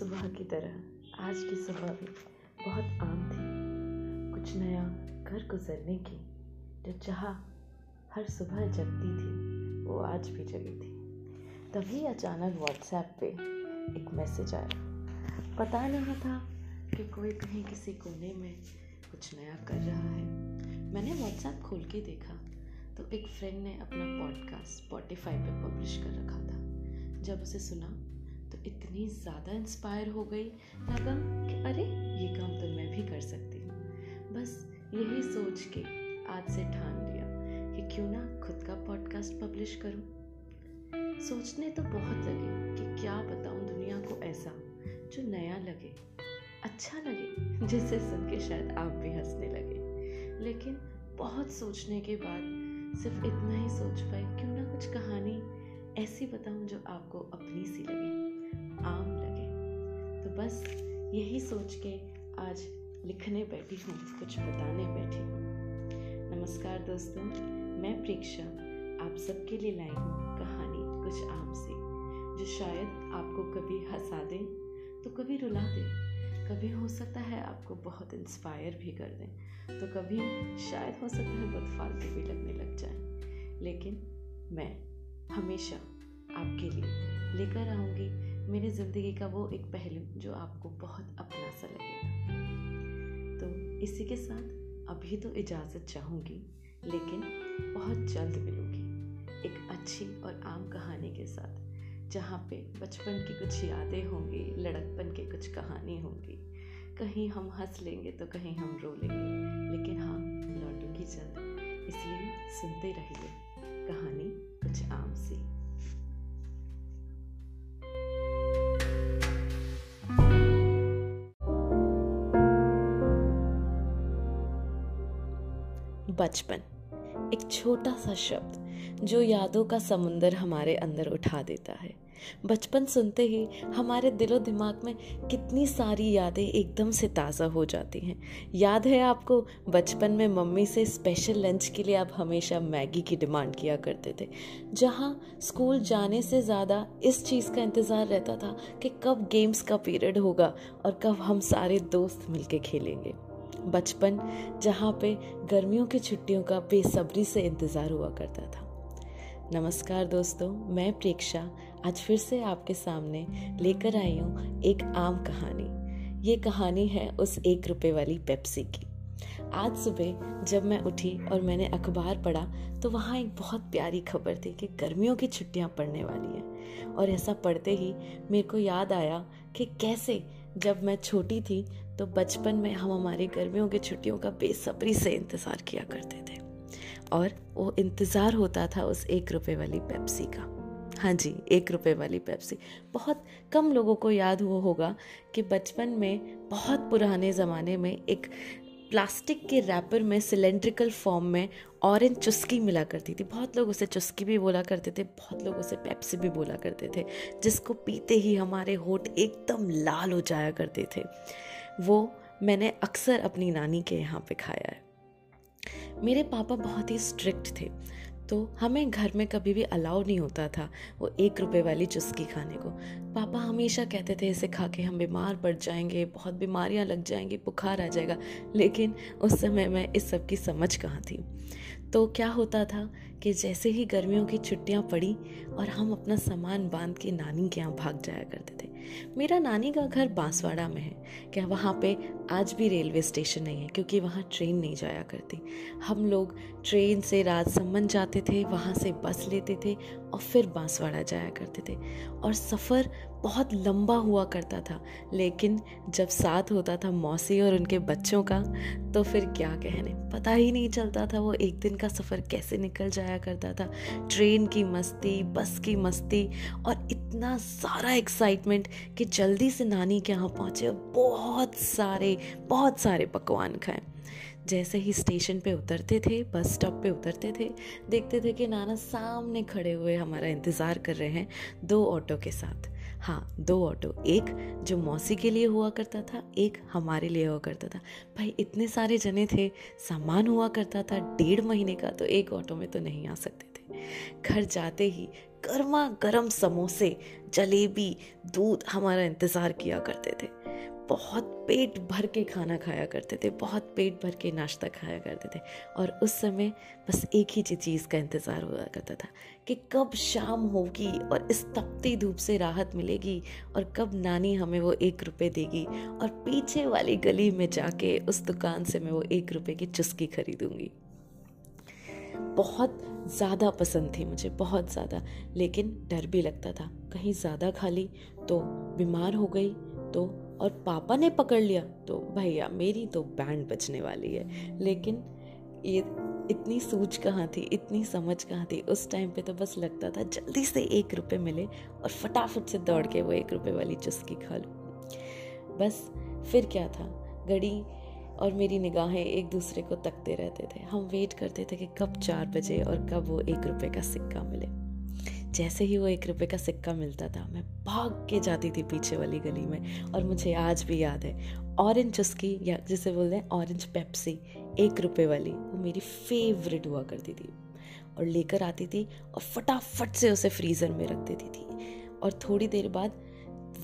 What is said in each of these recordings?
सुबह की तरह, आज की सुबह भी बहुत आम थी। कुछ नया कर गुजरने की जो चाह हर सुबह जगती थी, वो आज भी जगी थी। तभी अचानक व्हाट्सएप पे एक मैसेज आया। पता नहीं था कि कोई कहीं किसी कोने में कुछ नया कर रहा है। मैंने व्हाट्सएप खोल के देखा तो एक फ्रेंड ने अपना पॉडकास्ट स्पॉटिफाई पे पब्लिश कर रखा था। जब उसे सुना इतनी ज़्यादा इंस्पायर हो गई। लगा कि अरे, ये काम तो मैं भी कर सकती हूँ। बस यही सोच के आज से ठान लिया कि क्यों ना खुद का पॉडकास्ट पब्लिश करूँ। सोचने तो बहुत लगे कि क्या बताऊँ दुनिया को ऐसा जो नया लगे अच्छा लगे जिसे सुन के शायद आप भी हंसने लगे। लेकिन बहुत सोचने के बाद सिर्फ़ इतना ही सोच पाए, क्यों ना कुछ कहानी ऐसी बताऊँ जो आपको अपनी सी लगे। आम लगे। तो बस यही सोच के आज लिखने बैठी हूँ, कुछ बताने बैठी हूँ। नमस्कार दोस्तों, मैं प्रेक्षा, आप सबके लिए लाई हूँ कहानी कुछ आम सी, जो शायद आपको कभी हंसा दे तो कभी रुला दे। कभी हो सकता है आपको बहुत इंस्पायर भी कर दें तो कभी शायद हो सकता है बहुत फालतू भी लगने लग जाए। लेकिन मैं हमेशा आपके लिए लेकर आऊँगी मेरी ज़िंदगी का वो एक पहलू जो आपको बहुत अपना सा लगेगा। तो इसी के साथ अभी तो इजाज़त चाहूँगी, लेकिन बहुत जल्द मिलूँगी एक अच्छी और आम कहानी के साथ, जहाँ पे बचपन की कुछ यादें होंगी, लड़कपन की कुछ कहानी होंगी। कहीं हम हंस लेंगे तो कहीं हम रो लेंगे, लेकिन हाँ लौटूँगी जल्द। इसलिए सुनते रहिए कहानी कुछ आम सी। बचपन। एक छोटा सा शब्द जो यादों का समुंदर हमारे अंदर उठा देता है। बचपन सुनते ही हमारे दिलो दिमाग में कितनी सारी यादें एकदम से ताज़ा हो जाती हैं। याद है आपको, बचपन में मम्मी से स्पेशल लंच के लिए आप हमेशा मैगी की डिमांड किया करते थे। जहाँ स्कूल जाने से ज़्यादा इस चीज़ का इंतज़ार रहता था कि कब गेम्स का पीरियड होगा और कब हम सारे दोस्त मिलके खेलेंगे। बचपन, जहाँ पे गर्मियों की छुट्टियों का बेसब्री से इंतज़ार हुआ करता था। नमस्कार दोस्तों, मैं प्रेक्षा, आज फिर से आपके सामने लेकर आई हूँ एक आम कहानी। ये कहानी है उस एक रुपए वाली पेप्सी की। आज सुबह जब मैं उठी और मैंने अखबार पढ़ा तो वहाँ एक बहुत प्यारी खबर थी कि गर्मियों की छुट्टियाँ पड़ने वाली हैं। और ऐसा पढ़ते ही मेरे को याद आया कि कैसे जब मैं छोटी थी तो बचपन में हम हमारी गर्मियों की छुट्टियों का बेसब्री से इंतज़ार किया करते थे। और वो इंतज़ार होता था उस एक रुपए वाली पेप्सी का। हाँ जी, एक रुपए वाली पेप्सी। बहुत कम लोगों को याद हुआ होगा कि बचपन में बहुत पुराने ज़माने में एक प्लास्टिक के रैपर में सिलेंड्रिकल फॉर्म में ऑरेंज चुस्की मिला करती थी। बहुत लोग उसे चुस्की भी बोला करते थे, बहुत लोग उसे पेप्सी भी बोला करते थे, जिसको पीते ही हमारे होठ एकदम लाल हो जाया करते थे। वो मैंने अक्सर अपनी नानी के यहाँ पे खाया है। मेरे पापा बहुत ही स्ट्रिक्ट थे तो हमें घर में कभी भी अलाउ नहीं होता था वो एक रुपए वाली चुस्की खाने को। पापा हमेशा कहते थे, इसे खा के हम बीमार पड़ जाएँगे, बहुत बीमारियाँ लग जाएँगी, बुखार आ जाएगा। लेकिन उस समय मैं इस सब की समझ कहाँ थी? तो क्या होता था कि जैसे ही गर्मियों की छुट्टियाँ पड़ी और हम अपना सामान बाँध के नानी के यहाँ भाग जाया करते थे। मेरा नानी का घर बांसवाड़ा में है, क्या वहाँ पे आज भी रेलवे स्टेशन नहीं है, क्योंकि वहाँ ट्रेन नहीं जाया करती। हम लोग ट्रेन से राजसमंद जाते थे, वहाँ से बस लेते थे और फिर बांसवाड़ा जाया करते थे। और सफ़र बहुत लंबा हुआ करता था, लेकिन जब साथ होता था मौसी और उनके बच्चों का तो फिर क्या कहने? पता ही नहीं चलता था वो एक दिन का सफ़र कैसे निकल जाया करता था। ट्रेन की मस्ती, बस की मस्ती और इतना सारा एक्साइटमेंट कि जल्दी से नानी के यहाँ पहुँचे और बहुत सारे बहुत सारे पकवान खाएँ। जैसे ही स्टेशन पे उतरते थे बस स्टॉप पे उतरते थे, देखते थे कि नाना सामने खड़े हुए हमारा इंतज़ार कर रहे हैं दो ऑटो के साथ। हाँ दो ऑटो। एक जो मौसी के लिए हुआ करता था, एक हमारे लिए हुआ करता था। भाई, इतने सारे जने थे, सामान हुआ करता था डेढ़ महीने का तो एक ऑटो में तो नहीं आ सकते थे। घर जाते ही गर्मा गर्म समोसे, जलेबी, दूध हमारा इंतज़ार किया करते थे। बहुत पेट भर के खाना खाया करते थे, बहुत पेट भर के नाश्ता खाया करते थे। और उस समय बस एक ही चीज़ का इंतज़ार हुआ करता था कि कब शाम होगी और इस तपती धूप से राहत मिलेगी और कब नानी हमें वो एक रुपए देगी और पीछे वाली गली में जाके उस दुकान से मैं वो एक रुपए की चुस्की खरीदूँगी। बहुत ज़्यादा पसंद थी मुझे, बहुत ज़्यादा। लेकिन डर भी लगता था, कहीं ज़्यादा खा ली तो बीमार हो गई तो और पापा ने पकड़ लिया। तो भैया, मेरी तो बैंड बचने वाली है। लेकिन ये इतनी सूझ कहाँ थी, इतनी समझ कहाँ थी? उस टाइम पे तो बस लगता था, जल्दी से एक रुपये मिले और फटाफट से दौड़ के वो एक रुपये वाली चुस्की खा लूँ। बस फिर क्या था? घड़ी और मेरी निगाहें एक दूसरे को तकते रहते थे। हम वेट करते थे कि कब चार बजे और कब वो एक रुपये का सिक्का मिले। जैसे ही वो एक रुपये का सिक्का मिलता था, मैं भाग के जाती थी पीछे वाली गली में और मुझे आज भी याद है। ऑरेंज उसकी, या जिसे बोलते हैं ऑरेंज पेप्सी एक रुपये वाली, वो मेरी फेवरेट हुआ करती थी। और लेकर आती थी और फटाफट से उसे फ्रीज़र में रख देती थी। और थोड़ी देर बाद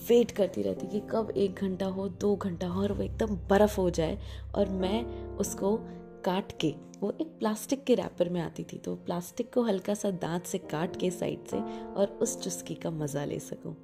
वेट करती रहती कि कब एक घंटा हो, दो घंटा हो और वो एकदम बर्फ़ हो जाए और मैं उसको काट के वो एक प्लास्टिक के रैपर में आती थी तो प्लास्टिक को हल्का सा दांत से काट के साइड से और उस चुस्की का मज़ा ले सकूँ।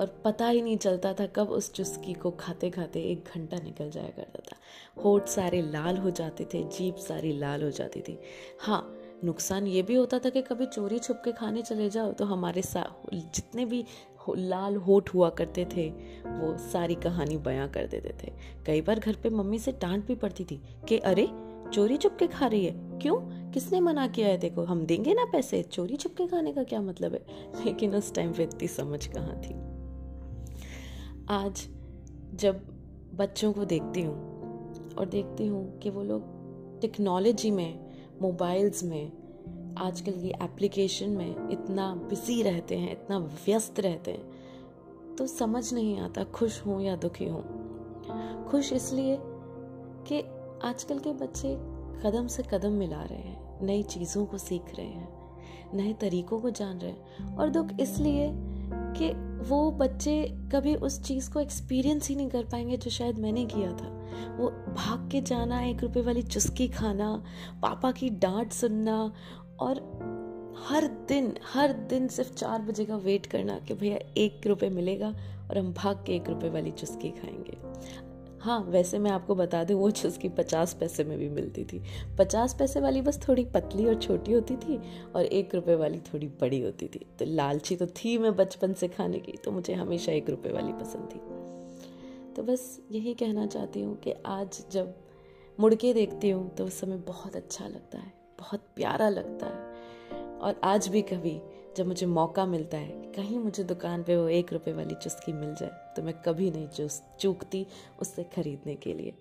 और पता ही नहीं चलता था कब उस चुस्की को खाते खाते एक घंटा निकल जाया करता था। होठ सारे लाल हो जाते थे जीप सारी लाल हो जाती थी। हाँ नुकसान ये भी होता था कि कभी चोरी छुप के खाने चले जाओ तो हमारे साथ जितने भी हो, लाल होठ हुआ करते थे वो सारी कहानी बयां कर देते थे। कई बार घर पे मम्मी से डांट भी पड़ती थी कि अरे चोरी चुपके खा रही है? क्यों? किसने मना किया है? देखो, हम देंगे ना पैसे। चोरी चुपके खाने का क्या मतलब है? लेकिन उस टाइम इतनी समझ कहाँ थी? आज जब बच्चों को देखती हूँ और देखती हूँ कि वो लोग टेक्नोलॉजी में मोबाइल्स में, आजकल की एप्लीकेशन में इतना बिज़ी रहते हैं, इतना व्यस्त रहते हैं तो समझ नहीं आता, खुश हूँ या दुखी हूँ। खुश इसलिए कि आजकल के बच्चे कदम से कदम मिला रहे हैं, नई चीज़ों को सीख रहे हैं, नए तरीकों को जान रहे हैं। और दुख इसलिए कि वो बच्चे कभी उस चीज़ को एक्सपीरियंस ही नहीं कर पाएँगे जो शायद मैंने किया था। वो भाग के जाना, एक रुपए वाली चुस्की खाना, पापा की डांट सुनना और हर दिन हर दिन सिर्फ़ चार बजे का वेट करना कि भैया एक रुपये मिलेगा और हम भाग के एक रुपये वाली चुस्की खाएँगे। हाँ वैसे मैं आपको बता दूँ, वो चुस्की पचास पैसे में भी मिलती थी। पचास पैसे वाली बस थोड़ी पतली और छोटी होती थी और एक रुपये वाली थोड़ी बड़ी होती थी। तो लालची तो थी मैं बचपन से खाने की तो मुझे हमेशा एक रुपये वाली पसंद थी। तो बस यही कहना चाहती हूँ कि आज जब मुड़ के देखती हूँ तो उस समय बहुत अच्छा लगता है, बहुत प्यारा लगता है। और आज भी कभी जब मुझे मौका मिलता है कहीं मुझे दुकान पे वो एक रुपए वाली चुस्की मिल जाए तो मैं कभी नहीं चूस, चूकती उससे खरीदने के लिए।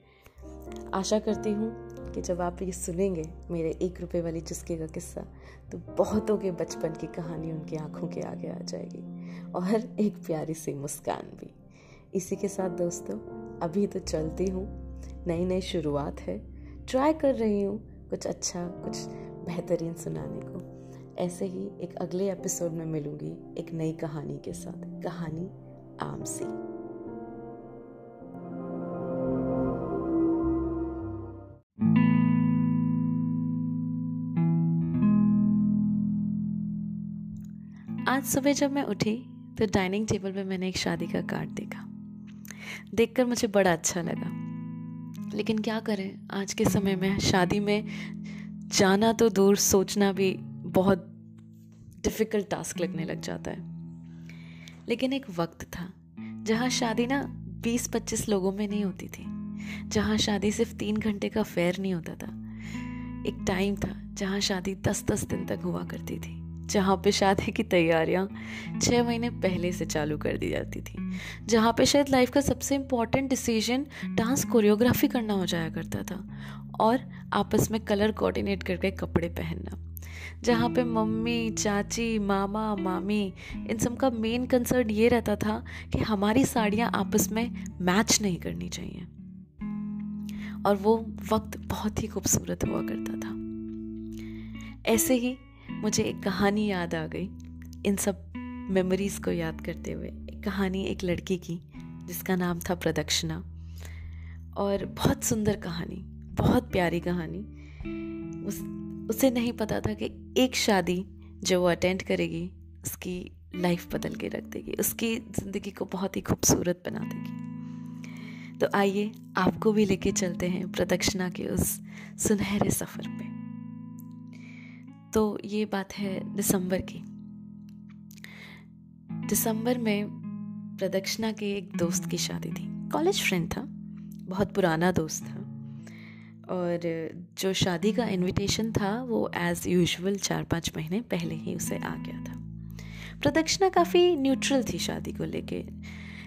आशा करती हूँ कि जब आप ये सुनेंगे मेरे एक रुपए वाली चुस्के का किस्सा तो बहुतों के बचपन की कहानी उनकी आँखों के आगे आ जाएगी और एक प्यारी सी मुस्कान भी। इसी के साथ दोस्तों, अभी तो चलती हूँ नई नई शुरुआत है। ट्राई कर रही हूँ कुछ अच्छा कुछ बेहतरीन सुनाने को। ऐसे ही एक अगले एपिसोड में मिलूँगी एक नई कहानी के साथ। कहानी आमसी आज सुबह जब मैं उठी तो डाइनिंग टेबल पे मैंने एक शादी का कार्ड देखा। देखकर मुझे बड़ा अच्छा लगा। लेकिन क्या करें, आज के समय में शादी में जाना तो दूर, सोचना भी बहुत डिफ़िकल्ट टास्क लगने लग जाता है। लेकिन एक वक्त था, जहाँ शादी ना बीस पच्चीस लोगों में नहीं होती थी, जहाँ शादी सिर्फ़ तीन घंटे का फेयर नहीं होता था। एक टाइम था, जहाँ शादी दस दस दिन तक हुआ करती थी, जहाँ पे शादी की तैयारियाँ छः महीने पहले से चालू कर दी जाती थी, जहाँ पे शायद लाइफ का सबसे इंपॉर्टेंट डिसीज़न डांस कोरियोग्राफी करना हो जाया करता था, और आपस में कलर कोऑर्डिनेट करके कपड़े पहनना। जहाँ पे मम्मी, चाची, मामा, मामी, इन सब का मेन कंसर्न ये रहता था कि हमारी साड़ियाँ आपस में मैच नहीं करनी चाहिए। और वो वक्त बहुत ही खूबसूरत हुआ करता था। ऐसे ही मुझे एक कहानी याद आ गई, इन सब मेमोरीज को याद करते हुए। एक कहानी एक लड़की की, जिसका नाम था प्रदक्षिणा। और बहुत सुंदर कहानी, बहुत प्यारी कहानी। उस उसे नहीं पता था कि एक शादी जो वो अटेंड करेगी, उसकी लाइफ बदल के रख देगी, उसकी ज़िंदगी को बहुत ही खूबसूरत बना देगी। तो आइए, आपको भी लेके चलते हैं प्रदक्षिणा के उस सुनहरे सफ़र पे। तो ये बात है दिसंबर की। दिसंबर में प्रदक्षिणा के एक दोस्त की शादी थी। कॉलेज फ्रेंड था, बहुत पुराना दोस्त था। और जो शादी का इनविटेशन था, वो एज़ यूजुअल चार पाँच महीने पहले ही उसे आ गया था। प्रदक्षिणा काफ़ी न्यूट्रल थी शादी को लेके।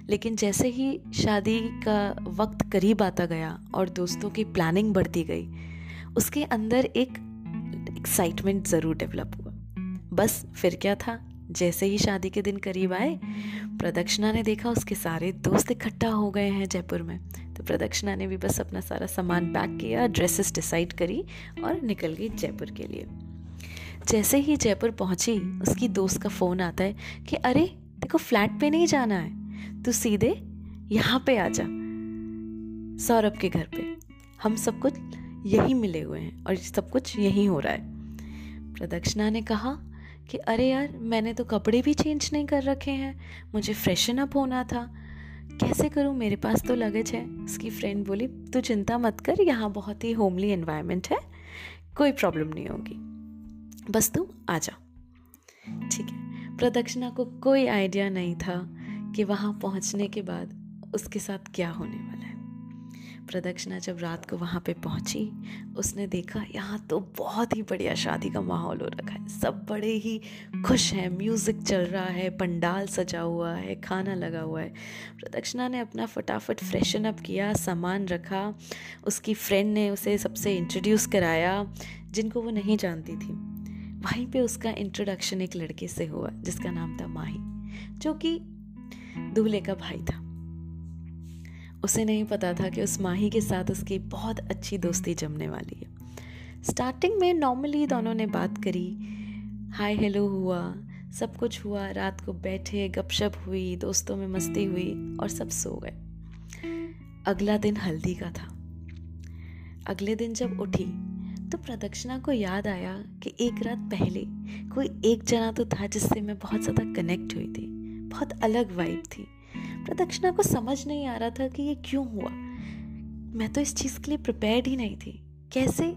लेकिन जैसे ही शादी का वक्त करीब आता गया और दोस्तों की प्लानिंग बढ़ती गई, उसके अंदर एक एक्साइटमेंट ज़रूर डेवलप हुआ। बस फिर क्या था? जैसे ही शादी के दिन करीब आए, प्रदक्षिणा ने देखा उसके सारे दोस्त इकट्ठा हो गए हैं जयपुर में। तो प्रदक्षिणा ने भी बस अपना सारा सामान पैक किया, ड्रेसेस डिसाइड करी और निकल गई जयपुर के लिए। जैसे ही जयपुर पहुँची, उसकी दोस्त का फ़ोन आता है कि, अरे, देखो फ्लैट पे नहीं जाना है। तू सीधे यहाँ पे आ जा, सौरभ के घर पे। हम सब कुछ यही मिले हुए हैं और सब कुछ यही हो रहा है। प्रदक्षिणा ने कहा कि अरे यार, मैंने तो कपड़े भी चेंज नहीं कर रखे हैं। मुझे फ्रेशन अप होना था। कैसे करूँ? मेरे पास तो लगेज है। उसकी फ्रेंड बोली, तू चिंता मत कर, यहाँ बहुत ही होमली एनवायरनमेंट है। कोई प्रॉब्लम नहीं होगी। बस तू आ जा। ठीक है। प्रदक्षिणा को कोई आइडिया नहीं था कि वहाँ पहुँचने के बाद उसके साथ क्या होने वाला प्रदक्षिणा जब रात को वहाँ पे पहुँची, उसने देखा यहाँ तो बहुत ही बढ़िया शादी का माहौल हो रखा है। सब बड़े ही खुश हैं, म्यूज़िक चल रहा है, पंडाल सजा हुआ है, खाना लगा हुआ है। प्रदक्षिणा ने अपना फटाफट फ्रेशन अप किया, सामान रखा, उसकी फ्रेंड ने उसे सबसे इंट्रोड्यूस कराया, जिनको वो नहीं जानती थी। वहीं पे उसका इंट्रोडक्शन एक लड़के से हुआ, जिसका नाम था माही, जो कि दूल्हे का भाई था। उसे नहीं पता था कि उस माही के साथ उसकी बहुत अच्छी दोस्ती जमने वाली है। स्टार्टिंग में नॉर्मली दोनों ने बात करी। हाय हेलो हुआ। सब कुछ हुआ। रात को बैठे, गपशप हुई, दोस्तों में मस्ती हुई और सब सो गए। अगला दिन हल्दी का था। अगले दिन जब उठी तो प्रदक्षिणा को याद आया कि एक रात पहले कोई एक जना तो था जिससे मैं बहुत ज़्यादा कनेक्ट हुई थी। बहुत अलग वाइब थी। प्रदक्षिणा को समझ नहीं आ रहा था कि ये क्यों हुआ। मैं तो इस चीज़ के लिए प्रिपेयर्ड ही नहीं थी। कैसे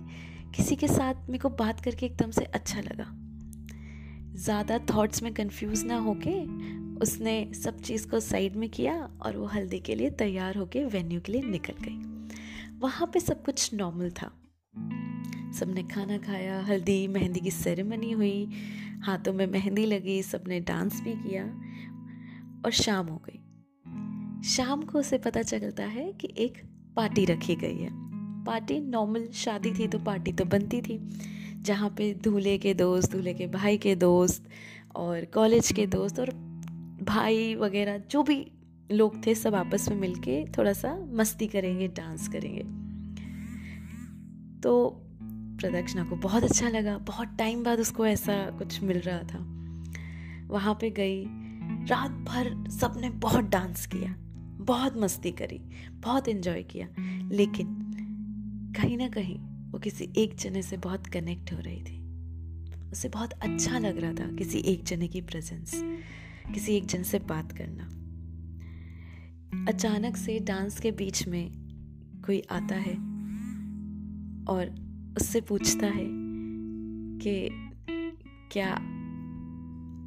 किसी के साथ मेरे को बात करके एकदम से अच्छा लगा? ज़्यादा थॉट्स में कंफ्यूज ना होके उसने सब चीज़ को साइड में किया और वो हल्दी के लिए तैयार होके वेन्यू के लिए निकल गई। वहाँ पे सब कुछ नॉर्मल था। सबने खाना खाया, हल्दी, मेहंदी की सेरेमनी हुई, हाथों में मेहंदी लगी, सबने डांस भी किया और शाम हो गई। शाम को उसे पता चलता है कि एक पार्टी रखी गई है। पार्टी नॉर्मल शादी थी तो पार्टी तो बनती थी, जहाँ पे दूल्हे के दोस्त, दूल्हे के भाई के दोस्त और कॉलेज के दोस्त और भाई वगैरह जो भी लोग थे सब आपस में मिलके थोड़ा सा मस्ती करेंगे, डांस करेंगे। तो प्रदक्षिणा को बहुत अच्छा लगा। बहुत टाइम बाद उसको ऐसा कुछ मिल रहा था। वहाँ पे गई। रात भर सबने बहुत डांस किया। बहुत मस्ती करी, बहुत इन्जॉय किया। लेकिन कहीं ना कहीं वो किसी एक जने से बहुत कनेक्ट हो रही थी। उसे बहुत अच्छा लग रहा था किसी एक जने की प्रेजेंस किसी एक जन से बात करना। अचानक से डांस के बीच में कोई आता है और उससे पूछता है कि क्या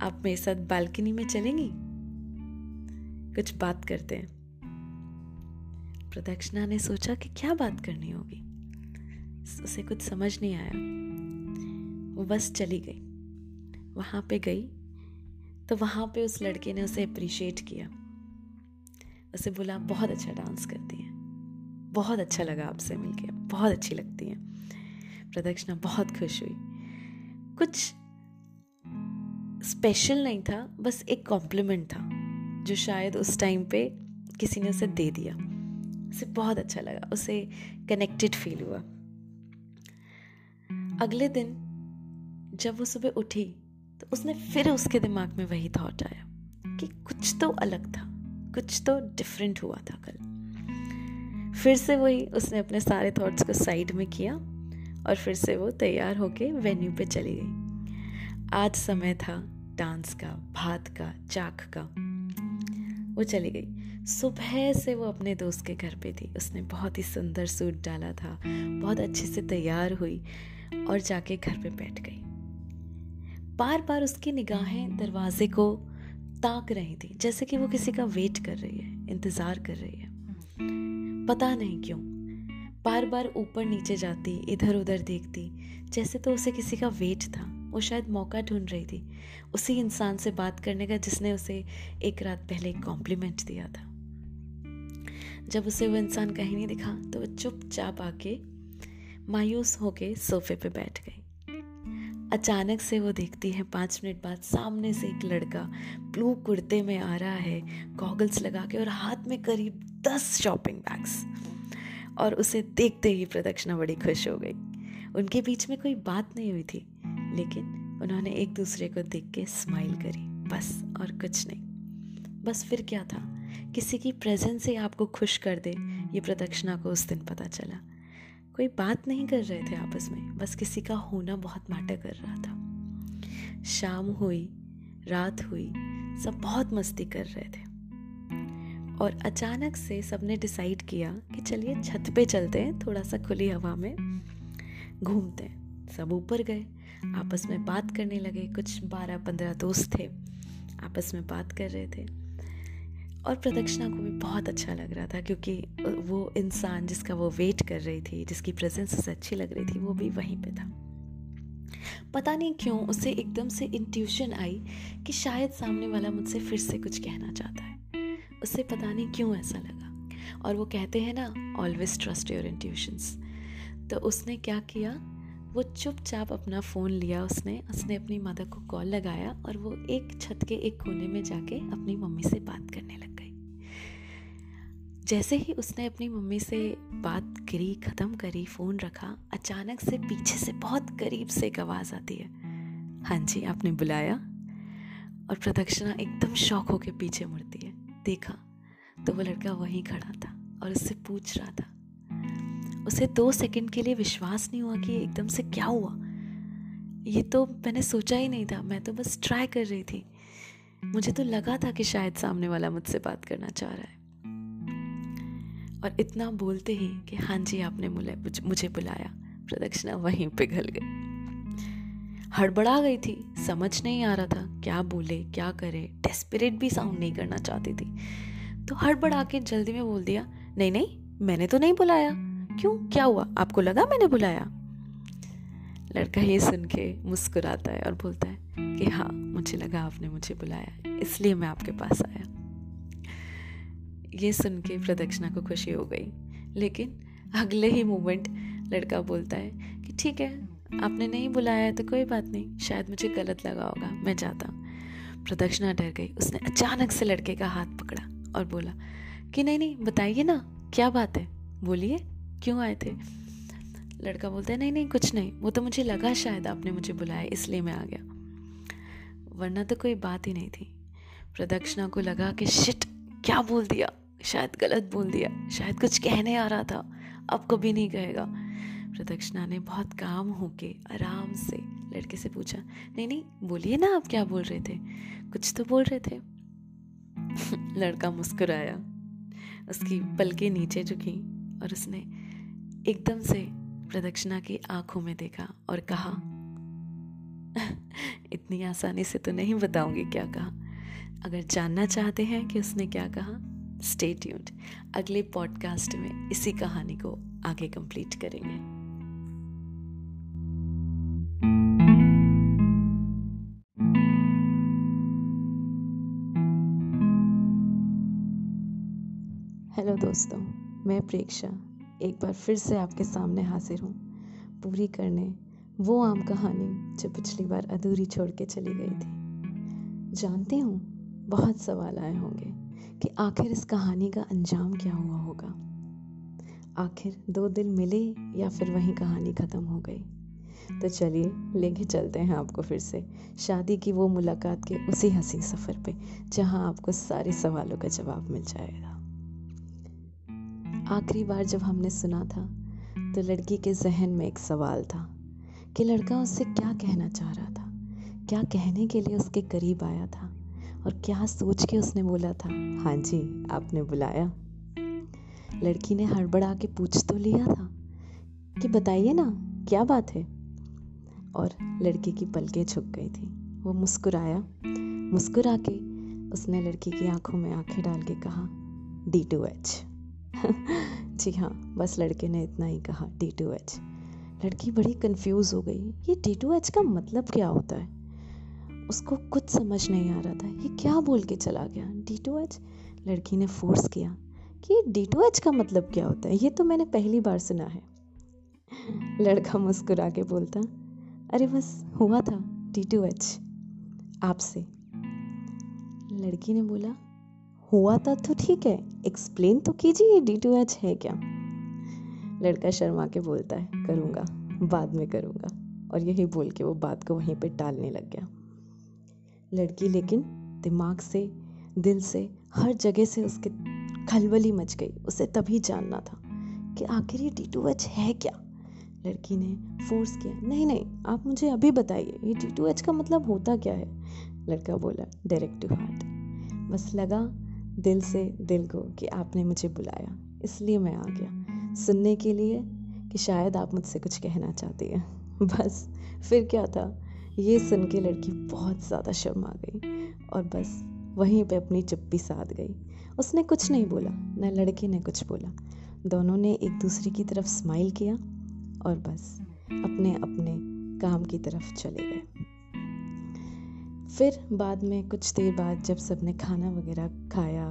आप मेरे साथ बालकनी में चलेंगी? कुछ बात करते हैं। प्रदक्षिणा ने सोचा कि क्या बात करनी होगी। उसे कुछ समझ नहीं आया। वो बस चली गई। वहाँ पे गई तो वहाँ पे उस लड़के ने उसे अप्रिशिएट किया। उसे बोला, बहुत अच्छा डांस करती हैं। बहुत अच्छा लगा आपसे मिलके। बहुत अच्छी लगती हैं। प्रदक्षिणा बहुत खुश हुई। कुछ स्पेशल नहीं था, बस एक कॉम्प्लीमेंट था, जो शायद उस टाइम पे किसी ने उसे दे दिया। उसे बहुत अच्छा लगा, उसे कनेक्टेड फील हुआ। अगले दिन जब वो सुबह उठी तो उसने फिर उसके दिमाग में वही थॉट आया कि कुछ तो अलग था, कुछ तो डिफरेंट हुआ था कल। फिर से वही उसने अपने सारे थॉट्स को साइड में किया और फिर से वो तैयार होके वेन्यू पे चली गई। आज समय था डांस का, भात का, चाक का। वो चली गई। सुबह से वो अपने दोस्त के घर पे थी। उसने बहुत ही सुंदर सूट डाला था। बहुत अच्छे से तैयार हुई और जाके घर पे बैठ गई। बार बार उसकी निगाहें दरवाजे को ताक रही थी, जैसे कि वो किसी का वेट कर रही है, इंतज़ार कर रही है। पता नहीं क्यों बार बार ऊपर नीचे जाती इधर उधर देखती, जैसे तो उसे किसी का वेट था। वो शायद मौका ढूंढ रही थी। उसी इंसान से बात करने का जिसने उसे एक रात पहले कॉम्प्लीमेंट दिया था। जब उसे वो इंसान कहीं नहीं दिखा तो वो चुपचाप आके मायूस होके सोफे पे बैठ गई। अचानक से वो देखती है पाँच मिनट बाद सामने से एक लड़का ब्लू कुर्ते में आ रहा है गॉगल्स लगा के और हाथ में करीब दस शॉपिंग बैग्स और उसे देखते ही प्रदक्षिणा बड़ी खुश हो गई। उनके बीच में कोई बात नहीं हुई थी, लेकिन उन्होंने एक दूसरे को देख के स्माइल करी, बस और कुछ नहीं। बस फिर क्या था? किसी की प्रेजेंस से आपको खुश कर दे, ये प्रदक्षिणा को उस दिन पता चला। कोई बात नहीं कर रहे थे आपस में, बस किसी का होना बहुत मैटर कर रहा था। शाम हुई, रात हुई, सब बहुत मस्ती कर रहे थे। और अचानक से सबने डिसाइड किया कि चलिए छत पे चलते हैं थोड़ा सा खुली हवा में, घूमते हैं। सब ऊपर गए, आपस में बात करने लगे, कुछ बारह पंद्रह दोस्त थे, आपस में बात कर रहे थे। और प्रदक्षिणा को भी बहुत अच्छा लग रहा था, क्योंकि वो इंसान जिसका वो वेट कर रही थी, जिसकी प्रेजेंस उसे अच्छी लग रही थी, वो भी वहीं पे था। पता नहीं क्यों उसे एकदम से इंट्यूशन आई कि शायद सामने वाला मुझसे फिर से कुछ कहना चाहता है। उसे पता नहीं क्यों ऐसा लगा। और वो कहते हैं ना ऑलवेज ट्रस्ट योर इंट्यूशंस तो उसने क्या किया? वो चुपचाप अपना फ़ोन लिया उसने उसने अपनी मदर को कॉल लगाया और वो एक छत के एक कोने में जाके अपनी मम्मी से बात करने लग गई। जैसे ही उसने अपनी मम्मी से बात करी, ख़त्म करी, फ़ोन रखा, अचानक से पीछे से बहुत करीब से एक आवाज़ आती है। हाँ जी, आपने बुलाया? और प्रदक्षिणा एकदम शौक होके पीछे मुड़ती है। देखा तो वो लड़का वहीं खड़ा था और उससे पूछ रहा था उसे दो सेकंड के लिए विश्वास नहीं हुआ कि एकदम से क्या हुआ। ये तो मैंने सोचा ही नहीं था, मैं तो बस ट्राई कर रही थी। मुझे तो लगा था कि शायद सामने वाला मुझसे बात करना चाह रहा है। और इतना बोलते ही कि हाँ जी, आपने मुझे बुलाया। प्रदक्षिणा वहीं पिघल गई। हड़बड़ा गई थी, समझ नहीं आ रहा था क्या बोले, क्या करे। डेस्परेट भी साउंड नहीं करना चाहती थी। तो हड़बड़ा के जल्दी में बोल दिया, नहीं नहीं, मैंने तो नहीं बुलाया। क्यों? क्या हुआ? आपको लगा मैंने बुलाया? लड़का ये सुन के मुस्कुराता है और बोलता है कि हाँ मुझे लगा आपने मुझे बुलाया, इसलिए मैं आपके पास आया। ये सुन के प्रदक्षिणा को खुशी हो गई। लेकिन अगले ही मोमेंट लड़का बोलता है कि ठीक है, आपने नहीं बुलाया तो कोई बात नहीं, शायद मुझे गलत लगा होगा, मैं जाता। हूँ प्रदक्षिणा डर गई। उसने अचानक से लड़के का हाथ पकड़ा और बोला कि नहीं नहीं, बताइए ना, क्या बात है? बोलिए। क्यों आए थे? लड़का बोलता है, नहीं नहीं, कुछ नहीं। वो तो मुझे लगा शायद आपने मुझे बुलाया, इसलिए मैं आ गया। वरना तो कोई बात ही नहीं थी। प्रदक्षिणा को लगा कि, शिट, क्या बोल दिया? शायद गलत बोल दिया। शायद कुछ कहने आ रहा था। अब कभी नहीं कहेगा। प्रदक्षिणा ने बहुत काम होके आराम से लड़के से पूछा, नहीं नहीं, बोलिए ना आप क्या बोल रहे थे? कुछ तो बोल रहे थे। लड़का मुस्कुराया। उसकी पलके नीचे झुकी और उसने एकदम से प्रदक्षिणा की आँखों में देखा और कहा, इतनी आसानी से तो नहीं बताऊँगी क्या कहा। अगर जानना चाहते हैं कि उसने क्या कहा स्टे ट्यून्ड अगले पॉडकास्ट में इसी कहानी को आगे कंप्लीट करेंगे। हेलो दोस्तों, मैं प्रेक्षा। एक बार फिर से आपके सामने हाजिर हूँ। पूरी करने वो आम कहानी जो पिछली बार अधूरी छोड़ के चली गई थी। जानती हूँ, बहुत सवाल आए होंगे कि आखिर इस कहानी का अंजाम क्या हुआ होगा? आखिर दो दिल मिले या फिर वही कहानी ख़त्म हो गई? तो चलिए, लेके चलते हैं आपको फिर से शादी की वो मुलाकात के उसी हँसी सफ़र पे जहाँ आपको सारे सवालों का जवाब मिल जाएगा। आखिरी बार जब हमने सुना था तो लड़की के जहन में एक सवाल था कि लड़का उससे क्या कहना चाह रहा था, क्या कहने के लिए उसके करीब आया था और क्या सोच के उसने बोला था हाँ जी, आपने बुलाया। लड़की ने हड़बड़ा के पूछ तो लिया था कि बताइए ना, क्या बात है? और लड़की की पलकें झुक गई थी। वो मुस्कुराया, मुस्कुरा के उसने लड़की की आँखों में आँखें डाल के कहा, डी टू एच। जी हाँ बस लड़के ने इतना ही कहा डी टू एच लड़की बड़ी कंफ्यूज हो गई, ये डी टू एच का मतलब क्या होता है? उसको कुछ समझ नहीं आ रहा था, ये क्या बोल के चला गया? डी टू एच लड़की ने फोर्स किया कि डी टू एच का मतलब क्या होता है? ये तो मैंने पहली बार सुना है। लड़का मुस्कुरा के बोलता, अरे बस, हुआ था टी टू एच आपसे। लड़की ने बोला हुआ था तो ठीक है एक्सप्लेन तो कीजिए डी टू एच है क्या? लड़का शर्मा के बोलता है, करूँगा, बाद में करूँगा। और यही बोल के वो बात को वहीं पे टालने लग गया। लड़की लेकिन दिमाग से, दिल से, हर जगह से उसके खलबली मच गई। उसे तभी जानना था कि आखिर ये डी टू एच है क्या? लड़की ने फोर्स किया, नहीं नहीं, आप मुझे अभी बताइए, ये डी टू एच का मतलब होता क्या है? लड़का बोला डायरेक्ट टू हार्ट बस लगा दिल से दिल को कि आपने मुझे बुलाया। इसलिए मैं आ गया। सुनने के लिए कि शायद आप मुझसे कुछ कहना चाहती हैं। बस। फिर क्या था? ये सुन के लड़की बहुत ज़्यादा शर्मा गई और बस वहीं पे अपनी चुप्पी साध गई। उसने कुछ नहीं बोला न लड़के ने कुछ बोला। दोनों ने एक दूसरे की तरफ़ स्माइल किया और बस अपने अपने काम की तरफ़ चले गए। फिर बाद में कुछ देर बाद जब सबने खाना वगैरह खाया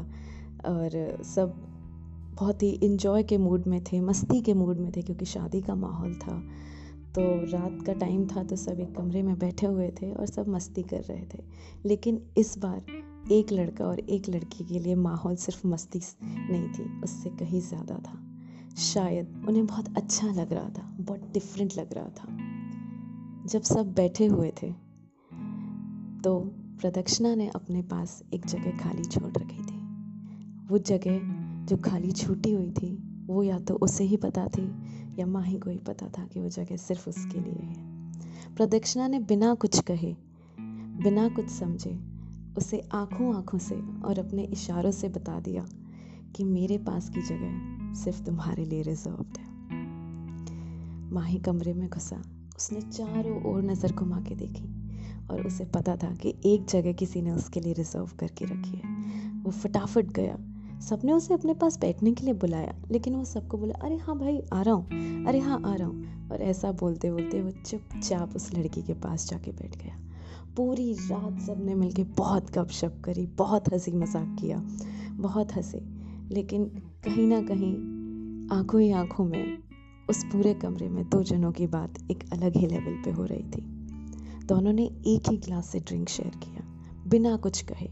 और सब बहुत ही इन्जॉय के मूड में थे, मस्ती के मूड में थे क्योंकि शादी का माहौल था तो रात का टाइम था तो सब एक कमरे में बैठे हुए थे और सब मस्ती कर रहे थे। लेकिन इस बार एक लड़का और एक लड़की के लिए माहौल सिर्फ़ मस्ती नहीं थी, उससे कहीं ज़्यादा था। शायद उन्हें बहुत अच्छा लग रहा था, बहुत डिफरेंट लग रहा था। जब सब बैठे हुए थे तो प्रदक्षिणा ने अपने पास एक जगह खाली छोड़ रखी थी। वो जगह जो खाली छूटी हुई थी, वो या तो उसे ही पता थी या माही को ही पता था कि वो जगह सिर्फ़ उसके लिए है। प्रदक्षिणा ने बिना कुछ कहे, बिना कुछ समझे, उसे आँखों आँखों से और अपने इशारों से बता दिया कि मेरे पास की जगह सिर्फ़ तुम्हारे लिए रिजर्व्ड है। माही कमरे में घुसा, उसने चारों ओर नज़र घुमा के देखी। और उसे पता था कि एक जगह किसी ने उसके लिए रिज़र्व करके रखी है। वो फटाफट गया। सबने उसे अपने पास बैठने के लिए बुलाया, लेकिन वो सबको बोला, अरे हाँ भाई, आ रहा हूँ। अरे हाँ आ रहा हूँ। और ऐसा बोलते बोलते वो चुपचाप उस लड़की के पास जाके बैठ गया। पूरी रात सबने मिलके बहुत गपशप करी, बहुत हँसी मज़ाक किया, बहुत हंसे। लेकिन कहीं ना कहीं आँखों ही आँखों में उस पूरे कमरे में दो जनों की बात एक अलग ही लेवल पे हो रही थी। दोनों ने एक ही ग्लास से ड्रिंक शेयर किया। बिना कुछ कहे।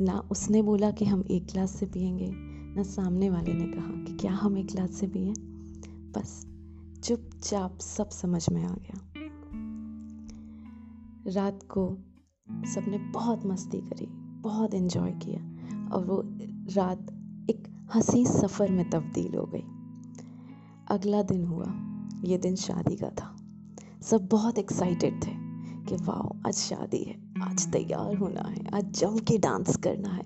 ना उसने बोला कि हम एक ग्लास से पियेंगे, ना सामने वाले ने कहा कि क्या हम एक ग्लास से पिए बस, चुपचाप सब समझ में आ गया। रात को सबने बहुत मस्ती करी, बहुत एंजॉय किया और वो रात एक हँसी सफ़र में तब्दील हो गई। अगला दिन हुआ, ये दिन शादी का था। सब बहुत एक्साइटेड थे। कि वाह आज शादी है, आज तैयार होना है, आज जम के डांस करना है।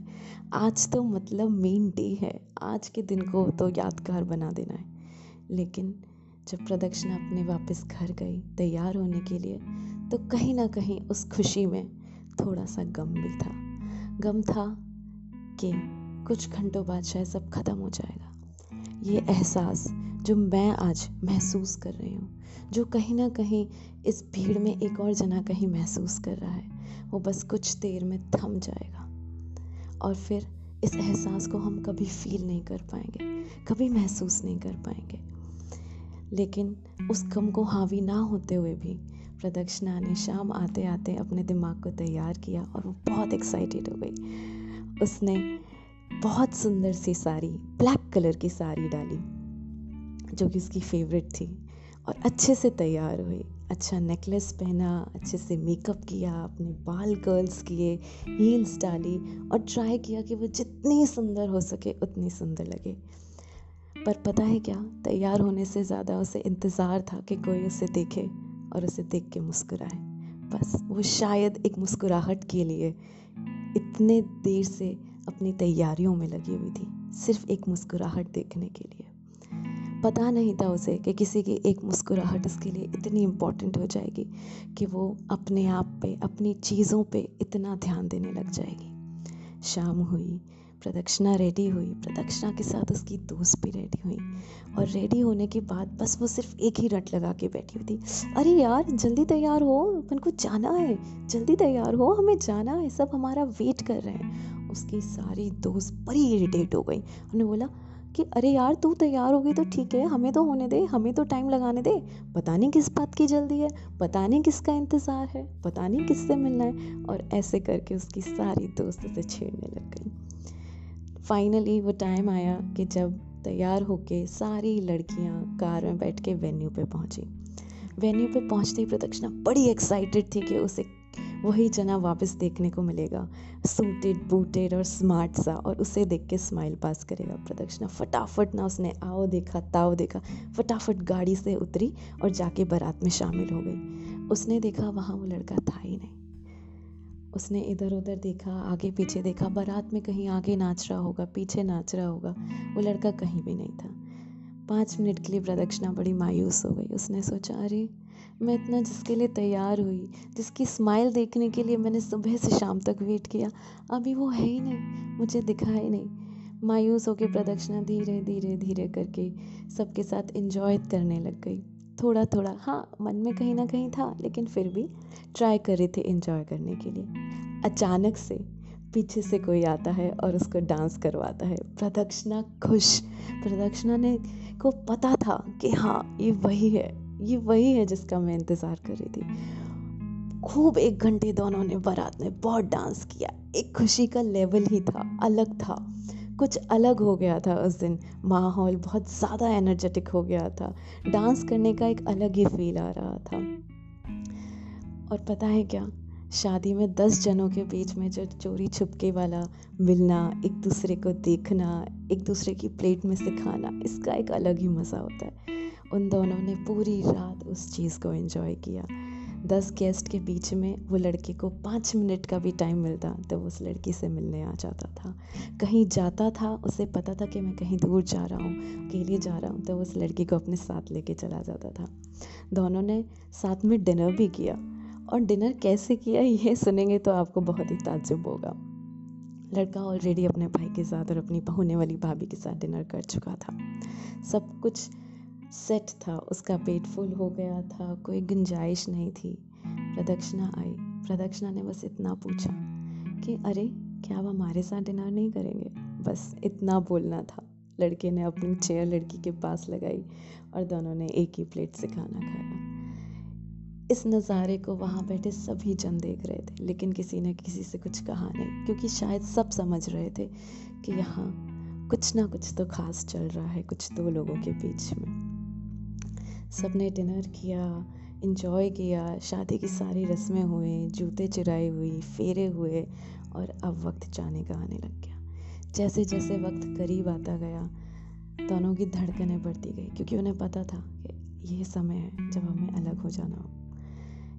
आज तो मतलब मेन डे है, आज के दिन को तो यादगार बना देना है। लेकिन जब प्रदक्षिणा अपने वापस घर गई तैयार होने के लिए तो कहीं ना कहीं उस खुशी में थोड़ा सा गम भी था। गम था कि कुछ घंटों बाद शायद सब ख़त्म हो जाएगा। ये एहसास जो मैं आज महसूस कर रही हूँ, जो कहीं ना कहीं इस भीड़ में एक और जना कहीं महसूस कर रहा है। वो बस कुछ देर में थम जाएगा। और फिर इस एहसास को हम कभी फील नहीं कर पाएँगे, कभी महसूस नहीं कर पाएँगे। लेकिन उस गम को हावी ना होते हुए भी प्रदक्षिणा ने शाम आते आते अपने दिमाग को तैयार किया और वो बहुत एक्साइटेड हो गई। उसने बहुत सुंदर सी साड़ी ब्लैक कलर की साड़ी डाली, जो कि उसकी फेवरेट थी और अच्छे से तैयार हुई। अच्छा नेकलेस पहना, अच्छे से मेकअप किया, अपने बाल कर्ल्स किए हील्स डाली और ट्राई किया कि वो जितनी सुंदर हो सके, उतनी सुंदर लगे। पर पता है क्या? तैयार होने से ज़्यादा उसे इंतज़ार था कि कोई उसे देखे और उसे देख के मुस्कुराए। बस, वो शायद एक मुस्कुराहट के लिए इतने देर से अपनी तैयारियों में लगी हुई थी, सिर्फ़ एक मुस्कुराहट देखने के लिए। पता नहीं था उसे कि किसी की एक मुस्कुराहट उसके लिए इतनी इम्पोर्टेंट हो जाएगी कि वो अपने आप पे, अपनी चीज़ों पे इतना ध्यान देने लग जाएगी। शाम हुई, प्रदक्षिणा रेडी हुई, प्रदक्षिणा के साथ उसकी दोस्त भी रेडी हुई और रेडी होने के बाद बस वो सिर्फ़ एक ही रट लगा के बैठी हुई थी। अरे यार, जल्दी तैयार हो, अपन को जाना है, जल्दी तैयार हो, हमें जाना है, सब हमारा वेट कर रहे हैं। उसकी सारी दोस्त बड़ी इरिटेट हो गई। उन्होंने बोला कि, अरे यार, तू तैयार हो गई तो ठीक है, हमें तो होने दे, हमें तो टाइम लगाने दे। पता नहीं किस बात की जल्दी है, पता नहीं किसका इंतज़ार है, पता नहीं किससे मिलना है। और ऐसे करके उसकी सारी दोस्त उसे छेड़ने लग गई। फाइनली वो टाइम आया कि जब तैयार होके सारी लड़कियाँ कार में बैठ के वेन्यू पे पहुँची। वेन्यू पे पहुँचते ही प्रदक्षिणा बड़ी एक्साइटेड थी कि उसे वही जना वापस देखने को मिलेगा। सूटेड बूटेड और स्मार्ट सा, और उसे देख के स्माइल पास करेगा प्रदक्षिणा। फटाफट ना उसने आओ देखा, ताओ देखा, फटाफट गाड़ी से उतरी और जाके बारात में शामिल हो गई। उसने देखा वहाँ वो लड़का था ही नहीं। उसने इधर उधर देखा, आगे पीछे देखा, बारात में कहीं आगे नाच रहा होगा, पीछे नाच रहा होगा, वो लड़का कहीं भी नहीं था। पाँच मिनट के लिए प्रदक्षिणा बड़ी मायूस हो गई। उसने सोचा, अरे मैं इतना जिसके लिए तैयार हुई, जिसकी स्माइल देखने के लिए मैंने सुबह से शाम तक वेट किया, अभी वो है ही नहीं, मुझे दिखा ही नहीं। मायूस होकर प्रदक्षिणा धीरे धीरे धीरे करके सबके साथ इंजॉय करने लग गई। थोड़ा थोड़ा हाँ मन में कहीं ना कहीं था, लेकिन फिर भी ट्राई कर रही थी इन्जॉय करने के लिए। अचानक से पीछे से कोई आता है और उसको डांस करवाता है। प्रदक्षिणा खुश। प्रदक्षिणा ने को पता था कि हाँ ये वही है। ये वही है जिसका मैं इंतज़ार कर रही थी। खूब एक घंटे दोनों ने बारात में बहुत डांस किया। एक खुशी का लेवल ही था, अलग था। कुछ अलग हो गया था उस दिन। माहौल बहुत ज़्यादा एनर्जेटिक हो गया था। डांस करने का एक अलग ही फील आ रहा था। और पता है क्या? शादी में दस जनों के बीच में जो चोरी छुपके वाला मिलना, एक दूसरे को देखना, एक दूसरे की प्लेट में से खाना, इसका एक अलग ही मज़ा होता है। उन दोनों ने पूरी रात उस चीज़ को एंजॉय किया। दस गेस्ट के बीच में वो लड़के को पाँच मिनट का भी टाइम मिलता तो वो उस लड़की से मिलने आ जाता था। कहीं जाता था, उसे पता था कि मैं कहीं दूर जा रहा हूँ, अकेले जा रहा हूँ तो उस लड़की को अपने साथ लेके चला जाता था। दोनों ने साथ में डिनर भी किया। और डिनर कैसे किया, ये सुनेंगे तो आपको बहुत ही ताज्जुब होगा। लड़का ऑलरेडी अपने भाई के साथ और अपनी होने वाली भाभी के साथ डिनर कर चुका था। सब कुछ सेट था, उसका पेट फुल हो गया था, कोई गुंजाइश नहीं थी। प्रदक्षिणा आई। प्रदक्षिणा ने बस इतना पूछा कि, अरे, क्या आप हमारे साथ डिनर नहीं करेंगे? बस इतना बोलना था। लड़के ने अपनी चेयर लड़की के पास लगाई और दोनों ने एक ही प्लेट से खाना खाया। इस नज़ारे को वहाँ बैठे सभी जन देख रहे थे, लेकिन किसी ने किसी से कुछ कहा नहीं, क्योंकि शायद सब समझ रहे थे कि यहाँ कुछ ना कुछ तो खास चल रहा है कुछ दो लोगों के बीच में। सबने डिनर किया इन्जॉय किया, शादी की सारी रस्में हुई, जूते चुराए हुई फेरे हुए और अब वक्त जाने का आने लग गया। जैसे जैसे वक्त करीब आता गया, दोनों की धड़कनें बढ़ती गई क्योंकि उन्हें पता था कि ये समय है जब हमें अलग हो जाना हो।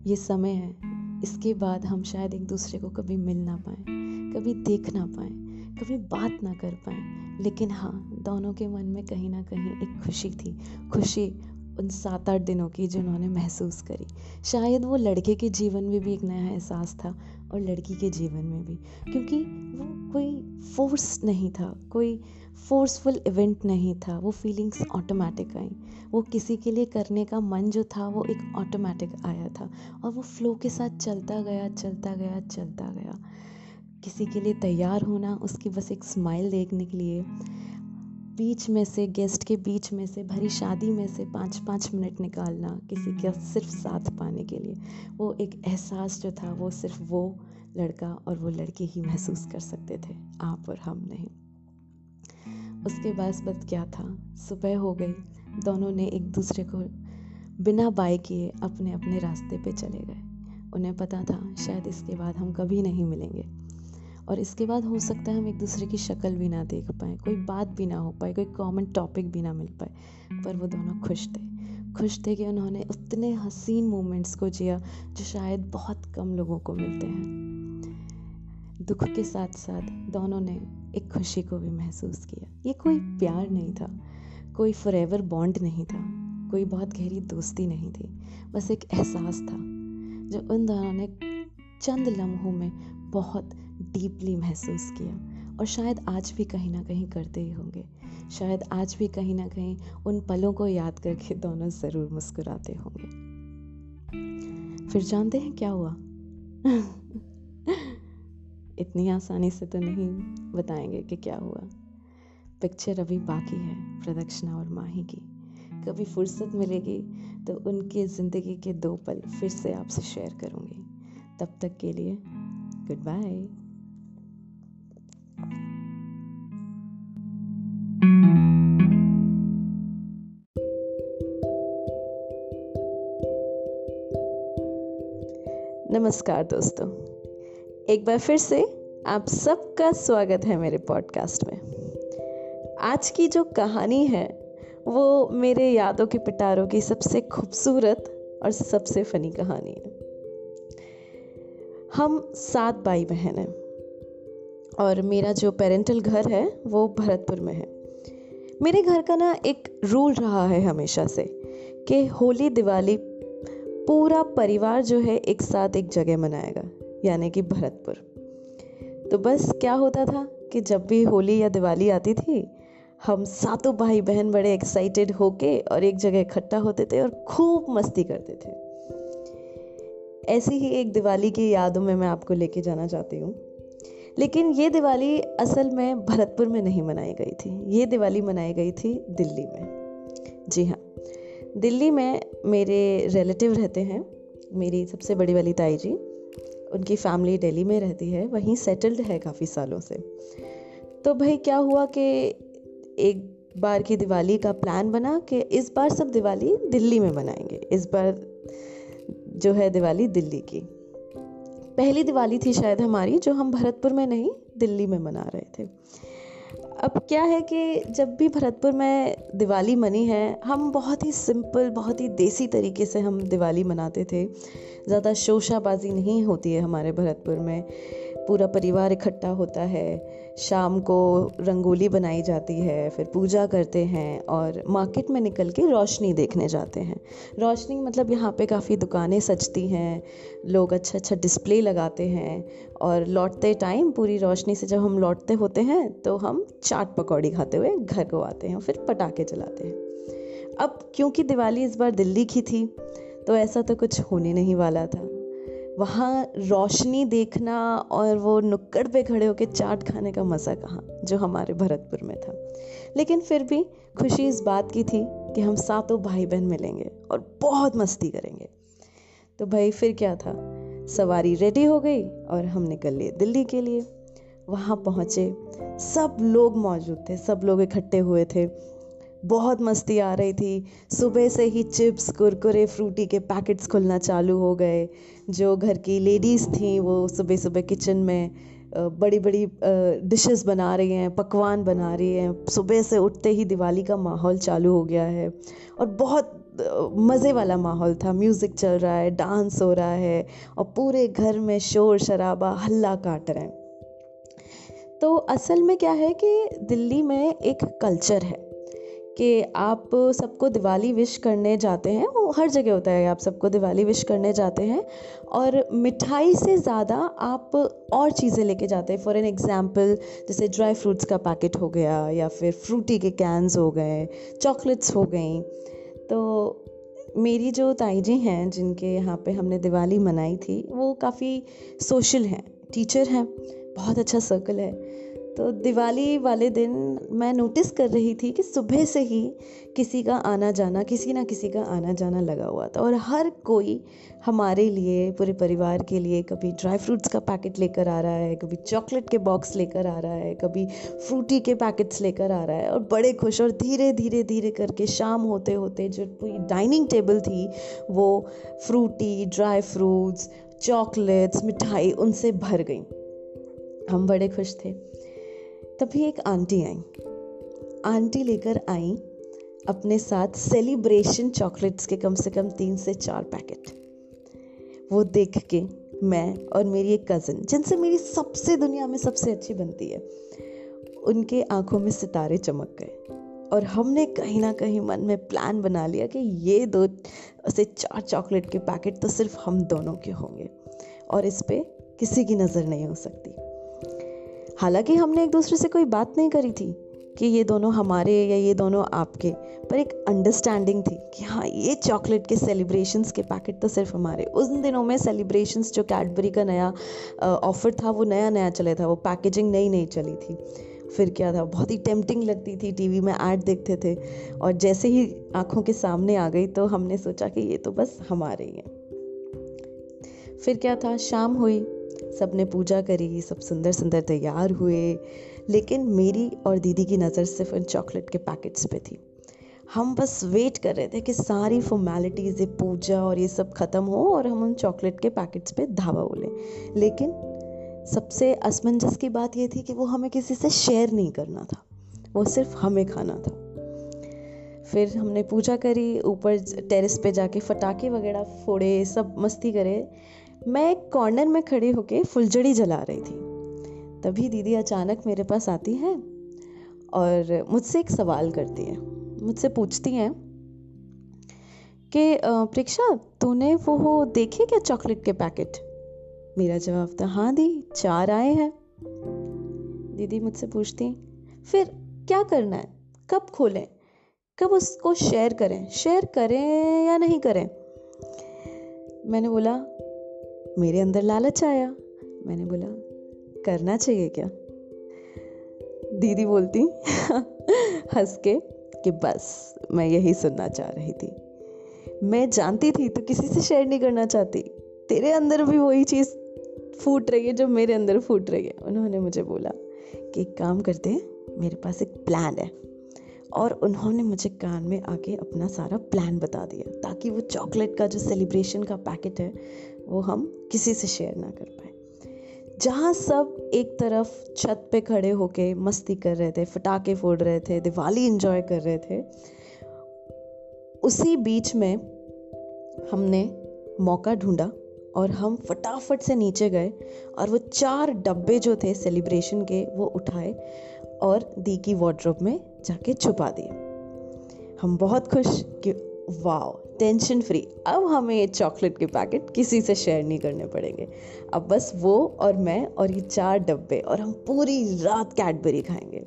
ये समय है, इसके बाद हम शायद एक दूसरे को कभी मिल ना पाए, कभी देख ना पाए, कभी बात ना कर पाए। लेकिन हाँ दोनों के मन में कहीं ना कहीं एक खुशी थी। खुशी उन सात आठ दिनों की जिन्होंने महसूस करी। शायद वो लड़के के जीवन में भी एक नया एहसास था और लड़की के जीवन में भी, क्योंकि वो कोई फोर्स नहीं था, कोई फोर्सफुल इवेंट नहीं था। वो फीलिंग्स ऑटोमेटिक आई। वो किसी के लिए करने का मन जो था, वो एक ऑटोमेटिक आया था और वो फ्लो के साथ चलता गया चलता गया चलता गया। किसी के लिए तैयार होना, उसकी बस एक स्माइल देखने के लिए बीच में से, गेस्ट के बीच में से, भरी शादी में से पाँच पाँच मिनट निकालना किसी का सिर्फ़ साथ पाने के लिए। वो एक एहसास जो था, वो सिर्फ़ वो लड़का और वो लड़की ही महसूस कर सकते थे, आप और हम नहीं। उसके बाद बस क्या था? सुबह हो गई। दोनों ने एक दूसरे को बिना बाय किए अपने अपने रास्ते पे चले गए। उन्हें पता था, शायद इसके बाद हम कभी नहीं मिलेंगे। और इसके बाद हो सकता है हम एक दूसरे की शक्ल भी ना देख पाए, कोई बात भी ना हो पाए, कोई कॉमन टॉपिक भी ना मिल पाए, पर वो दोनों खुश थे। खुश थे कि उन्होंने उतने हसीन मोमेंट्स को जिया जो शायद बहुत कम लोगों को मिलते हैं। दुख के साथ साथ दोनों ने एक खुशी को भी महसूस किया। ये कोई प्यार नहीं था, कोई फॉरएवर बॉन्ड नहीं था, कोई बहुत गहरी दोस्ती नहीं थी, बस एक एहसास था, जो उन दोनों ने चंद लम्हों में बहुत डीपली महसूस किया। और शायद आज भी कहीं ना कहीं करते ही होंगे। शायद आज भी कहीं ना कहीं उन पलों को याद करके दोनों ज़रूर मुस्कुराते होंगे। फिर जानते हैं क्या हुआ? इतनी आसानी से तो नहीं बताएँगे कि क्या हुआ। पिक्चर अभी बाकी है, प्रदक्षिणा और माही की। कभी फुर्सत मिलेगी तो उनके ज़िंदगी के दो पल फिर से आपसे शेयर करूँगी। तब तक के लिए गुड बाय नमस्कार दोस्तों। एक बार फिर से आप सबका स्वागत है मेरे पॉडकास्ट में। आज की जो कहानी है, वो मेरे यादों के पिटारों की सबसे खूबसूरत और सबसे फनी कहानी है। हम सात भाई बहन हैं और मेरा जो पेरेंटल घर है, वो भरतपुर में है। मेरे घर का ना एक रूल रहा है हमेशा से कि होली दिवाली पूरा परिवार जो है एक साथ एक जगह मनाएगा, यानी कि भरतपुर। तो बस क्या होता था कि जब भी होली या दिवाली आती थी, हम सातों भाई बहन बड़े एक्साइटेड होके और एक जगह इकट्ठा होते थे और खूब मस्ती करते थे। ऐसी ही एक दिवाली की यादों में मैं आपको लेके जाना चाहती हूँ। लेकिन ये दिवाली असल में भरतपुर में नहीं मनाई गई थी। ये दिवाली मनाई गई थी दिल्ली में। जी हाँ। दिल्ली में मेरे रिलेटिव रहते हैं, मेरी सबसे बड़ी वाली ताई जी उनकी फैमिली दिल्ली में रहती है, वहीं सेटल्ड है काफ़ी सालों से। तो भाई क्या हुआ कि एक बार की दिवाली का प्लान बना कि इस बार सब दिवाली दिल्ली में मनाएँगे। इस बार जो है दिवाली दिल्ली की। पहली दिवाली थी शायद हमारी, जो हम भरतपुर में नहीं, दिल्ली में मना रहे थे। अब क्या है कि जब भी भरतपुर में दिवाली मनी है, हम बहुत ही सिंपल बहुत ही देसी तरीके से हम दिवाली मनाते थे। ज़्यादा शोशाबाजी नहीं होती है हमारे भरतपुर में। पूरा परिवार इकट्ठा होता है। शाम को रंगोली बनाई जाती है, फिर पूजा करते हैं और मार्केट में निकल के रोशनी देखने जाते हैं। रोशनी मतलब यहाँ पे काफ़ी दुकानें सजती हैं, लोग अच्छा अच्छा डिस्प्ले लगाते हैं और लौटते टाइम पूरी रोशनी से जब हम लौटते होते हैं तो हम चाट पकौड़ी खाते हुए घर को आते हैं फिर पटाखे चलाते हैं। अब क्योंकि दिवाली इस बार दिल्ली की थी तो ऐसा तो कुछ होने नहीं वाला था। वहाँ रोशनी देखना और वो नुक्कड़ पे खड़े होकर चाट खाने का मज़ा कहाँ, जो हमारे भरतपुर में था। लेकिन फिर भी खुशी इस बात की थी कि हम सातों भाई बहन मिलेंगे और बहुत मस्ती करेंगे। तो भाई, फिर क्या था? सवारी रेडी हो गई और हम निकल लिए दिल्ली के लिए। वहाँ पहुँचे, सब लोग मौजूद थे, सब लोग इकट्ठे हुए थे। बहुत मस्ती आ रही थी। सुबह से ही चिप्स, कुरकुरे, फ्रूटी के पैकेट्स खुलना चालू हो गए। जो घर की लेडीज़ थी, वो सुबह सुबह किचन में बड़ी बड़ी डिशेस बना रही हैं, पकवान बना रही हैं। सुबह से उठते ही दिवाली का माहौल चालू हो गया है और बहुत मज़े वाला माहौल था। म्यूज़िक चल रहा है डांस हो रहा है और पूरे घर में शोर शराबा, हल्ला काट रहे हैं। तो असल में क्या है कि दिल्ली में एक कल्चर है। कि आप सबको दिवाली विश करने जाते हैं। वो हर जगह होता है, आप सबको दिवाली विश करने जाते हैं। और मिठाई से ज़्यादा आप और चीज़ें लेके जाते हैं। फॉर एन एग्ज़ाम्पल जैसे ड्राई फ्रूट्स का पैकेट हो गया या फिर फ्रूटी के कैंस हो गए चॉकलेट्स हो गई। तो मेरी जो ताई जी हैं, जिनके यहाँ पे हमने दिवाली मनाई थी, वो काफ़ी सोशल हैं टीचर हैं, बहुत अच्छा सर्कल है। तो दिवाली वाले दिन मैं नोटिस कर रही थी कि सुबह से ही किसी का आना जाना, किसी ना किसी का आना जाना लगा हुआ था। और हर कोई हमारे लिए, पूरे परिवार के लिए कभी ड्राई फ्रूट्स का पैकेट लेकर आ रहा है, कभी चॉकलेट के बॉक्स लेकर आ रहा है, कभी फ्रूटी के पैकेट्स लेकर आ रहा है। और बड़े खुश और धीरे धीरे धीरे करके शाम होते होते जो पूरी डाइनिंग टेबल थी, वो फ्रूटी ड्राई फ्रूट्स चॉकलेट्स मिठाई उनसे भर गई। हम बड़े खुश थे। तभी एक आंटी आई। आंटी लेकर आई अपने साथ सेलिब्रेशन चॉकलेट्स के कम से कम तीन से चार पैकेट वो देख के मैं और मेरी एक कज़न जिनसे मेरी सबसे दुनिया में सबसे अच्छी बनती है, उनके आँखों में सितारे चमक गए। और हमने कहीं ना कहीं मन में प्लान बना लिया कि ये दो से चार चॉकलेट के पैकेट तो सिर्फ़ हम दोनों के होंगे। और इस पर किसी की नज़र नहीं हो सकती। हालाँकि हमने एक दूसरे से कोई बात नहीं करी थी कि ये दोनों हमारे या ये दोनों आपके, पर एक अंडरस्टैंडिंग थी कि हाँ ये चॉकलेट के सेलिब्रेशंस के पैकेट तो सिर्फ़ हमारे। उन दिनों में सेलिब्रेशंस जो कैडबरी का नया ऑफ़र था, वो नया नया चले था, वो पैकेजिंग नई नई चली थी। फिर क्या था, बहुत ही टेम्पटिंग लगती थी टीवी में ऐड देखते थे, और जैसे ही आँखों के सामने आ गई तो हमने सोचा कि ये तो बस हमारे ही हैं। फिर क्या था, शाम हुई सबने पूजा करी, सब सुंदर सुंदर तैयार हुए। लेकिन मेरी और दीदी की नज़र सिर्फ़ उन चॉकलेट के पैकेट्स पे थी। हम बस वेट कर रहे थे कि सारी फॉर्मेलिटीज़ ये पूजा और ये सब ख़त्म हो और हम उन चॉकलेट के पैकेट्स पे धावा बोलें। लेकिन सबसे असमंजस की बात ये थी कि वो हमें किसी से शेयर नहीं करना था। वो सिर्फ़ हमें खाना था। फिर हमने पूजा करी, ऊपर टेरेस पे जाके फटाके वगैरह फोड़े, सब मस्ती करे। मैं एक कॉर्नर में खड़ी होके फुलझड़ी जला रही थी। तभी दीदी अचानक मेरे पास आती है और मुझसे एक सवाल करती है। मुझसे पूछती हैं कि प्रीक्षा, तूने वो देखे क्या चॉकलेट के पैकेट? मेरा जवाब था हाँ दी, चार आए हैं। दीदी मुझसे पूछती, फिर क्या करना है? कब खोलें? कब उसको शेयर करें? शेयर करें या नहीं करें? मैंने बोला मेरे अंदर लालच आया। मैंने बोला, करना चाहिए क्या? दीदी बोलती हंस के कि बस, मैं यही सुनना चाह रही थी। मैं जानती थी तो किसी से शेयर नहीं करना चाहती। तेरे अंदर भी वही चीज़ फूट रही है जो मेरे अंदर फूट रही है। उन्होंने मुझे बोला कि एक काम करते मेरे पास एक प्लान है। और उन्होंने मुझे कान में आके अपना सारा प्लान बता दिया, ताकि वो चॉकलेट का जो सेलिब्रेशन का पैकेट है वो हम किसी से शेयर ना कर पाए। जहाँ सब एक तरफ़ छत पे खड़े होके मस्ती कर रहे थे, फटाके फोड़ रहे थे, दिवाली इंजॉय कर रहे थे, उसी बीच में हमने मौका ढूंढा और हम फटाफट से नीचे गए और वो चार डब्बे जो थे सेलिब्रेशन के, वो उठाए और दी की वार्ड्रोब में जाके छुपा दिए। हम बहुत खुश कि वाह टेंशन फ्री अब हमें ये चॉकलेट के पैकेट किसी से शेयर नहीं करने पड़ेंगे। अब बस वो और मैं और ये चार डब्बे और हम पूरी रात कैडबरी खाएँगे।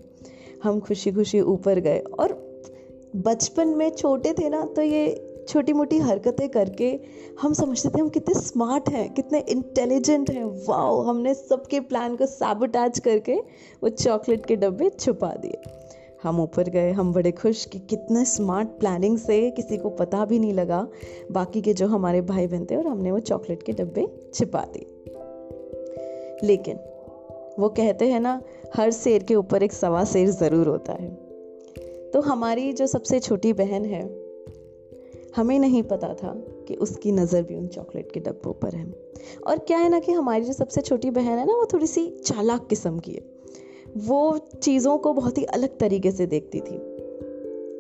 हम खुशी खुशी ऊपर गए और बचपन में छोटे थे ना तो ये छोटी मोटी हरकतें करके हम समझते थे हम कितने स्मार्ट हैं, कितने इंटेलिजेंट हैं। वाओ हमने सबके प्लान को सैबोटाज करके वो चॉकलेट के डब्बे छुपा दिए। हम ऊपर गए, हम बड़े खुश कि कितने स्मार्ट प्लानिंग से किसी को पता भी नहीं लगा। बाकी के जो हमारे भाई बहन थे और हमने वो चॉकलेट के डब्बे छिपा दिए। लेकिन वो कहते हैं ना, हर शेर के ऊपर एक सवा शेर ज़रूर होता है। तो हमारी जो सबसे छोटी बहन है, हमें नहीं पता था कि उसकी नज़र भी उन चॉकलेट के डब्बों पर है। और क्या है ना कि हमारी जो सबसे छोटी बहन है ना, वो थोड़ी सी चालाक किस्म की है। वो चीज़ों को बहुत ही अलग तरीके से देखती थी।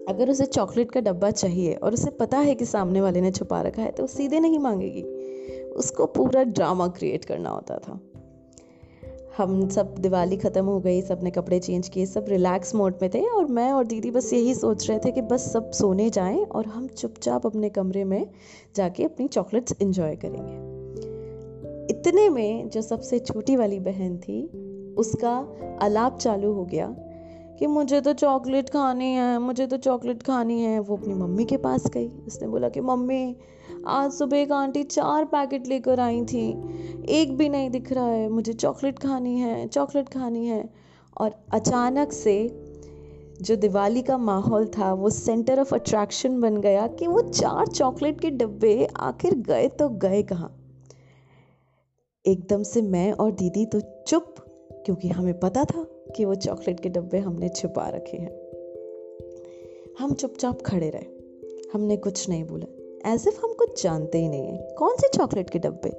अगर उसे चॉकलेट का डब्बा चाहिए और उसे पता है कि सामने वाले ने छुपा रखा है तो सीधे नहीं मांगेगी। उसको पूरा ड्रामा क्रिएट करना होता था। हम सब, दिवाली ख़त्म हो गई सबने कपड़े चेंज किए, सब रिलैक्स मोड में थे और मैं और दीदी बस यही सोच रहे थे कि बस सब सोने जाएँ और हम चुपचाप अपने कमरे में जाके अपनी चॉकलेट्स इंजॉय करेंगे। इतने में जो सबसे छोटी वाली बहन थी उसका अलाप चालू हो गया कि मुझे तो चॉकलेट खानी है, मुझे तो चॉकलेट खानी है। वो अपनी मम्मी के पास गई। उसने बोला कि, मम्मी, आज सुबह एक आंटी चार पैकेट लेकर आई थी। एक भी नहीं दिख रहा है। मुझे चॉकलेट खानी है, चॉकलेट खानी है। और अचानक से जो दिवाली का माहौल था, वो सेंटर ऑफ़ अट्रैक्शन बन गया कि वो चार चॉकलेट के डब्बे आखिर गए तो गए कहाँ? एकदम से मैं और दीदी तो चुप क्योंकि हमें पता था कि वो चॉकलेट के डब्बे हमने छुपा रखे हैं। हम चुपचाप खड़े रहे। हमने कुछ नहीं बोला। एज इफ़ हम कुछ जानते ही नहीं है। कौन से चॉकलेट के डब्बे?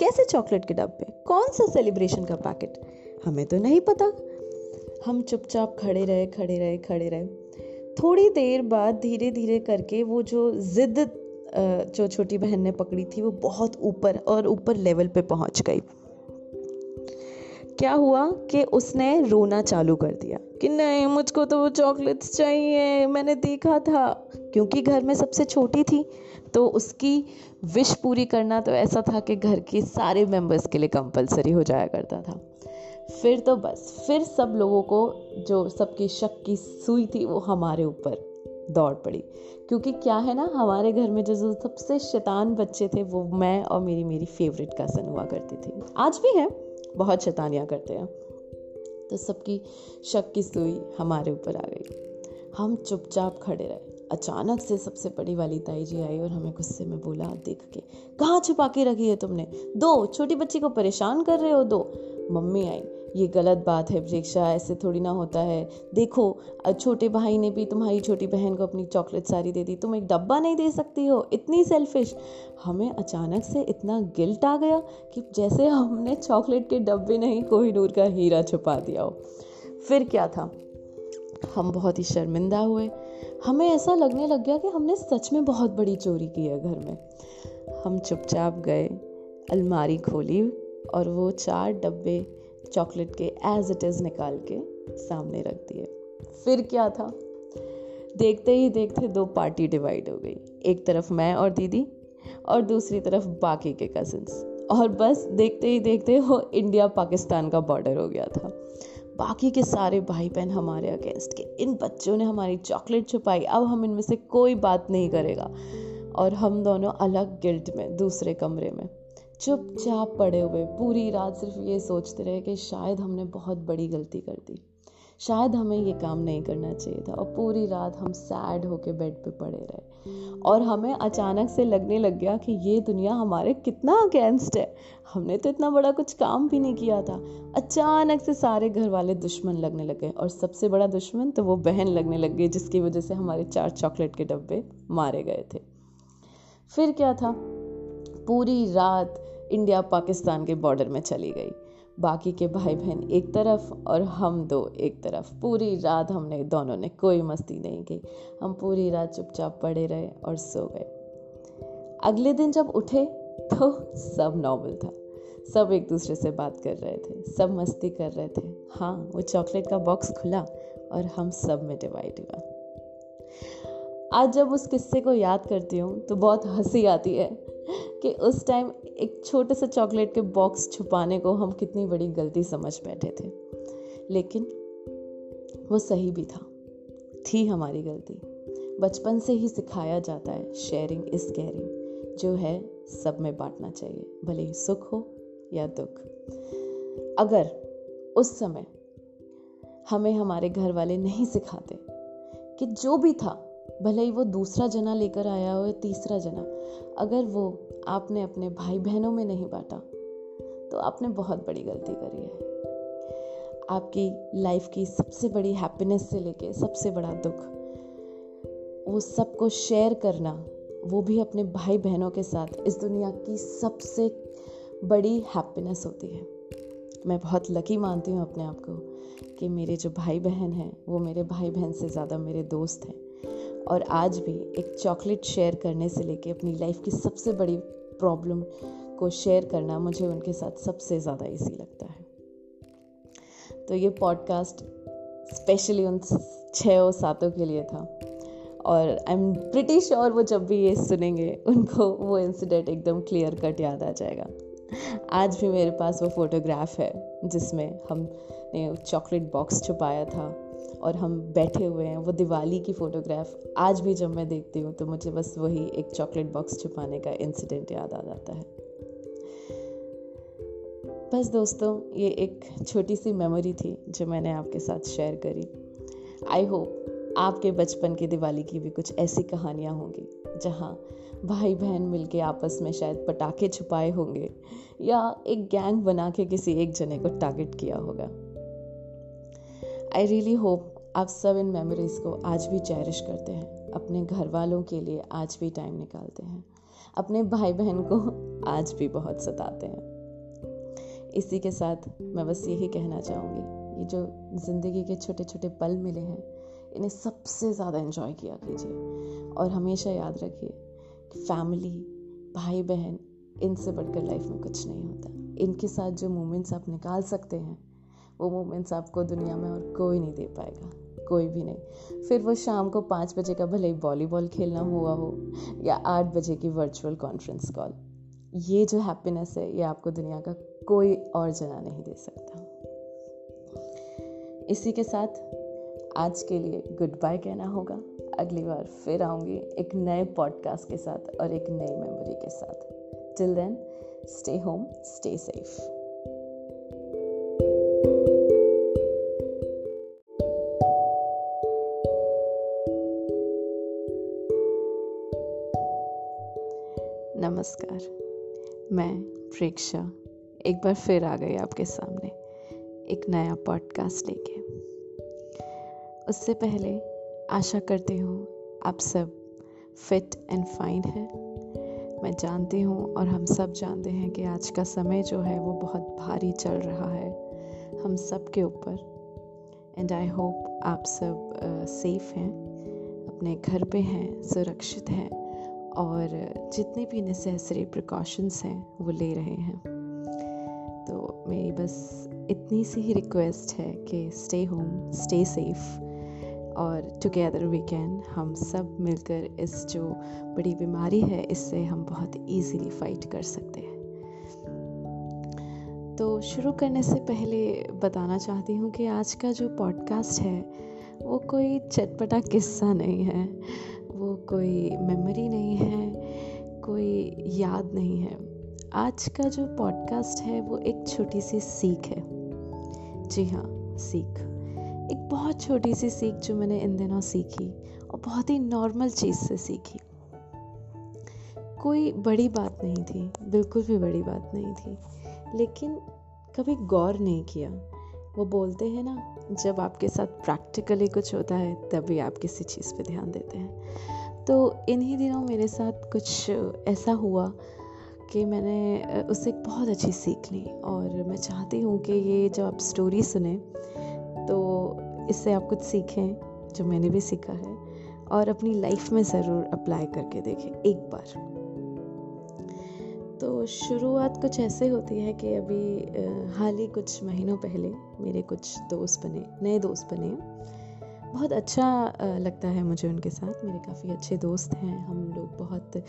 कैसे चॉकलेट के डब्बे? कौन सा सेलिब्रेशन का पैकेट हमें तो नहीं पता। हम चुपचाप खड़े रहे खड़े रहे खड़े रहे। थोड़ी देर बाद धीरे धीरे करके वो जो जिद जो छोटी बहन ने पकड़ी थी, वो बहुत ऊपर और ऊपर लेवल पे पहुँच गई। क्या हुआ कि उसने रोना चालू कर दिया कि नहीं, मुझको तो वो चॉकलेट्स चाहिए, मैंने देखा था। क्योंकि घर में सबसे छोटी थी तो उसकी विश पूरी करना तो ऐसा था कि घर के सारे मेंबर्स के लिए कंपलसरी हो जाया करता था। फिर तो बस, फिर सब लोगों को जो सबकी शक की सुई थी वो हमारे ऊपर दौड़ पड़ी। क्योंकि क्या है ना, हमारे घर में जो जो सबसे शैतान बच्चे थे वो मैं और मेरी मेरी फेवरेट कज़न हुआ करती थी। आज भी हैं। बहुत शैतानियाँ करते हैं। तो सबकी शक की सुई हमारे ऊपर आ गई। हम चुपचाप खड़े रहे। अचानक से सबसे बड़ी वाली ताई जी आई और हमें गुस्से में बोला, देख के, कहाँ छुपा के रखी है तुमने? दो, छोटी बच्ची को परेशान कर रहे हो, दो। मम्मी आई। ये गलत बात है प्रेक्षा ऐसे थोड़ी ना होता है। देखो छोटे भाई ने भी तुम्हारी छोटी बहन को अपनी चॉकलेट सारी दे दी, तुम एक डब्बा नहीं दे सकती हो, इतनी सेल्फिश हमें अचानक से इतना गिल्ट आ गया कि जैसे हमने चॉकलेट के डब्बे नहीं, कोई नूर का हीरा छुपा दिया हो। फिर क्या था? हम बहुत ही शर्मिंदा हुए। हमें ऐसा लगने लग गया कि हमने सच में बहुत बड़ी चोरी की है घर में। हम चुपचाप गए, अलमारी खोली और वो चार डब्बे चॉकलेट के एज इट इज़ निकाल के सामने रख दिए। फिर क्या था? देखते ही देखते दो पार्टी डिवाइड हो गई। एक तरफ़ मैं और दीदी और दूसरी तरफ़ बाकी के कजिन्स और बस देखते ही देखते वो इंडिया पाकिस्तान का बॉर्डर हो गया था। बाकी के सारे भाई बहन हमारे अगेंस्ट के। इन बच्चों ने हमारी चॉकलेट छुपाई। अब हम इनमें से कोई बात नहीं करेगा। और हम दोनों अलग गिल्ट में, दूसरे कमरे में। चुपचाप पड़े हुए। पूरी रात सिर्फ़ ये सोचते रहे कि शायद हमने बहुत बड़ी गलती कर दी। शायद हमें ये काम नहीं करना चाहिए था। और पूरी रात हम सैड होके बेड पे पड़े रहे। और हमें अचानक से लगने लग गया कि ये दुनिया हमारे कितना अगेंस्ट है। हमने तो इतना बड़ा कुछ काम भी नहीं किया था। अचानक से सारे घर वाले दुश्मन लगने लगे और सबसे बड़ा दुश्मन तो वो बहन लगने लग गई, जिसकी वजह से हमारे चार चॉकलेट के डब्बे मारे गए थे। फिर क्या था? पूरी रात इंडिया पाकिस्तान के बॉर्डर में चली गई। बाकी के भाई बहन एक तरफ़ और हम दो एक तरफ़। पूरी रात हमने दोनों ने कोई मस्ती नहीं की। हम पूरी रात चुपचाप पड़े रहे और सो गए। अगले दिन जब उठे तो सब नॉर्मल था। सब एक दूसरे से बात कर रहे थे। सब मस्ती कर रहे थे। हाँ वो चॉकलेट का बॉक्स खुला और हम सब में डिवाइड हुआ। आज जब उस किस्से को याद करती हूँ तो बहुत हँसी आती है। कि उस टाइम एक छोटे से चॉकलेट के बॉक्स छुपाने को हम कितनी बड़ी गलती समझ बैठे थे। लेकिन वो सही भी था। थी हमारी गलती। बचपन से ही सिखाया जाता है शेयरिंग इज़ केयरिंग जो है सब में बांटना चाहिए। भले ही सुख हो या दुख। अगर उस समय हमें हमारे घर वाले नहीं सिखाते कि जो भी था भले ही वो दूसरा जना लेकर आया हो या तीसरा जना, अगर वो आपने अपने भाई बहनों में नहीं बांटा तो आपने बहुत बड़ी गलती करी है। आपकी लाइफ की सबसे बड़ी हैप्पीनेस से लेके सबसे बड़ा दुख, वो सबको शेयर करना, वो भी अपने भाई बहनों के साथ इस दुनिया की सबसे बड़ी हैप्पीनेस होती है। मैं बहुत लकी मानती हूँ अपने आप को कि मेरे जो भाई बहन हैं, वो मेरे भाई बहन से ज़्यादा मेरे दोस्त हैं। और आज भी एक चॉकलेट शेयर करने से लेके अपनी लाइफ की सबसे बड़ी प्रॉब्लम को शेयर करना मुझे उनके साथ सबसे ज़्यादा ईजी लगता है। तो ये पॉडकास्ट स्पेशली उन छः और सातों के लिए था। और आई एम प्रिटी श्योर वो जब भी ये सुनेंगे, उनको वो इंसिडेंट एकदम क्लियर कट याद आ जाएगा। आज भी मेरे पास वो फोटोग्राफ है, जिसमें हमने चॉकलेट बॉक्स छुपाया था। और हम बैठे हुए हैं, वो दिवाली की फ़ोटोग्राफ आज भी जब मैं देखती हूँ तो मुझे बस वही एक चॉकलेट बॉक्स छुपाने का इंसिडेंट याद आ जाता है। बस दोस्तों, ये एक छोटी सी मेमोरी थी जो मैंने आपके साथ शेयर करी। आई होप आपके बचपन की दिवाली की भी कुछ ऐसी कहानियाँ होंगी, जहाँ भाई बहन मिलके आपस में शायद पटाखे छुपाए होंगे, या एक गैंग बना के किसी एक जने को टारगेट किया होगा। आई रियली होप आप सब इन मेमोरीज को आज भी चेरिश करते हैं। अपने घर वालों के लिए आज भी टाइम निकालते हैं। अपने भाई बहन को आज भी बहुत सताते हैं। इसी के साथ मैं बस यही कहना चाहूँगी, ये जो ज़िंदगी के छोटे छोटे पल मिले हैं, इन्हें सबसे ज़्यादा इन्जॉय किया कीजिए। और हमेशा याद रखिए कि फैमिली भाई बहन इनसे बढ़कर लाइफ में कुछ नहीं होता। इनके साथ जो मोमेंट्स आप निकाल सकते हैं वो मोमेंट्स आपको दुनिया में और कोई नहीं दे पाएगा, कोई भी नहीं। फिर वो शाम को पाँच बजे का भले ही वॉलीबॉल खेलना हुआ हो या आठ बजे की वर्चुअल कॉन्फ्रेंस कॉल ये जो हैप्पीनेस है, ये आपको दुनिया का कोई और जना नहीं दे सकता। इसी के साथ आज के लिए गुड बाय कहना होगा। अगली बार फिर आऊँगी एक नए पॉडकास्ट के साथ और एक नई मेमोरी के साथ। Till then stay home stay safe नमस्कार। मैं प्रेक्षा एक बार फिर आ गई आपके सामने एक नया पॉडकास्ट लेके। उससे पहले आशा करती हूँ आप सब फिट एंड फाइन हैं। मैं जानती हूँ और हम सब जानते हैं कि आज का समय जो है वो बहुत भारी चल रहा है हम सब के ऊपर। एंड आई होप आप सब सेफ़ हैं, अपने घर पे हैं, सुरक्षित हैं। और जितने भी नेसेसरी प्रिकॉशंस हैं, वो ले रहे हैं। तो मेरी बस इतनी सी ही रिक्वेस्ट है कि स्टे होम स्टे सेफ़ और टुगेदर वी कैन हम सब मिलकर इस जो बड़ी बीमारी है, इससे हम बहुत इजीली फाइट कर सकते हैं। तो शुरू करने से पहले बताना चाहती हूँ कि आज का जो पॉडकास्ट है, वो कोई चटपटा किस्सा नहीं है। वो कोई मेमोरी नहीं है, कोई याद नहीं है। आज का जो पॉडकास्ट है, वो एक छोटी सी सीख है। जी हाँ सीख। एक बहुत छोटी सी सीख जो मैंने इन दिनों सीखी और बहुत ही नॉर्मल चीज़ से सीखी। कोई बड़ी बात नहीं थी, बिल्कुल भी बड़ी बात नहीं थी। लेकिन कभी गौर नहीं किया। वो बोलते हैं ना जब आपके साथ प्रैक्टिकली कुछ होता है तभी आप किसी चीज़ पे ध्यान देते हैं। तो इन्हीं दिनों मेरे साथ कुछ ऐसा हुआ कि मैंने उससे बहुत अच्छी सीख ली और मैं चाहती हूँ कि ये जब आप स्टोरी सुने तो इससे आप कुछ सीखें, जो मैंने भी सीखा है और अपनी लाइफ में ज़रूर अप्लाई करके देखें, एक बार। तो शुरुआत कुछ ऐसे होती है कि अभी हाल ही कुछ महीनों पहले मेरे कुछ दोस्त बने, नए दोस्त बने। बहुत अच्छा लगता है मुझे उनके साथ। मेरे काफ़ी अच्छे दोस्त हैं। हम लोग बहुत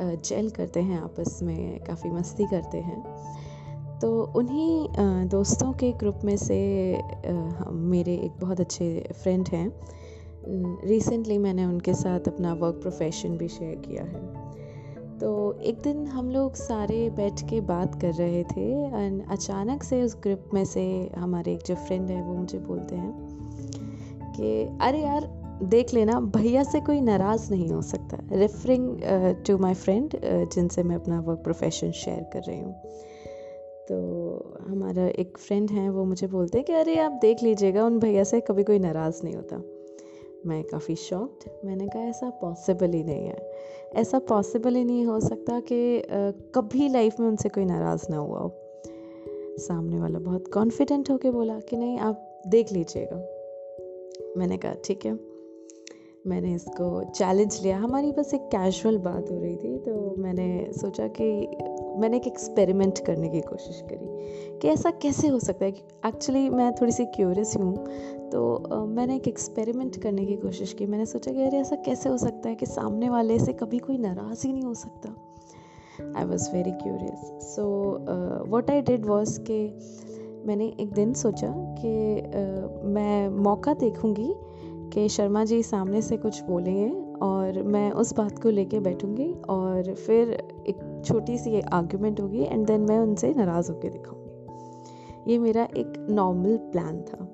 जेल करते हैं आपस में, काफ़ी मस्ती करते हैं। तो उन्हीं दोस्तों के ग्रुप में से मेरे एक बहुत अच्छे फ्रेंड हैं। रिसेंटली मैंने उनके साथ अपना वर्क प्रोफेशन भी शेयर किया है। तो एक दिन हम लोग सारे बैठ के बात कर रहे थे एंड अचानक से उस ग्रुप में से हमारे एक जो फ्रेंड है वो मुझे बोलते हैं कि, अरे यार, देख लेना, भैया से कोई नाराज़ नहीं हो सकता। रेफरिंग टू माय फ्रेंड जिनसे मैं अपना वर्क प्रोफेशन शेयर कर रही हूँ। तो हमारा एक फ्रेंड है, वो मुझे बोलते हैं कि, अरे आप देख लीजिएगा, उन भैया से कभी कोई नाराज़ नहीं होता। मैं काफ़ी शॉक्ड, मैंने कहा ऐसा पॉसिबल ही नहीं है। ऐसा पॉसिबल ही नहीं हो सकता कि कभी लाइफ में उनसे कोई नाराज़ ना हुआ हो। सामने वाला बहुत कॉन्फिडेंट होके बोला कि नहीं, आप देख लीजिएगा। मैंने कहा, ठीक है। मैंने इसको चैलेंज लिया। हमारी बस एक कैजुअल बात हो रही थी तो मैंने सोचा कि, मैंने एक एक्सपेरिमेंट करने की कोशिश करी कि ऐसा कैसे हो सकता है एक्चुअली मैं थोड़ी सी क्यूरियस हूँ तो मैंने एक एक्सपेरिमेंट करने की कोशिश की। मैंने सोचा कि अरे ऐसा कैसे हो सकता है कि सामने वाले से कभी कोई नाराज़ ही नहीं हो सकता? I was very curious so what I did was के मैंने एक दिन सोचा कि uh, मैं मौका देखूँगी कि शर्मा जी सामने से कुछ बोलेंगे और मैं उस बात को लेके बैठूँगी और फिर एक छोटी सी आर्ग्यूमेंट होगी एंड देन मैं उनसे नाराज़ होकर दिखाऊँगी। ये मेरा एक नॉर्मल प्लान था।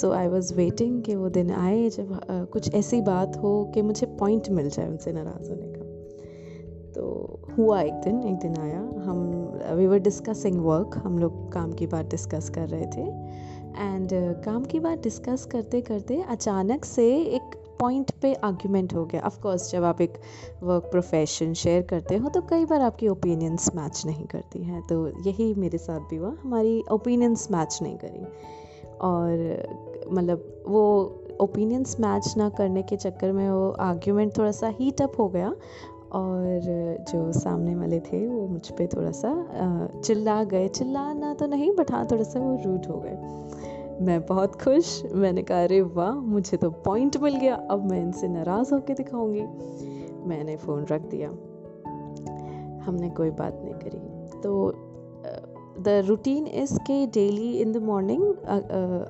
सो आई वॉज़ वेटिंग कि वो दिन आए जब uh, कुछ ऐसी बात हो कि मुझे पॉइंट मिल जाए उनसे नाराज़ होने का। तो हुआ एक दिन एक दिन आया। हम वी वर डिस्कसिंग वर्क हम लोग काम की बात डिस्कस कर रहे थे। एंड uh, काम की बात डिस्कस करते करते अचानक से एक पॉइंट पे आर्ग्यूमेंट हो गया। ऑफ़ कोर्स जब आप एक वर्क प्रोफेशन शेयर करते हो तो कई बार आपकी ओपिनियंस मैच नहीं करती हैं। तो यही मेरे साथ भी हुआ। हमारी ओपिनियंस मैच नहीं करी। और मतलब वो ओपिनियंस मैच ना करने के चक्कर में वो आर्ग्यूमेंट थोड़ा सा हीट अप हो गया और जो सामने वाले थे वो मुझ पर थोड़ा सा चिल्ला गए। चिल्लाना तो नहीं बट हाँ थोड़ा सा वो रूट हो गए। मैं बहुत खुश। मैंने कहा, अरे वाह, मुझे तो पॉइंट मिल गया। अब मैं इनसे नाराज़ होकर दिखाऊँगी। मैंने फ़ोन रख दिया। हमने कोई बात नहीं करी। तो द रूटीन इज़ के डेली इन द मॉर्निंग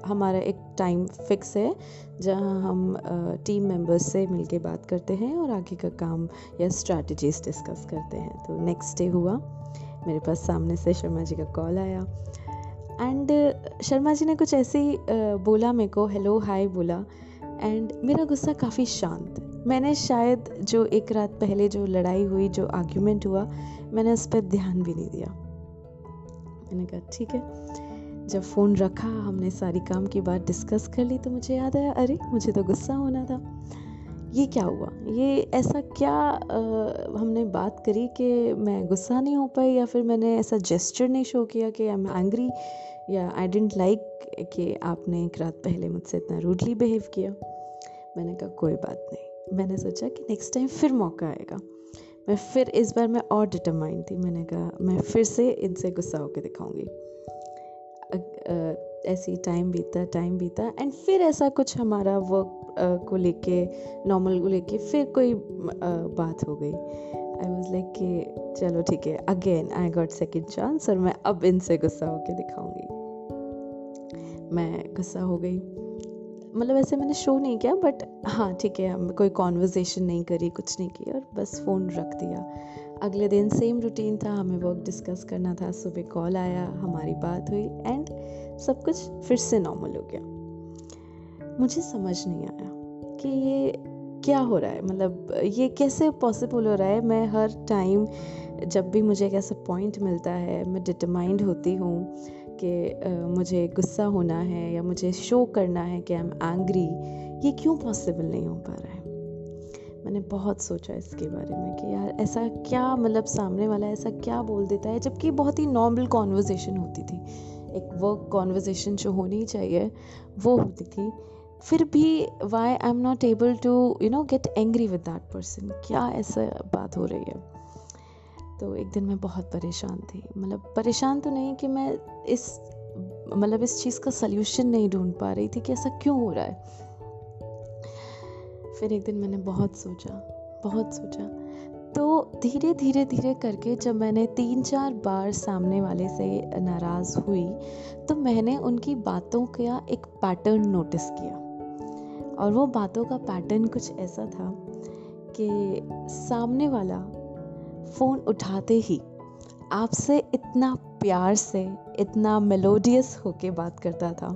हमारा एक टाइम फिक्स है जहाँ हम टीम uh, मेंबर्स से मिलके बात करते हैं और आगे का काम या स्ट्रैटेजीज डिस्कस करते हैं। तो नेक्स्ट डे हुआ मेरे पास सामने से शर्मा जी का कॉल आया। एंड शर्मा जी ने कुछ ऐसे ही uh, बोला मेरे को हेलो हाय बोला। एंड मेरा गुस्सा काफ़ी शांत मैंने शायद जो एक रात पहले जो लड़ाई हुई जो आर्ग्यूमेंट हुआ मैंने उस पर ध्यान भी नहीं दिया। मैंने कहा ठीक है। जब फ़ोन रखा हमने सारी काम की बात डिस्कस कर ली तो मुझे याद आया अरे मुझे तो गुस्सा होना था। ये क्या हुआ? ये ऐसा क्या आ, हमने बात करी कि मैं गुस्सा नहीं हो पाई या फिर मैंने ऐसा जेस्चर नहीं शो किया कि आई एम एंग्री या आई डेंट लाइक कि आपने एक रात पहले मुझसे इतना रूडली बिहेव किया? मैंने कहा कोई बात नहीं। मैंने सोचा कि नेक्स्ट टाइम फिर मौका आएगा। मैं फिर इस बार मैं और डिटरमाइंड थी। मैंने कहा, मैं फिर से इनसे गुस्सा होकर दिखाऊँगी। ऐसी टाइम बीता टाइम बीता एंड फिर ऐसा कुछ हमारा वर्क को लेके नॉर्मल को लेके फिर कोई बात हो गई। आई वॉज़ लाइक कि, चलो ठीक है again I got second chance और मैं अब इनसे गुस्सा होकर दिखाऊँगी। मैं गुस्सा हो गई। मतलब ऐसे मैंने शो नहीं किया बट हाँ ठीक है, हम कोई कॉन्वर्जेसन नहीं करी, कुछ नहीं किया और बस फ़ोन रख दिया। अगले दिन सेम रूटीन था, हमें वर्क डिस्कस करना था, सुबह कॉल आया, हमारी बात हुई एंड सब कुछ फिर से नॉर्मल हो गया। मुझे समझ नहीं आया कि ये क्या हो रहा है मतलब ये कैसे पॉसिबल हो रहा है? मैं हर टाइम जब भी मुझे एक ऐसा पॉइंट मिलता है, मैं डिटरमाइंड होती हूँ कि मुझे गुस्सा होना है या मुझे शो करना है कि आई एम एंग्री ये क्यों पॉसिबल नहीं हो पा रहा है? मैंने बहुत सोचा इसके बारे में कि यार ऐसा क्या मतलब सामने वाला ऐसा क्या बोल देता है? जबकि बहुत ही नॉर्मल कॉन्वर्जेसन होती थी। एक वर्क कॉन्वर्जेसन जो होनी चाहिए, वो होती थी। फिर भी why I am not able to you know get angry with that person क्या ऐसा बात हो रही है? तो एक दिन मैं बहुत परेशान थी। मतलब परेशान तो नहीं कि मैं इस मतलब इस चीज़ का सल्यूशन नहीं ढूंढ पा रही थी कि ऐसा क्यों हो रहा है। फिर एक दिन मैंने बहुत सोचा बहुत सोचा। तो धीरे धीरे धीरे करके जब मैंने तीन, चार बार सामने वाले से नाराज़ हुई तो मैंने उनकी बातों का एक पैटर्न नोटिस किया। और वो बातों का पैटर्न कुछ ऐसा था कि सामने वाला फ़ोन उठाते ही आपसे इतना प्यार से, इतना मेलोडियस होके बात करता था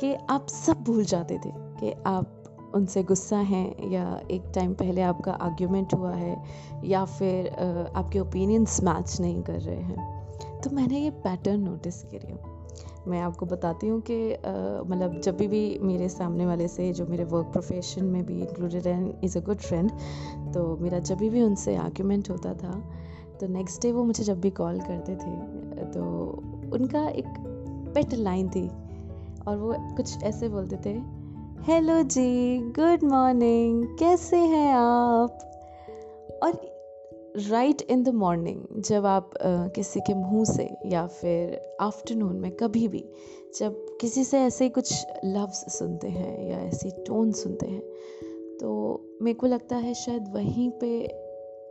कि आप सब भूल जाते थे कि आप उनसे गुस्सा हैं या एक टाइम पहले आपका आर्ग्यूमेंट हुआ है या फिर आपके ओपिनियंस मैच नहीं कर रहे हैं। तो मैंने ये पैटर्न नोटिस किया। मैं आपको बताती हूँ कि मतलब जब भी, भी मेरे सामने वाले से जो मेरे वर्क प्रोफेशन में भी इंक्लूडेड है इज़ अ गुड फ्रेंड तो मेरा जब भी, उनसे आर्ग्यूमेंट होता था तो नेक्स्ट डे वो मुझे जब भी कॉल करते थे तो उनका एक पेट लाइन थी और वो कुछ ऐसे बोलते थे हेलो जी गुड मॉर्निंग कैसे हैं आप? और राइट इन द मॉर्निंग जब आप uh, किसी के मुँह से या फिर आफ्टरनून में कभी भी जब किसी से ऐसे कुछ लफ्ज़ सुनते हैं या ऐसी टोन सुनते हैं तो मेरे को लगता है शायद वहीं पे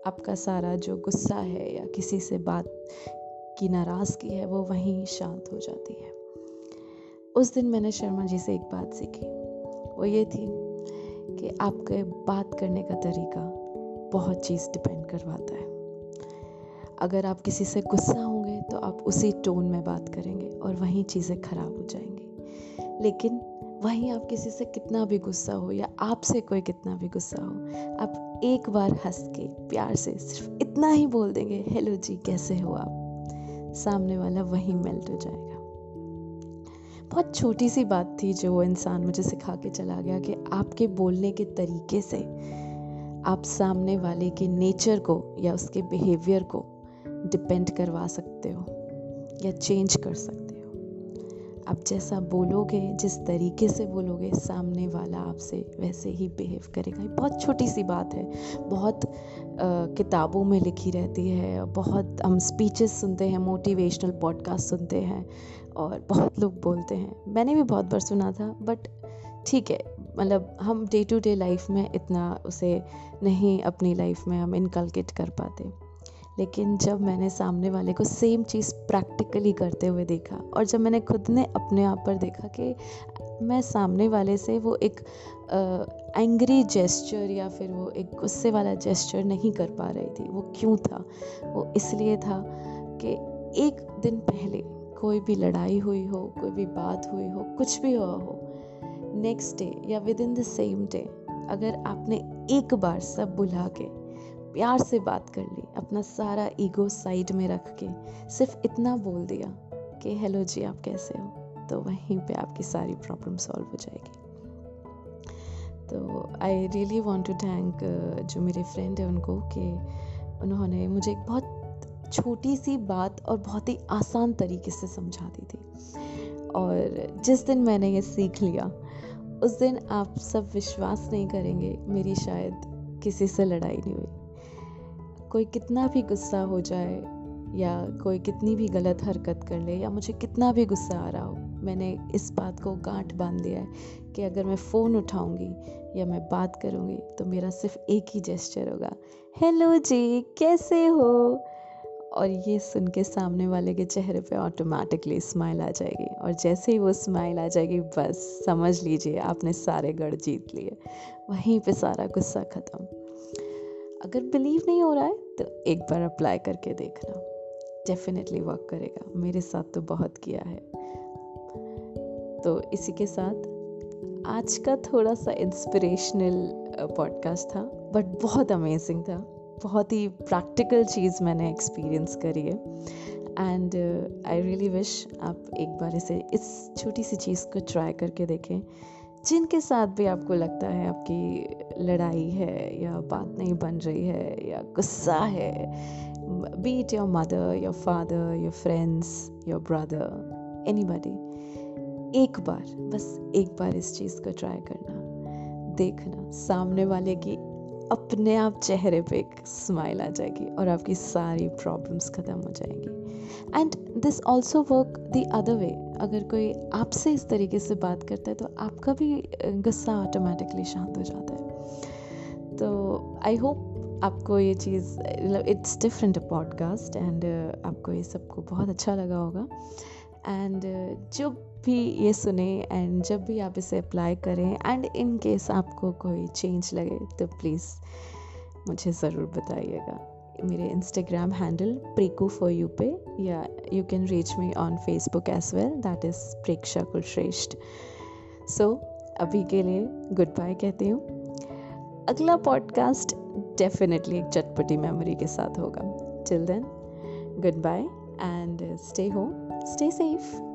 आपका सारा जो गुस्सा है या किसी से बात की नाराज़गी है वो वहीं शांत हो जाती है। उस दिन मैंने शर्मा जी से एक बात सीखी। वो ये थी कि आपके बात करने का तरीका बहुत चीज़ डिपेंड करवाता है। अगर आप किसी से गुस्सा होंगे तो आप उसी टोन में बात करेंगे और वहीं चीज़ें ख़राब हो जाएँगी। लेकिन वहीं आप किसी से कितना भी गुस्सा हो या आपसे कोई कितना भी गुस्सा हो, आप एक बार हंस के प्यार से सिर्फ़ इतना ही बोल देंगे, हेलो जी, कैसे हो आप? सामने वाला वहीं मेल्ट हो जाएगा। बहुत छोटी सी बात थी जो वो इंसान मुझे सिखा के चला गया कि आपके बोलने के तरीके से आप सामने वाले के नेचर को या उसके बिहेवियर को डिपेंड करवा सकते हो या चेंज कर सकते हो। आप जैसा बोलोगे जिस तरीके से बोलोगे सामने वाला आपसे वैसे ही बिहेव करेगा। बहुत छोटी सी बात है। बहुत आ, किताबों में लिखी रहती है बहुत हम स्पीचेस सुनते हैं मोटिवेशनल पॉडकास्ट सुनते हैं और बहुत लोग बोलते हैं। मैंने भी बहुत बार सुना था बट ठीक है मतलब हम डे टू डे लाइफ में इतना उसे नहीं अपनी लाइफ में हम इनकलकेट कर पाते। लेकिन जब मैंने सामने वाले को सेम चीज़ प्रैक्टिकली करते हुए देखा और जब मैंने खुद ने अपने आप पर देखा कि मैं सामने वाले से वो एक एंग्री जेस्चर या फिर वो एक गुस्से वाला जेस्चर नहीं कर पा रही थी, वो क्यों था? वो इसलिए था कि एक दिन पहले कोई भी लड़ाई हुई हो, कोई भी बात हुई हो, कुछ भी हुआ हो नेक्स्ट डे या within the same day अगर आपने एक बार सब बुला के प्यार से बात कर ली, अपना सारा ईगो साइड में रख के, सिर्फ़ इतना बोल दिया कि, हेलो जी, आप कैसे हो? तो वहीं पे आपकी सारी प्रॉब्लम सॉल्व हो जाएगी। तो I really want to thank जो मेरे फ्रेंड है उनको कि उन्होंने मुझे एक बहुत छोटी सी बात और बहुत ही आसान तरीके से समझा दी थी। और जिस दिन मैंने ये सीख लिया उस दिन आप सब विश्वास नहीं करेंगे, मेरी शायद किसी से लड़ाई नहीं हुई। कोई कितना भी गुस्सा हो जाए, या कोई कितनी भी गलत हरकत कर ले, या मुझे कितना भी गुस्सा आ रहा हो, मैंने इस बात को गांठ बाँध दिया है कि अगर मैं फ़ोन उठाऊँगी, या मैं बात करूँगी तो मेरा सिर्फ़ एक ही जेस्चर होगा हेलो जी, कैसे हो? और ये सुन के सामने वाले के चेहरे पे ऑटोमेटिकली स्माइल आ जाएगी। और जैसे ही वो स्माइल आ जाएगी, बस समझ लीजिए आपने सारे गढ़ जीत लिए। वहीं पे सारा गुस्सा ख़त्म। अगर बिलीव नहीं हो रहा है तो एक बार अप्लाई करके देखना। डेफिनेटली वर्क करेगा। मेरे साथ तो बहुत किया है। तो इसी के साथ, आज का थोड़ा सा इंस्पिरेशनल पॉडकास्ट था बट बहुत अमेजिंग था। बहुत ही प्रैक्टिकल चीज़ मैंने एक्सपीरियंस करी है। एंड आई रियली विश आप एक बार इसे, इस छोटी सी चीज़ को ट्राई करके देखें, जिनके साथ भी आपको लगता है आपकी लड़ाई है या बात नहीं बन रही है या गुस्सा है be it your mother your father your friends your brother any एक बार, बस एक बार इस चीज़ को ट्राई करना, देखना, सामने वाले की अपने आप चेहरे पे एक स्माइल आ जाएगी और आपकी सारी प्रॉब्लम्स ख़त्म हो जाएँगी। And this also work the other way अगर कोई आपसे इस तरीके से बात करता है तो आपका भी गुस्सा ऑटोमेटिकली शांत हो जाता है। तो आई होप आपको ये चीज़ इट्स डिफरेंट पॉडकास्ट एंड आपको ये सबको बहुत अच्छा लगा होगा। एंड जो भी ये सुने एंड जब भी आप इसे अप्लाई करें एंड इन केस आपको कोई चेंज लगे तो प्लीज़ मुझे ज़रूर बताइएगा। मेरे Instagram handle Preko for you पे, या you can reach me on Facebook as well that is Preksha Kulshreshtha so अभी के लिए गुड बाय कहती हूँ। अगला पॉडकास्ट डेफिनेटली एक चटपटी मेमोरी के साथ होगा। Till then goodbye and stay home stay safe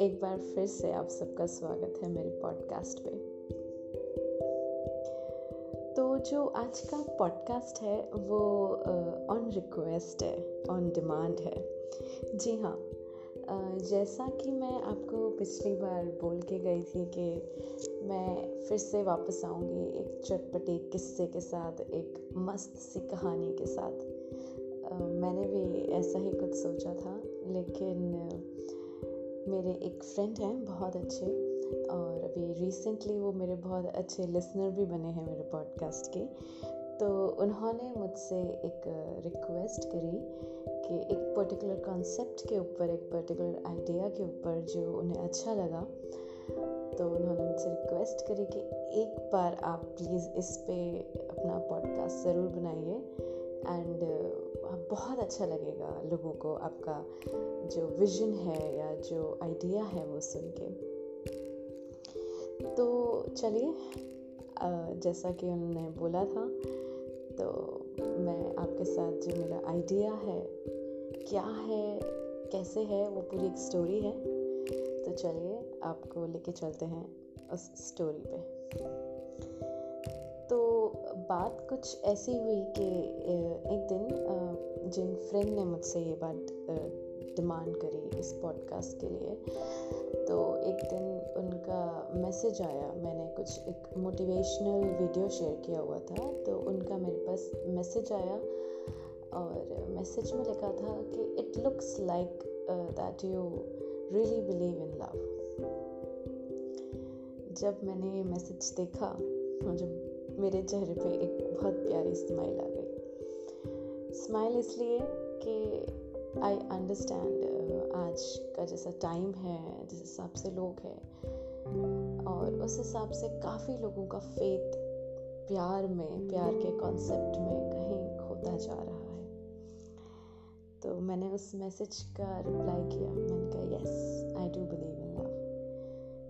एक बार फिर से आप सबका स्वागत है मेरे पॉडकास्ट पे। तो जो आज का पॉडकास्ट है, वो ऑन रिक्वेस्ट है ऑन डिमांड है। जी हाँ जैसा कि मैं आपको पिछली बार बोल के गई थी कि मैं फिर से वापस आऊँगी एक चटपटे किस्से के साथ, एक मस्त सी कहानी के साथ। मैंने भी ऐसा ही कुछ सोचा था, लेकिन मेरे एक फ्रेंड हैं बहुत अच्छे, और अभी रिसेंटली वो मेरे बहुत अच्छे लिसनर भी बने हैं मेरे पॉडकास्ट के। तो उन्होंने मुझसे एक रिक्वेस्ट करी कि एक पर्टिकुलर कॉन्सेप्ट के ऊपर, एक पर्टिकुलर आइडिया के ऊपर जो उन्हें अच्छा लगा तो उन्होंने मुझसे रिक्वेस्ट करी कि एक बार आप प्लीज़ इस पे अपना पॉडकास्ट ज़रूर बनाइए एंड बहुत अच्छा लगेगा लोगों को आपका जो विजन है या जो आइडिया है वो सुन के। तो चलिए जैसा कि उन्होंने बोला था तो मैं आपके साथ जो मेरा आइडिया है, क्या है, कैसे है, वो पूरी एक स्टोरी है। तो चलिए आपको लेके चलते हैं उस स्टोरी पे। तो बात कुछ ऐसी हुई कि एक दिन जिन फ्रेंड ने मुझसे ये बात डिमांड करी इस पॉडकास्ट के लिए तो एक दिन उनका मैसेज आया, मैंने कुछ एक मोटिवेशनल वीडियो शेयर किया हुआ था तो उनका मेरे पास मैसेज आया और मैसेज में लिखा था कि it looks like that you really believe in love जब मैंने ये मैसेज देखा, मुझे मेरे चेहरे पे एक बहुत प्यारी स्माइल आ गई। स्माइल इसलिए कि आई अंडरस्टैंड आज का जैसा टाइम है, जिस हिसाब से लोग हैं, और उस हिसाब से काफ़ी लोगों का फेथ प्यार में, प्यार के कॉन्सेप्ट में कहीं खोता जा रहा है। तो मैंने उस मैसेज का रिप्लाई किया। मैंने कहा yes I do believe in love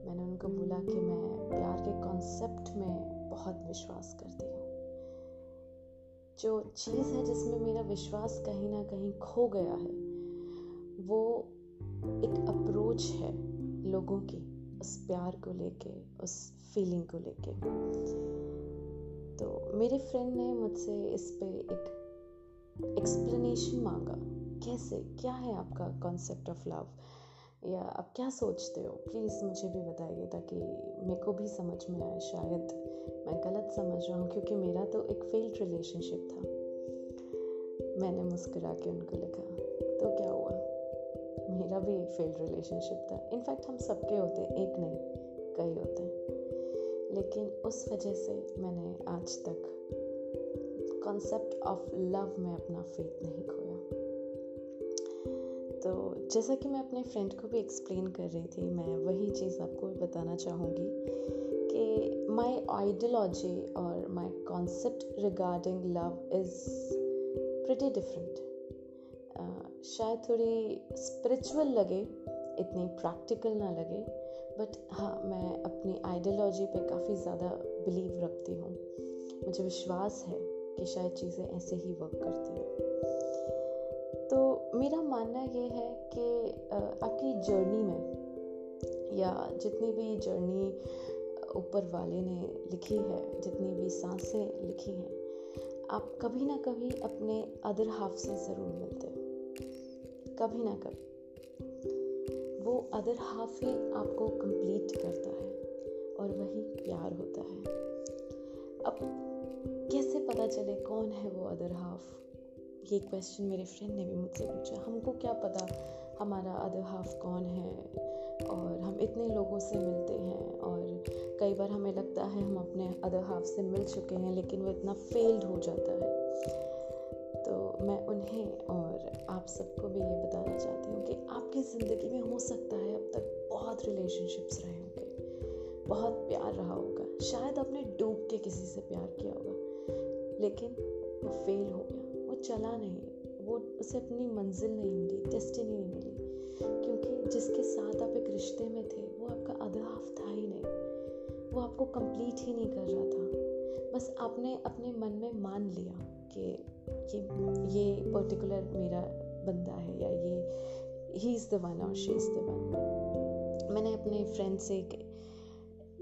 मैंने उनको बोला कि मैं प्यार के कॉन्सेप्ट में बहुत विश्वास करती हूँ। जो चीज़ है जिसमें मेरा विश्वास कहीं ना कहीं खो गया है वो एक अप्रोच है लोगों की उस प्यार को लेके, उस फीलिंग को लेके। तो मेरे फ्रेंड ने मुझसे इस पे एक एक्सप्लेनेशन मांगा। कैसे? क्या है आपका कॉन्सेप्ट ऑफ़ लव या आप क्या सोचते हो? प्लीज़ मुझे भी बताइए ताकि मेरे को भी समझ में आए। शायद मैं गलत समझ रहा हूँ, क्योंकि मेरा तो एक फेल्ड रिलेशनशिप था। मैंने मुस्कुरा के उनको लिखा तो क्या हुआ? मेरा भी फेल्ड रिलेशनशिप था। इनफैक्ट हम सबके होते, एक नहीं, कई होते हैं। लेकिन उस वजह से मैंने आज तक कॉन्सेप्ट ऑफ़ लव में अपना फेथ नहीं खोया। तो जैसा कि मैं अपने फ्रेंड को भी एक्सप्लेन कर रही थी, मैं वही चीज़ आपको भी बताना चाहूँगी कि माई आइडियोलॉजी और my concept regarding love is pretty different शायद थोड़ी स्पिरिचुअल लगे, इतनी प्रैक्टिकल ना लगे बट हाँ मैं अपनी आइडियोलॉजी पे काफ़ी ज़्यादा बिलीव रखती हूँ। मुझे विश्वास है कि शायद चीज़ें ऐसे ही वर्क करती हैं। तो मेरा मानना ये है कि आपकी जर्नी में या जितनी भी जर्नी ऊपर वाले ने लिखी है, जितनी भी साँसें लिखी हैं, आप कभी ना कभी अपने अदर हाफ़ से ज़रूर मिलते हो। कभी ना कभी। वो अदर हाफ़ ही आपको कंप्लीट करता है और वही प्यार होता है। अब कैसे पता चले कौन है वो अदर हाफ़ ये क्वेश्चन मेरे फ्रेंड ने भी मुझसे पूछा। हमको क्या पता हमारा अदर हाफ़ कौन है? और हम इतने लोगों से मिलते हैं और कई बार हमें लगता है हम अपने अदर हाफ़ से मिल चुके हैं, लेकिन वो इतना फेल्ड हो जाता है। तो मैं उन्हें और आप सबको भी ये बताना चाहती हूँ कि आपकी ज़िंदगी में हो सकता है अब तक बहुत रिलेशनशिप्स रहे होंगे। बहुत प्यार रहा होगा। शायद आपने डूब के किसी से प्यार किया होगा। लेकिन वो फेल हो गया। वो चला नहीं। वो उसे अपनी मंजिल नहीं मिली डेस्टिनी नहीं मिली। क्योंकि जिसके साथ आप एक रिश्ते में थे, वो आपका आधा हाफ़ था ही नहीं। वो आपको कंप्लीट ही नहीं कर रहा था। बस आपने अपने मन में मान लिया कि ये ये पर्टिकुलर मेरा बंदा है या ये ही इज़ द वन और शी इज़ द वन मैंने अपने फ्रेंड से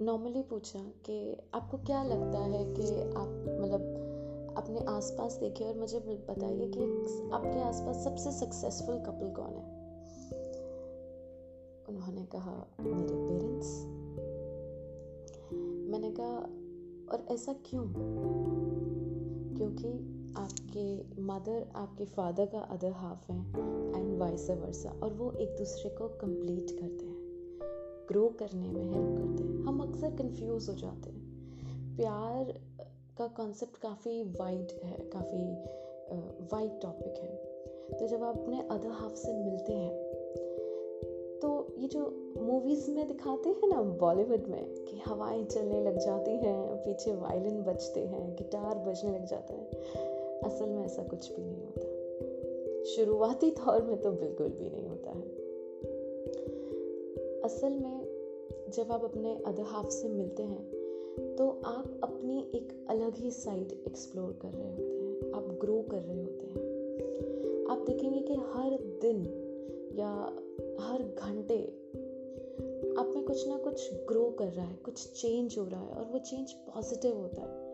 नॉर्मली पूछा कि आपको क्या लगता है कि आप मतलब अपने आसपास देखिए और मुझे बताइए कि आपके आसपास सबसे सक्सेसफुल कपल कौन है? उन्होंने कहा, मेरे पेरेंट्स मैंने कहा, और ऐसा क्यों? क्योंकि आपके मदर आपके फादर का अदर हाफ़ है एंड वाइस वर्सा और वो एक दूसरे को कंप्लीट करते हैं ग्रो करने में हेल्प करते हैं। हम अक्सर कंफ्यूज हो जाते हैं। प्यार का कॉन्सेप्ट काफ़ी वाइड है, काफ़ी वाइड टॉपिक है। तो जब आप अपने अदर हाफ़ से मिलते हैं तो ये जो मूवीज़ में दिखाते हैं ना बॉलीवुड में, कि हवाएँ चलने लग जाती हैं, पीछे वायलिन बजते हैं गिटार बजने लग जाता है असल में ऐसा कुछ भी नहीं होता। शुरुआती दौर में तो बिल्कुल भी नहीं होता है। असल में जब आप अपने अदर हाफ़ से मिलते हैं तो आप अपनी एक अलग ही साइड एक्सप्लोर कर रहे होते हैं। आप ग्रो कर रहे होते हैं। आप देखेंगे कि हर दिन या हर घंटे आप में कुछ ना कुछ ग्रो कर रहा है, कुछ चेंज हो रहा है और वो चेंज पॉजिटिव होता है।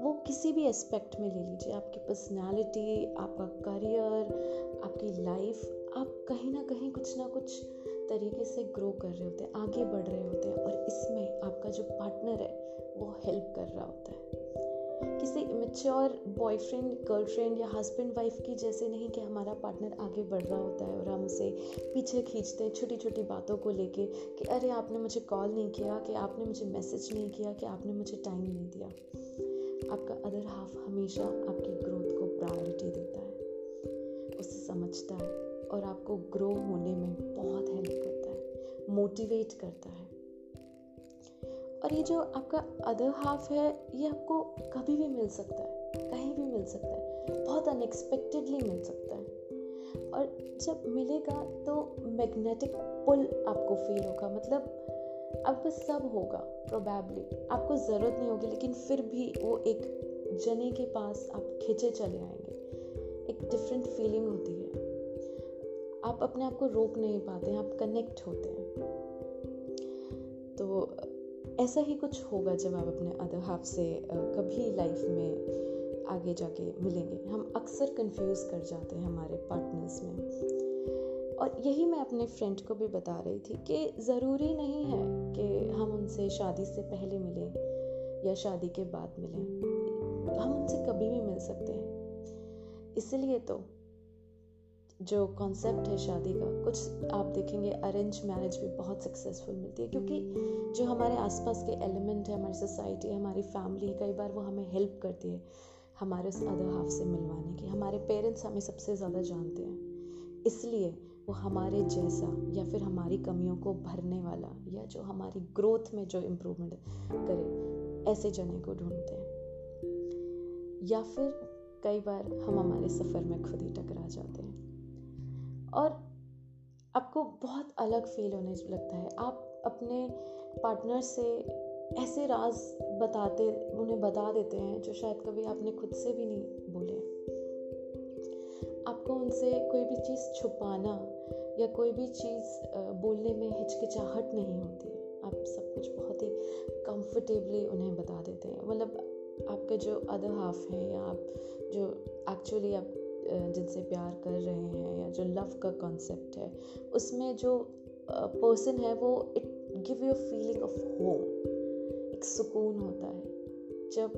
वो किसी भी एस्पेक्ट में ले लीजिए, आपकी पर्सनालिटी आपका करियर आपकी लाइफ आप कहीं ना कहीं कुछ ना कुछ तरीके से ग्रो कर रहे होते हैं, आगे बढ़ रहे होते हैं और इसमें आपका जो पार्टनर है, वो हेल्प कर रहा होता है। किसी मेच्योर बॉयफ्रेंड गर्लफ्रेंड या हस्बैंड वाइफ की जैसे नहीं कि हमारा पार्टनर आगे बढ़ रहा होता है और हम उसे पीछे खींचते हैं छोटी छोटी बातों को लेके कि अरे आपने मुझे कॉल नहीं किया, कि आपने मुझे मैसेज नहीं किया, कि आपने मुझे टाइम नहीं दिया। आपका अदर हाफ़ हमेशा आपकी ग्रोथ को प्रायोरिटी देता है। उसे समझता है और आपको ग्रो होने में बहुत हेल्प करता है मोटिवेट करता है। और ये जो आपका अदर हाफ़ है, ये आपको कभी भी मिल सकता है, कहीं भी मिल सकता है, बहुत अनएक्सपेक्टेडली मिल सकता है। और जब मिलेगा तो मैग्नेटिक पुल आपको फील होगा मतलब आपको सब होगा प्रोबेबली आपको ज़रूरत नहीं होगी, लेकिन फिर भी वो एक जने के पास आप खिंचे चले आएँगे। एक डिफरेंट फीलिंग होती है। आप अपने आप को रोक नहीं पाते हैं आप कनेक्ट होते हैं। तो ऐसा ही कुछ होगा जब आप अपने अदर हाफ़ से कभी लाइफ में आगे जाके मिलेंगे। हम अक्सर कंफ्यूज कर जाते हैं हमारे पार्टनर्स में। और यही मैं अपने फ्रेंड को भी बता रही थी कि ज़रूरी नहीं है कि हम उनसे शादी से पहले मिलें या शादी के बाद मिलें। हम उनसे कभी भी मिल सकते हैं। इसलिए तो जो कॉन्सेप्ट है शादी का, कुछ आप देखेंगे अरेंज मैरिज भी बहुत सक्सेसफुल मिलती है क्योंकि जो हमारे आसपास के एलिमेंट है, हमारी सोसाइटी है, हमारी फैमिली कई बार वो हमें हेल्प करती है हमारे उस अदर हाफ़ से मिलवाने की। हमारे पेरेंट्स हमें सबसे ज़्यादा जानते हैं। इसलिए वो हमारे जैसा या फिर हमारी कमियों को भरने वाला या जो हमारी ग्रोथ में जो इम्प्रूवमेंट करे, ऐसे जने को ढूंढते हैं। या फिर कई बार हम हमारे सफ़र में खुद ही टकरा जाते हैं। और आपको बहुत अलग फील होने लगता है। आप अपने पार्टनर से ऐसे राज बताते, उन्हें बता देते हैं जो शायद कभी आपने खुद से भी नहीं बोले आपको उनसे कोई भी चीज़ छुपाना या कोई भी चीज़ बोलने में हिचकिचाहट नहीं होती। है आप सब कुछ बहुत ही कंफर्टेबली उन्हें बता देते हैं। मतलब आपके जो अदर हाफ़ हैं या आप जो एक्चुअली आप जिनसे प्यार कर रहे हैं या जो लव का कॉन्सेप्ट है, उसमें जो पर्सन है वो it give you feeling of home एक सुकून होता है। जब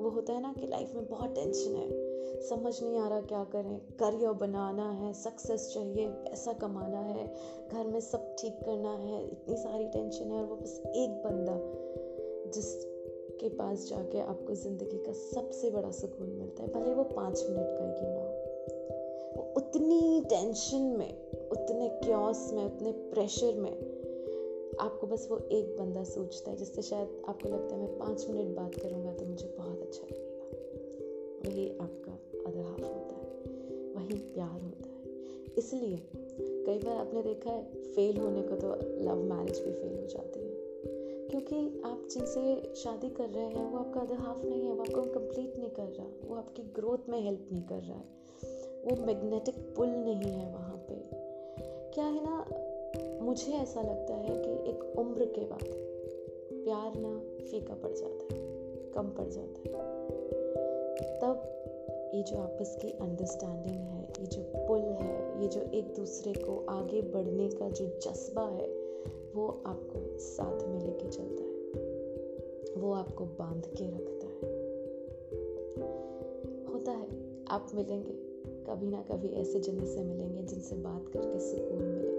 वो होता है ना कि लाइफ में बहुत टेंशन है समझ नहीं आ रहा क्या करें। करियर बनाना है सक्सेस चाहिए, पैसा कमाना है, घर में सब ठीक करना है, इतनी सारी टेंशन है और वो बस एक बंदा जिस के पास जाके आपको ज़िंदगी का सबसे बड़ा सुकून मिलता है, भले वो पाँच मिनट का ही क्यों ना हो। वो उतनी टेंशन में, उतने क्योस में, उतने प्रेशर में आपको बस वो एक बंदा सोचता है, जिससे शायद आपको लगता है मैं पाँच मिनट बात करूँगा तो मुझे बहुत अच्छा लगेगा। वही होता है प्यार होता है। इसलिए कई बार आपने देखा है फेल होने को तो लव मैरिज भी फेल हो जाती है। क्योंकि आप जिनसे शादी कर रहे हैं, वो आपका अदर हाफ़ नहीं है, वो आपको कंप्लीट नहीं कर रहा, वो आपकी ग्रोथ में हेल्प नहीं कर रहा है। वो मैग्नेटिक पुल नहीं है वहाँ पे। क्या है ना, मुझे ऐसा लगता है कि एक उम्र के बाद प्यार ना फीका पड़ जाता है, कम पड़ जाता है। तब ये जो आपस की अंडरस्टैंडिंग है, ये जो पुल है, ये जो एक दूसरे को आगे बढ़ने का जो जज्बा है, वो आपको साथ में लेके चलता है। वो आपको बाँध के रखता है। होता है, आप मिलेंगे, कभी ना कभी ऐसे जने से मिलेंगे जिनसे बात करके सुकून मिले।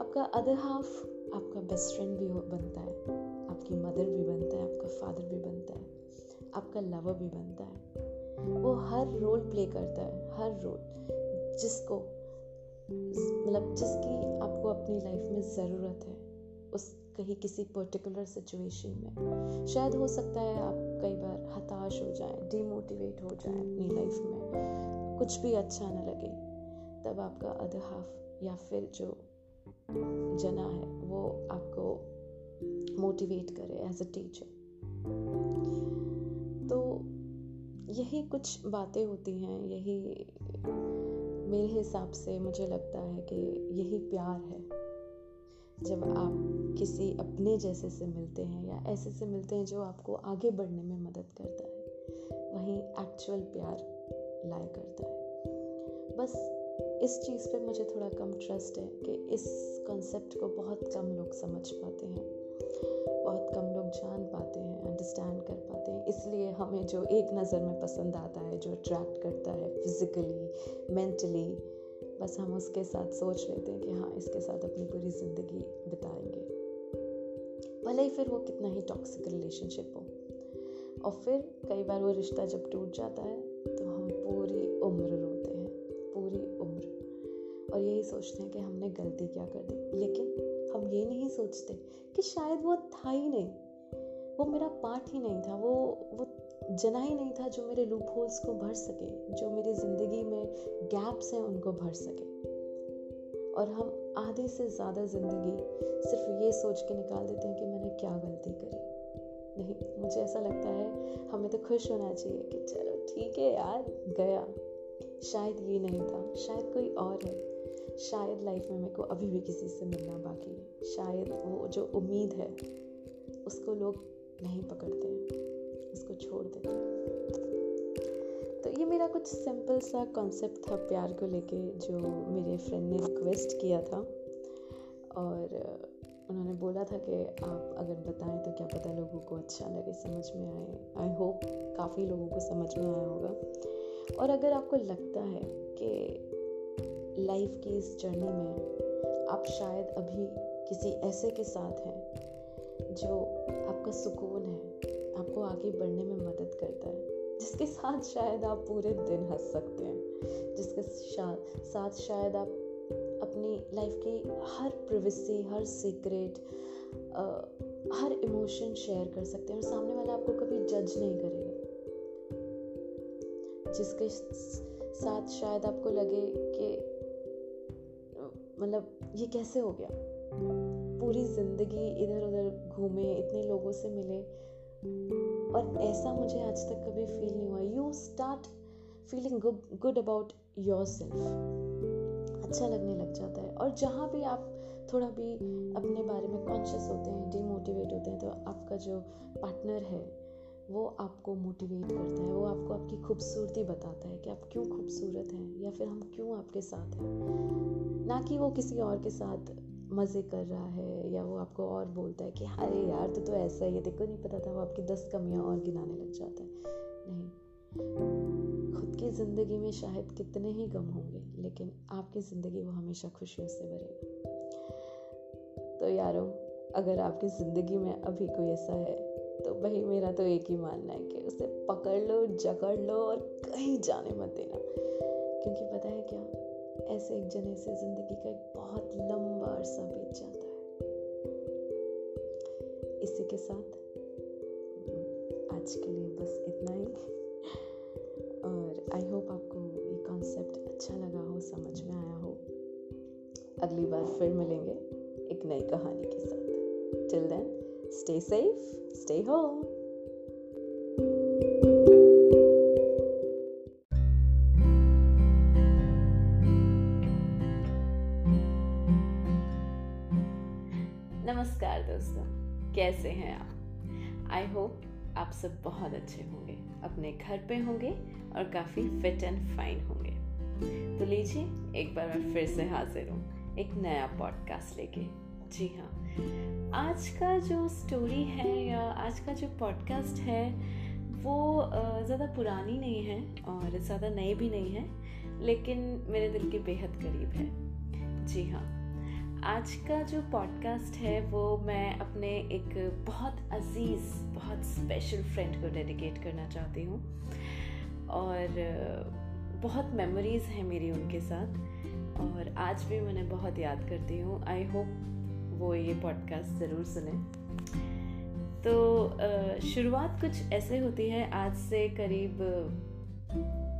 आपका अदर हाफ़ आपका बेस्ट फ्रेंड भी बनता है। आपकी मदर भी बनता है, आपका फादर भी बनता है। आपका लवर भी बनता है। वो हर रोल प्ले करता है, हर रोल जिसको मतलब जिसकी आपको अपनी लाइफ में ज़रूरत है, उस कहीं किसी पर्टिकुलर सिचुएशन में। शायद हो सकता है आप कई बार हताश हो जाएँ डिमोटिवेट हो जाएँ अपनी लाइफ में। कुछ भी अच्छा ना लगे, तब आपका अदर हाफ़ या फिर जो जना है, वो आपको मोटिवेट करे एज अ टीचर तो यही कुछ बातें होती हैं, यही मेरे हिसाब से मुझे लगता है कि यही प्यार है। जब आप किसी अपने जैसे से मिलते हैं या ऐसे से मिलते हैं जो आपको आगे बढ़ने में मदद करता है, वहीं एक्चुअल प्यार लाया करता है। बस इस चीज़ पे मुझे थोड़ा कम ट्रस्ट है कि इस कॉन्सेप्ट को बहुत कम लोग समझ पाते हैं, बहुत कम लोग जान पाते हैं अंडरस्टैंड कर इसलिए हमें जो एक नज़र में पसंद आता है, जो अट्रैक्ट करता है फिज़िकली मेंटली बस हम उसके साथ सोच लेते हैं कि हाँ इसके साथ अपनी पूरी ज़िंदगी बिताएँगे। भले ही फिर वो कितना ही टॉक्सिक रिलेशनशिप हो। और फिर कई बार वो रिश्ता जब टूट जाता है तो हम पूरी उम्र रोते हैं, पूरी उम्र। और यही सोचते हैं कि हमने गलती क्या कर दी। लेकिन हम ये नहीं सोचते कि शायद वो था ही नहीं। वो मेरा पार्ट ही नहीं था। वो वो जना ही नहीं था जो मेरे लूप होल्स को भर सके, जो मेरी ज़िंदगी में गैप्स हैं उनको भर सके। और हम आधे से ज़्यादा ज़िंदगी सिर्फ़ ये सोच के निकाल देते हैं कि मैंने क्या गलती करी। नहीं, मुझे ऐसा लगता है हमें तो खुश होना चाहिए कि चलो ठीक है यार, गया। शायद ये नहीं था, शायद कोई और है। शायद लाइफ में मेरे को अभी भी किसी से मिलना बाकी है। शायद वो जो उम्मीद है, उसको लोग नहीं पकड़ते हैं। उसको छोड़ देते तो ये मेरा कुछ सिंपल सा कॉन्सेप्ट था प्यार को लेके, जो मेरे फ्रेंड ने रिक्वेस्ट किया था। और उन्होंने बोला था कि आप अगर बताएँ तो क्या पता लोगों को अच्छा लगे, समझ में आए। आई होप काफ़ी लोगों को समझ में आया होगा। और अगर आपको लगता है कि लाइफ की इस जर्नी में आप शायद अभी किसी ऐसे के साथ हैं जो आपका सुकून है, आपको आगे बढ़ने में मदद करता है, जिसके साथ शायद आप पूरे दिन हंस सकते हैं, जिसके साथ शायद आप अपनी लाइफ की हर प्रिवेसी हर सीक्रेट हर इमोशन शेयर कर सकते हैं और सामने वाला आपको कभी जज नहीं करेगा। जिसके साथ शायद आपको लगे कि मतलब ये कैसे हो गया? पूरी ज़िंदगी इधर उधर घूमे, इतने लोगों से मिले। और ऐसा मुझे आज तक कभी फील नहीं हुआ। You start feeling good about yourself अच्छा लगने लग जाता है। और जहाँ भी आप थोड़ा भी अपने बारे में कॉन्शियस होते हैं डिमोटिवेट होते हैं तो आपका जो पार्टनर है, वो आपको मोटिवेट करता है। वो आपको आपकी खूबसूरती बताता है कि आप क्यों खूबसूरत हैं या फिर हम क्यों आपके साथ हैं। ना कि वो किसी और के साथ मज़े कर रहा है या वो आपको और बोलता है कि, अरे यार तो तो ऐसा ही है। देखो, नहीं पता था वो आपकी दस कमियाँ और गिनाने लग जाता है। नहीं। खुद की ज़िंदगी में शायद कितने ही गम होंगे, लेकिन आपकी ज़िंदगी वो हमेशा खुशियों से भरेगा तो यारों, अगर आपकी ज़िंदगी में अभी कोई ऐसा है तो भाई मेरा तो एक ही मानना है कि उसे पकड़ लो, जकड़ लो और कहीं जाने मत देना। क्योंकि पता है क्या? ऐसे एक जने से ज़िंदगी का एक बहुत लंबा अरसा बीत जाता है। इसी के साथ आज के लिए बस इतना ही। और आई होप आपको ये कॉन्सेप्ट अच्छा लगा हो, समझ में आया हो। अगली बार फिर मिलेंगे एक नई कहानी के साथ। Till then stay safe stay home. कैसे हैं आप? आई होप आप सब बहुत अच्छे होंगे, अपने घर पे होंगे और काफ़ी फिट एंड फाइन होंगे। तो लीजिए, एक बार मैं फिर से हाजिर हूँ, एक नया पॉडकास्ट लेके। जी हाँ आज का जो स्टोरी है या आज का जो पॉडकास्ट है, वो ज़्यादा पुरानी नहीं है और ज़्यादा नई भी नहीं है, लेकिन मेरे दिल के बेहद करीब है। जी हाँ आज का जो पॉडकास्ट है, वो मैं अपने एक बहुत अज़ीज़, बहुत स्पेशल फ्रेंड को डेडिकेट करना चाहती हूँ। और बहुत मेमोरीज़ हैं मेरी उनके साथ। और आज भी मैंने बहुत याद करती हूँ। आई होप वो ये पॉडकास्ट ज़रूर सुने। तो शुरुआत कुछ ऐसे होती है। आज से करीब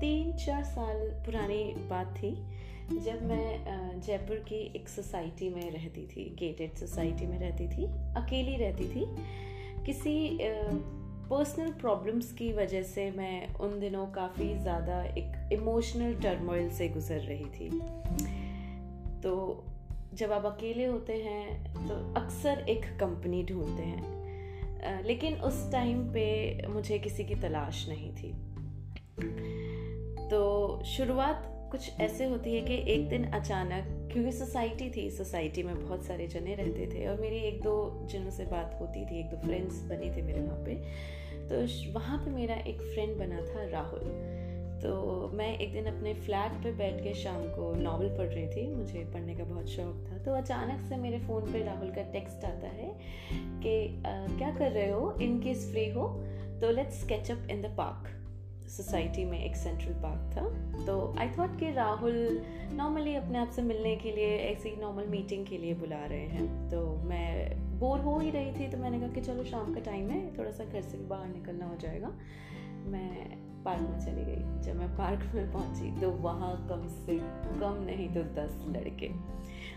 तीन चार साल पुरानी बात थी। जब मैं जयपुर की एक सोसाइटी में रहती थी गेटेड सोसाइटी में रहती थी, अकेली रहती थी, किसी पर्सनल प्रॉब्लम्स की वजह से मैं उन दिनों काफ़ी ज़्यादा एक इमोशनल टर्मोइल से गुजर रही थी। तो जब आप अकेले होते हैं तो अक्सर एक कंपनी ढूंढते हैं। लेकिन उस टाइम पे मुझे किसी की तलाश नहीं थी। तो शुरुआत कुछ ऐसे होती है कि एक दिन अचानक, क्योंकि सोसाइटी थी सोसाइटी में बहुत सारे जने रहते थे और मेरी एक दो जनों से बात होती थी, एक दो फ्रेंड्स बनी थे मेरे वहाँ पे तो वहाँ पे मेरा एक फ्रेंड बना था राहुल। तो मैं एक दिन अपने फ्लैट पे बैठ के शाम को नावल पढ़ रही थी, मुझे पढ़ने का बहुत शौक था तो अचानक से मेरे फ़ोन पे राहुल का टेक्स्ट आता है कि क्या कर रहे हो? इन केस फ्री हो तो let's catch up in the park society में एक सेंट्रल पार्क था। तो आई थॉट कि राहुल नॉर्मली अपने आप से मिलने के लिए, ऐसी नॉर्मल मीटिंग के लिए बुला रहे हैं। तो मैं बोर हो ही रही थी तो मैंने कहा कि चलो शाम का टाइम है थोड़ा सा घर से भी बाहर निकलना हो जाएगा। मैं पार्क में चली गई। जब मैं पार्क में पहुँची तो वहाँ कम से कम नहीं तो दस लड़के।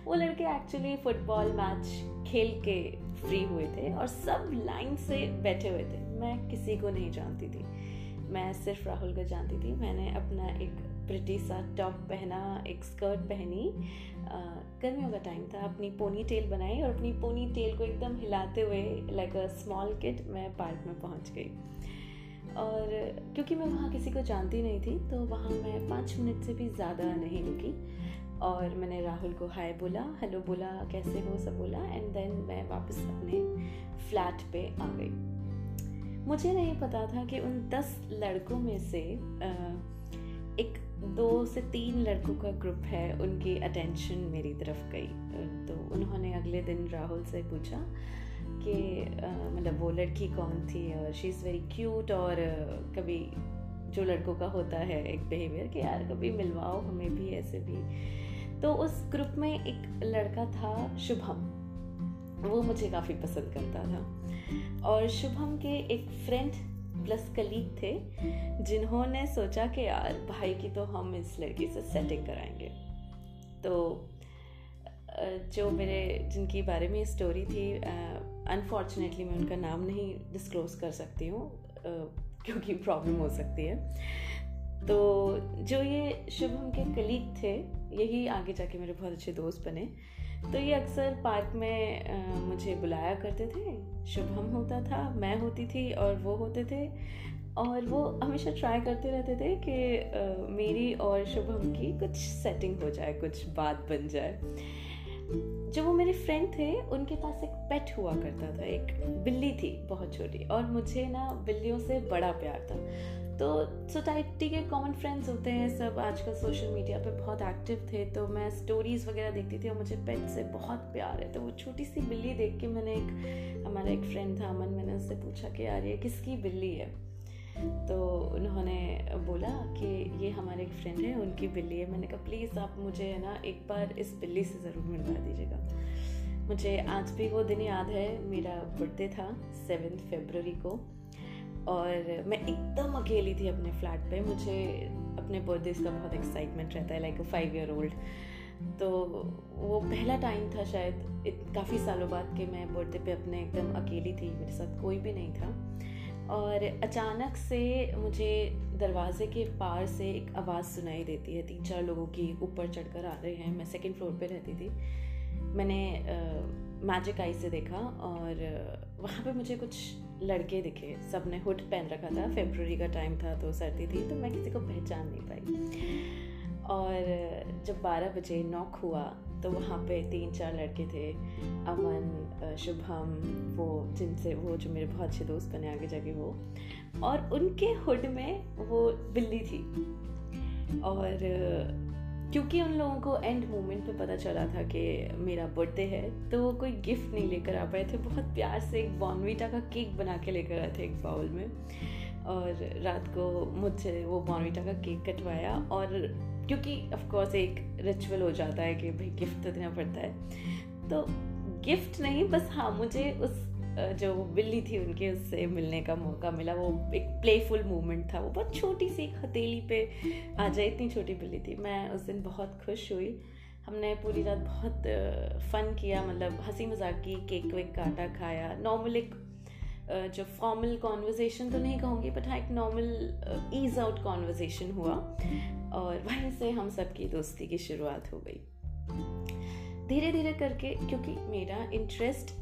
वो लड़के एक्चुअली फुटबॉल मैच खेल के फ्री हुए थे और सब लाइन से बैठे हुए थे। मैं किसी को नहीं जानती थी। मैं सिर्फ़ राहुल को जानती थी। मैंने अपना एक प्रिटी सा टॉप पहना, एक स्कर्ट पहनी। गर्मियों का टाइम था। अपनी पोनी टेल बनाई और अपनी पोनी टेल को एकदम हिलाते हुए लाइक अ स्मॉल किट मैं पार्क में पहुँच गई। और क्योंकि मैं वहाँ किसी को जानती नहीं थी तो वहाँ मैं पाँच मिनट से भी ज़्यादा नहीं रुकी। और मैंने राहुल को हाय बोला हेलो बोला, कैसे हो? सब बोला। एंड देन मैं वापस अपने फ्लैट पे आ गई। मुझे नहीं पता था कि उन दस लड़कों में से एक दो से तीन लड़कों का ग्रुप है, उनकी अटेंशन मेरी तरफ़ गई। तो उन्होंने अगले दिन राहुल से पूछा कि मतलब वो लड़की कौन थी और शी इज़ वेरी क्यूट और कभी जो लड़कों का होता है एक बिहेवियर कि यार कभी मिलवाओ हमें भी ऐसे भी। तो उस ग्रुप में एक लड़का था शुभम। वो मुझे काफ़ी पसंद करता था। और शुभम के एक फ्रेंड प्लस कलीग थे, जिन्होंने सोचा कि यार, भाई की तो हम इस लड़की से सेटिंग कराएँगे। तो जो मेरे, जिनकी बारे में स्टोरी थी अनफॉर्चुनेटली मैं उनका नाम नहीं डिस्क्लोज कर सकती हूँ क्योंकि प्रॉब्लम हो सकती है। तो जो ये शुभम के कलीग थे, यही आगे जाके मेरे बहुत अच्छे दोस्त बने। तो ये अक्सर पार्क में आ, मुझे बुलाया करते थे। शुभम होता था मैं होती थी और वो होते थे। और वो हमेशा ट्राई करते रहते थे कि आ, मेरी और शुभम की कुछ सेटिंग हो जाए कुछ बात बन जाए। जो वो मेरे फ्रेंड थे उनके पास एक पेट हुआ करता था एक बिल्ली थी बहुत छोटी। और मुझे ना बिल्लियों से बड़ा प्यार था। तो सोसाइटी के कॉमन फ्रेंड्स होते हैं, सब आजकल सोशल मीडिया पे बहुत एक्टिव थे तो मैं स्टोरीज़ वगैरह देखती थी और मुझे पेट से बहुत प्यार है। तो वो छोटी सी बिल्ली देख के मैंने एक, हमारा एक फ्रेंड था, अमन, मैंने उससे पूछा कि, यार, ये किसकी बिल्ली है? तो उन्होंने बोला कि, ये हमारे एक फ्रेंड है, उनकी बिल्ली है। मैंने कहा प्लीज़ आप मुझे, है ना, एक बार इस बिल्ली से ज़रूर मिलवा दीजिएगा। मुझे आज भी वो दिन याद है, मेरा बर्थडे था सेवन फेबररी को। और मैं एकदम अकेली थी अपने फ्लैट पे। मुझे अपने बर्थडे का बहुत एक्साइटमेंट रहता है like a five year old तो वो पहला टाइम था शायद काफ़ी सालों बाद कि मैं बर्थडे पे अपने एकदम अकेली थी, मेरे साथ कोई भी नहीं था। और अचानक से मुझे दरवाजे के पार से एक आवाज़ सुनाई देती है, तीन चार लोगों की ऊपर चढ़कर आ रहे हैं। मैं सेकंड फ्लोर पे रहती थी। मैंने मैजिक आई से देखा और वहाँ पे मुझे कुछ लड़के दिखे। सबने हुड पहन रखा था। फेबररी का टाइम था तो सर्दी थी तो मैं किसी को पहचान नहीं पाई। और जब 12 बजे नॉक हुआ तो वहाँ पे तीन चार लड़के थे। अमन शुभम, वो जिनसे, वो जो मेरे बहुत अच्छे दोस्त बने आगे जाके वो। और उनके हुड में वो बिल्ली थी। और क्योंकि उन लोगों को एंड मोमेंट पे पता चला था कि मेरा बर्थडे है तो वो कोई गिफ्ट नहीं लेकर आ पाए थे। बहुत प्यार से एक बॉनवीटा का केक बना के लेकर आए थे एक बाउल में। और रात को मुझसे वो बॉनवीटा का केक कटवाया और क्योंकि ऑफ़ कोर्स एक रिचुअल हो जाता है कि भाई गिफ्ट तो देना पड़ता है। तो गिफ्ट नहीं, बस हाँ मुझे उस जो बिल्ली थी उनके उससे मिलने का मौका मिला, वो एक प्लेफुल मोमेंट था, वो बहुत छोटी सी हथेली पे आ जाए, इतनी छोटी बिल्ली थी। मैं उस दिन बहुत खुश हुई। हमने पूरी रात बहुत फन किया मतलब हँसी मज़ाक की केक वेक काटा, खाया। नॉर्मल एक जो फॉर्मल कॉन्वर्जेसन तो नहीं कहूँगी बट हाँ एक नॉर्मल ईज आउट कॉन्वर्जेसन हुआ। और वहीं से हम सबकी दोस्ती की शुरुआत हो गई। धीरे धीरे करके, क्योंकि मेरा इंटरेस्ट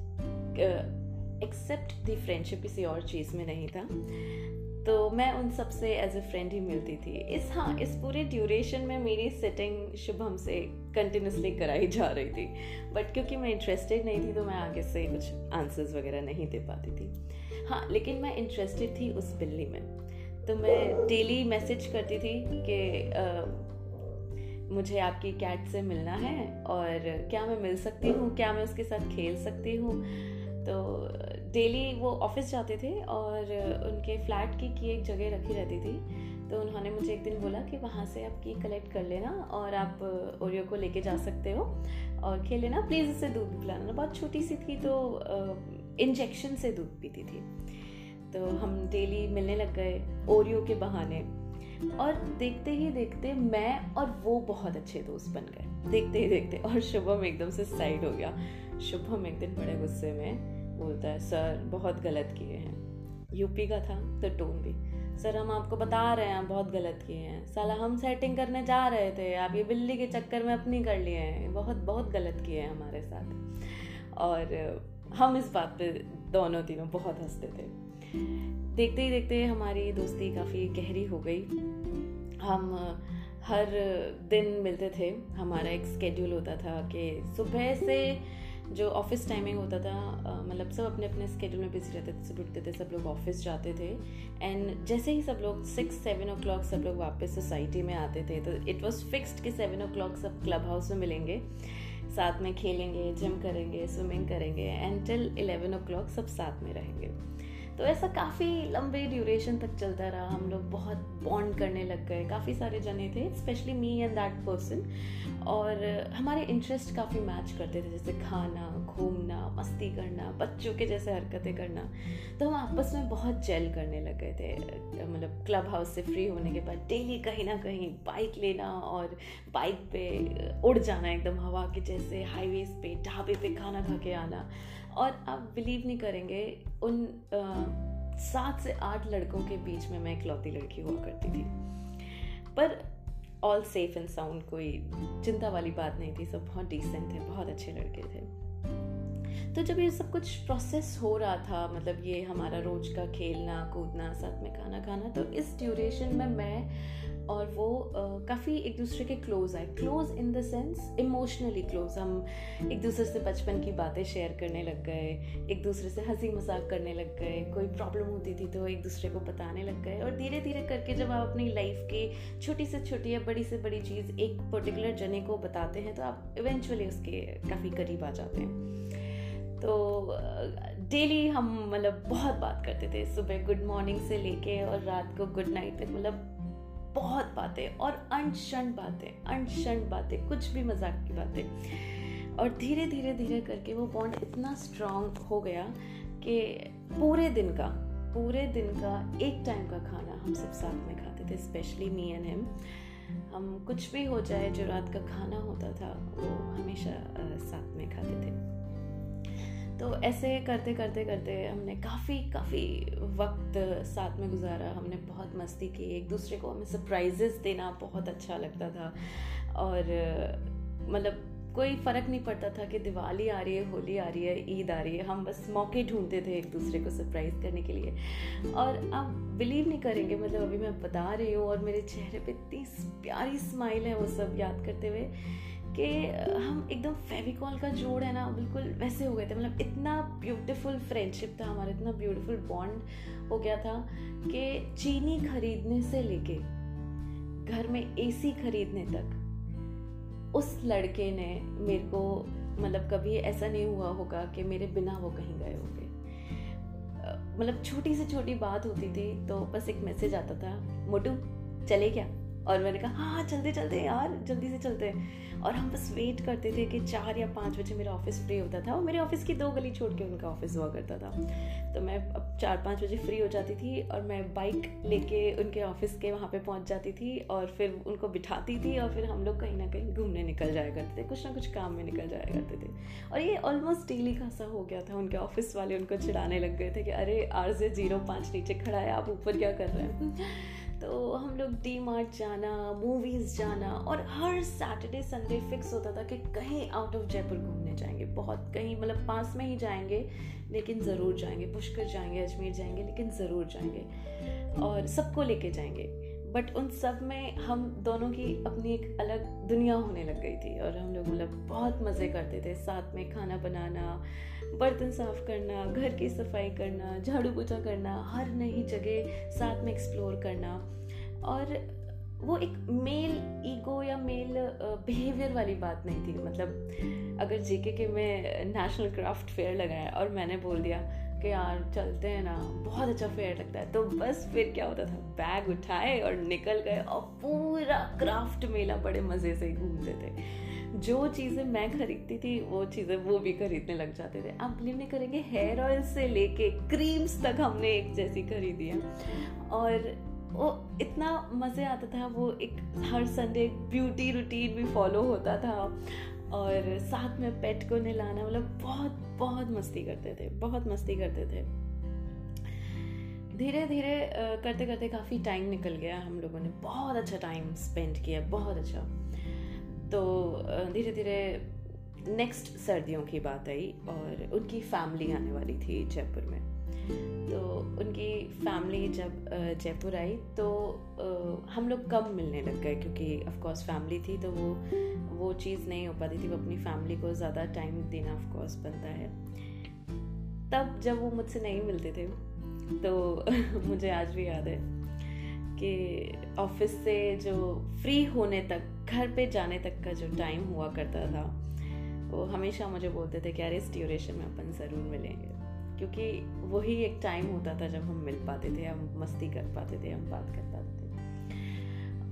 एक्सेप्ट दी फ्रेंडशिप किसी और चीज़ में नहीं था। तो मैं उन सबसे एज ए फ्रेंड ही मिलती थी। इस हाँ इस पूरे ड्यूरेशन में मेरी सेटिंग शुभम से कंटिन्यूसली कराई जा रही थी। बट क्योंकि मैं इंटरेस्टेड नहीं थी तो मैं आगे से कुछ आंसर्स वगैरह नहीं दे पाती थी। हाँ लेकिन मैं इंटरेस्टेड थी उस बिल्ली में। तो मैं डेली मैसेज करती थी कि मुझे आपकी कैट से मिलना है और क्या मैं मिल सकती हूँ? क्या मैं उसके साथ खेल सकती हूँ? तो डेली वो ऑफ़िस जाते थे और उनके फ्लैट की की एक जगह रखी रहती थी। तो उन्होंने मुझे एक दिन बोला कि वहाँ से आप की कलेक्ट कर लेना और आप ओरियो को लेके जा सकते हो और खेल लेना। प्लीज़ उसे दूध पिलाना। बहुत छोटी सी थी तो इंजेक्शन से दूध पीती थी। तो हम डेली मिलने लग गए ओरियो के बहाने। और देखते ही देखते मैं और वो बहुत अच्छे दोस्त बन गए। देखते ही देखते और शुभम एकदम से साइड हो गया। शुभम एक दिन बड़े गुस्से में बोलता है, सर, बहुत गलत किए हैं। यूपी का था तो टोन भी। सर, हम आपको बता रहे हैं, बहुत गलत किए हैं। साला, हम सेटिंग करने जा रहे थे। आप ये बिल्ली के चक्कर में अपनी कर लिए हैं। बहुत बहुत गलत किए हैं हमारे साथ। और हम इस बात पे दोनों तीनों बहुत हँसते थे। देखते ही देखते हमारी दोस्ती काफ़ी गहरी हो गई। हम हर दिन मिलते थे। हमारा एक स्केड्यूल होता था कि सुबह से जो ऑफ़िस टाइमिंग होता था मतलब सब अपने अपने स्केड्यूल में बिज़ी रहते थे सब उठते थे, सब लोग ऑफ़िस जाते थे। एंड जैसे ही सब लोग सिक्स सेवन ओ क्लॉक सब लोग वापस सोसाइटी में आते थे तो इट वॉज़ फिक्सड कि सेवन ओ क्लॉक सब क्लब हाउस में मिलेंगे। साथ में खेलेंगे जिम करेंगे स्विमिंग करेंगे and till eleven o'clock सब साथ में रहेंगे। तो ऐसा काफ़ी लंबे ड्यूरेशन तक चलता रहा। हम लोग बहुत बॉन्ड करने लग गए। काफ़ी सारे जने थे specially me and that person और हमारे इंटरेस्ट काफ़ी मैच करते थे, जैसे खाना, घूमना, मस्ती करना, बच्चों के जैसे हरकतें करना। तो हम आपस में बहुत जेल करने लग गए थे। मतलब क्लब हाउस से फ्री होने के बाद डेली कहीं ना कहीं बाइक लेना और बाइक पे उड़ जाना, एकदम हवा के जैसे हाईवेज पे, ढाबे पे खाना खा के आना। और आप बिलीव नहीं करेंगे, उन सात से आठ लड़कों के बीच में मैं इकलौती लड़की हुआ करती थी। पर ऑल सेफ़ एंड साउंड कोई चिंता वाली बात नहीं थी, सब बहुत डिसेंट थे, बहुत अच्छे लड़के थे। तो जब ये सब कुछ प्रोसेस हो रहा था मतलब ये हमारा रोज का खेलना, कूदना, साथ में खाना खाना तो इस ड्यूरेशन में मैं और वो uh, काफ़ी एक दूसरे के क्लोज आए। Close in the sense emotionally close हम एक दूसरे से बचपन की बातें शेयर करने लग गए एक दूसरे से हँसी मज़ाक करने लग गए कोई प्रॉब्लम होती थी तो एक दूसरे को बताने लग गए। और धीरे धीरे करके जब आप अपनी लाइफ की छोटी से छोटी या बड़ी से बड़ी चीज़ एक पर्टिकुलर जने को बताते हैं तो आप इवेंचुअली उसके काफ़ी करीब आ जाते हैं। तो डेली हम मतलब बहुत बात करते थे। सुबह गुड मॉर्निंग से लेके और रात को गुड नाइट तक। मतलब बहुत बातें, और अनशन बातें अनशन बातें, कुछ भी मज़ाक की बातें। और धीरे धीरे धीरे करके वो बॉन्ड इतना स्ट्रांग हो गया कि पूरे दिन का, पूरे दिन का, एक टाइम का खाना हम सब साथ में खाते थे स्पेशली मी एंड हिम हम कुछ भी हो जाए, जो रात का खाना होता था, वो हमेशा साथ में खाते थे। तो ऐसे करते करते करते हमने काफ़ी काफ़ी वक्त साथ में गुजारा। हमने बहुत मस्ती की, एक दूसरे को हमें सरप्राइजेस देना बहुत अच्छा लगता था। और मतलब कोई फ़र्क नहीं पड़ता था कि दिवाली आ रही है, होली आ रही है, ईद आ रही है। हम बस मौके ढूंढते थे एक दूसरे को सरप्राइज़ करने के लिए। और आप बिलीव नहीं करेंगे मतलब अभी मैं बता रही हूँ और मेरे चेहरे पे इतनी प्यारी स्माइल है वो सब याद करते हुए। कि हम एकदम फेविकॉल का जोड़ है ना, बिल्कुल वैसे हो गए थे। मतलब इतना ब्यूटीफुल फ्रेंडशिप था हमारा, इतना ब्यूटीफुल बॉन्ड हो गया था कि चीनी खरीदने से लेके घर में एसी खरीदने तक, उस लड़के ने मेरे को मतलब कभी ऐसा नहीं हुआ होगा कि मेरे बिना वो कहीं गए होंगे। मतलब छोटी से छोटी बात होती थी तो बस एक मैसेज आता था, मोटू, चले क्या? और मैंने कहा हाँ चलते चलते यार, जल्दी से चलते और हम बस वेट करते थे कि चार या पाँच बजे मेरा ऑफ़िस फ्री होता था और मेरे ऑफ़िस की दो गली छोड़ के उनका ऑफ़िस हुआ करता था। तो मैं अब चार पाँच बजे फ्री हो जाती थी और मैं बाइक लेके उनके ऑफ़िस के वहाँ पे पहुँच जाती थी और फिर उनको बिठाती थी और फिर हम लोग कहीं ना कहीं घूमने निकल जाया करते थे, कुछ ना कुछ काम में निकल जाया करते थे। और ये ऑलमोस्ट डेली खासा हो गया था, उनके ऑफ़िस वाले उनको चिढ़ाने लग गए थे कि अरे आर से ज़ीरो पाँच नीचे खड़ा है, आप ऊपर क्या कर रहे हैं? तो हम लोग डी मार्ट जाना मूवीज़ जाना और हर सैटरडे संडे फिक्स होता था कि कहीं आउट ऑफ़ जयपुर घूमने जाएँगे। बहुत कहीं मतलब पास में ही जाएँगे, लेकिन ज़रूर जाएँगे। पुष्कर जाएँगे, अजमेर जाएँगे, लेकिन ज़रूर जाएँगे और सबको लेके जाएँगे। बट उन सब में हम दोनों की अपनी एक अलग दुनिया होने लग गई थी और हम लोग मतलब बहुत मज़े करते थे। साथ में खाना बनाना बर्तन साफ़ करना, घर की सफ़ाई करना, झाड़ू पोछा करना, हर नई जगह साथ में एक्सप्लोर करना। और वो एक मेल ईगो या मेल बिहेवियर वाली बात नहीं थी। मतलब अगर जेके के में नेशनल क्राफ्ट फेयर लगाया और मैंने बोल दिया कि यार चलते हैं ना, बहुत अच्छा फेयर लगता है। तो बस फिर क्या होता था? बैग उठाए और निकल गए और पूरा क्राफ्ट मेला बड़े मज़े से घूमते थे। जो चीज़ें मैं खरीदती थी, वो चीज़ें वो भी खरीदने लग जाते थे। आप बिलीव नहीं करेंगे हेयर ऑयल से लेके क्रीम्स तक हमने एक जैसी खरीदी है। और वो इतना मज़े आता था, वो एक हर संडे ब्यूटी रूटीन भी फॉलो होता था। और साथ में पेट को नहलाना मतलब बहुत बहुत मस्ती करते थे, बहुत मस्ती करते थे। धीरे धीरे करते करते काफ़ी टाइम निकल गया हम लोगों ने। बहुत अच्छा टाइम स्पेंड किया, बहुत अच्छा। तो धीरे धीरे नेक्स्ट सर्दियों की बात आई और उनकी फैमिली आने वाली थी जयपुर में। तो उनकी फैमिली जब जयपुर आई तो हम लोग कम मिलने लग गए क्योंकि ऑफकोर्स फैमिली थी तो वो वो चीज़ नहीं हो पाती थी। वो अपनी फैमिली को ज़्यादा टाइम देना ऑफकोर्स बनता है। तब जब वो मुझसे नहीं मिलते थे तो मुझे आज भी याद है। कि ऑफ़िस से जो फ्री होने तक, घर पे जाने तक का जो टाइम हुआ करता था, वो हमेशा मुझे बोलते थे कि यार इस ड्यूरेशन में अपन ज़रूर मिलेंगे। क्योंकि वही एक टाइम होता था जब हम मिल पाते थे, हम मस्ती कर पाते थे, हम बात कर पाते थे।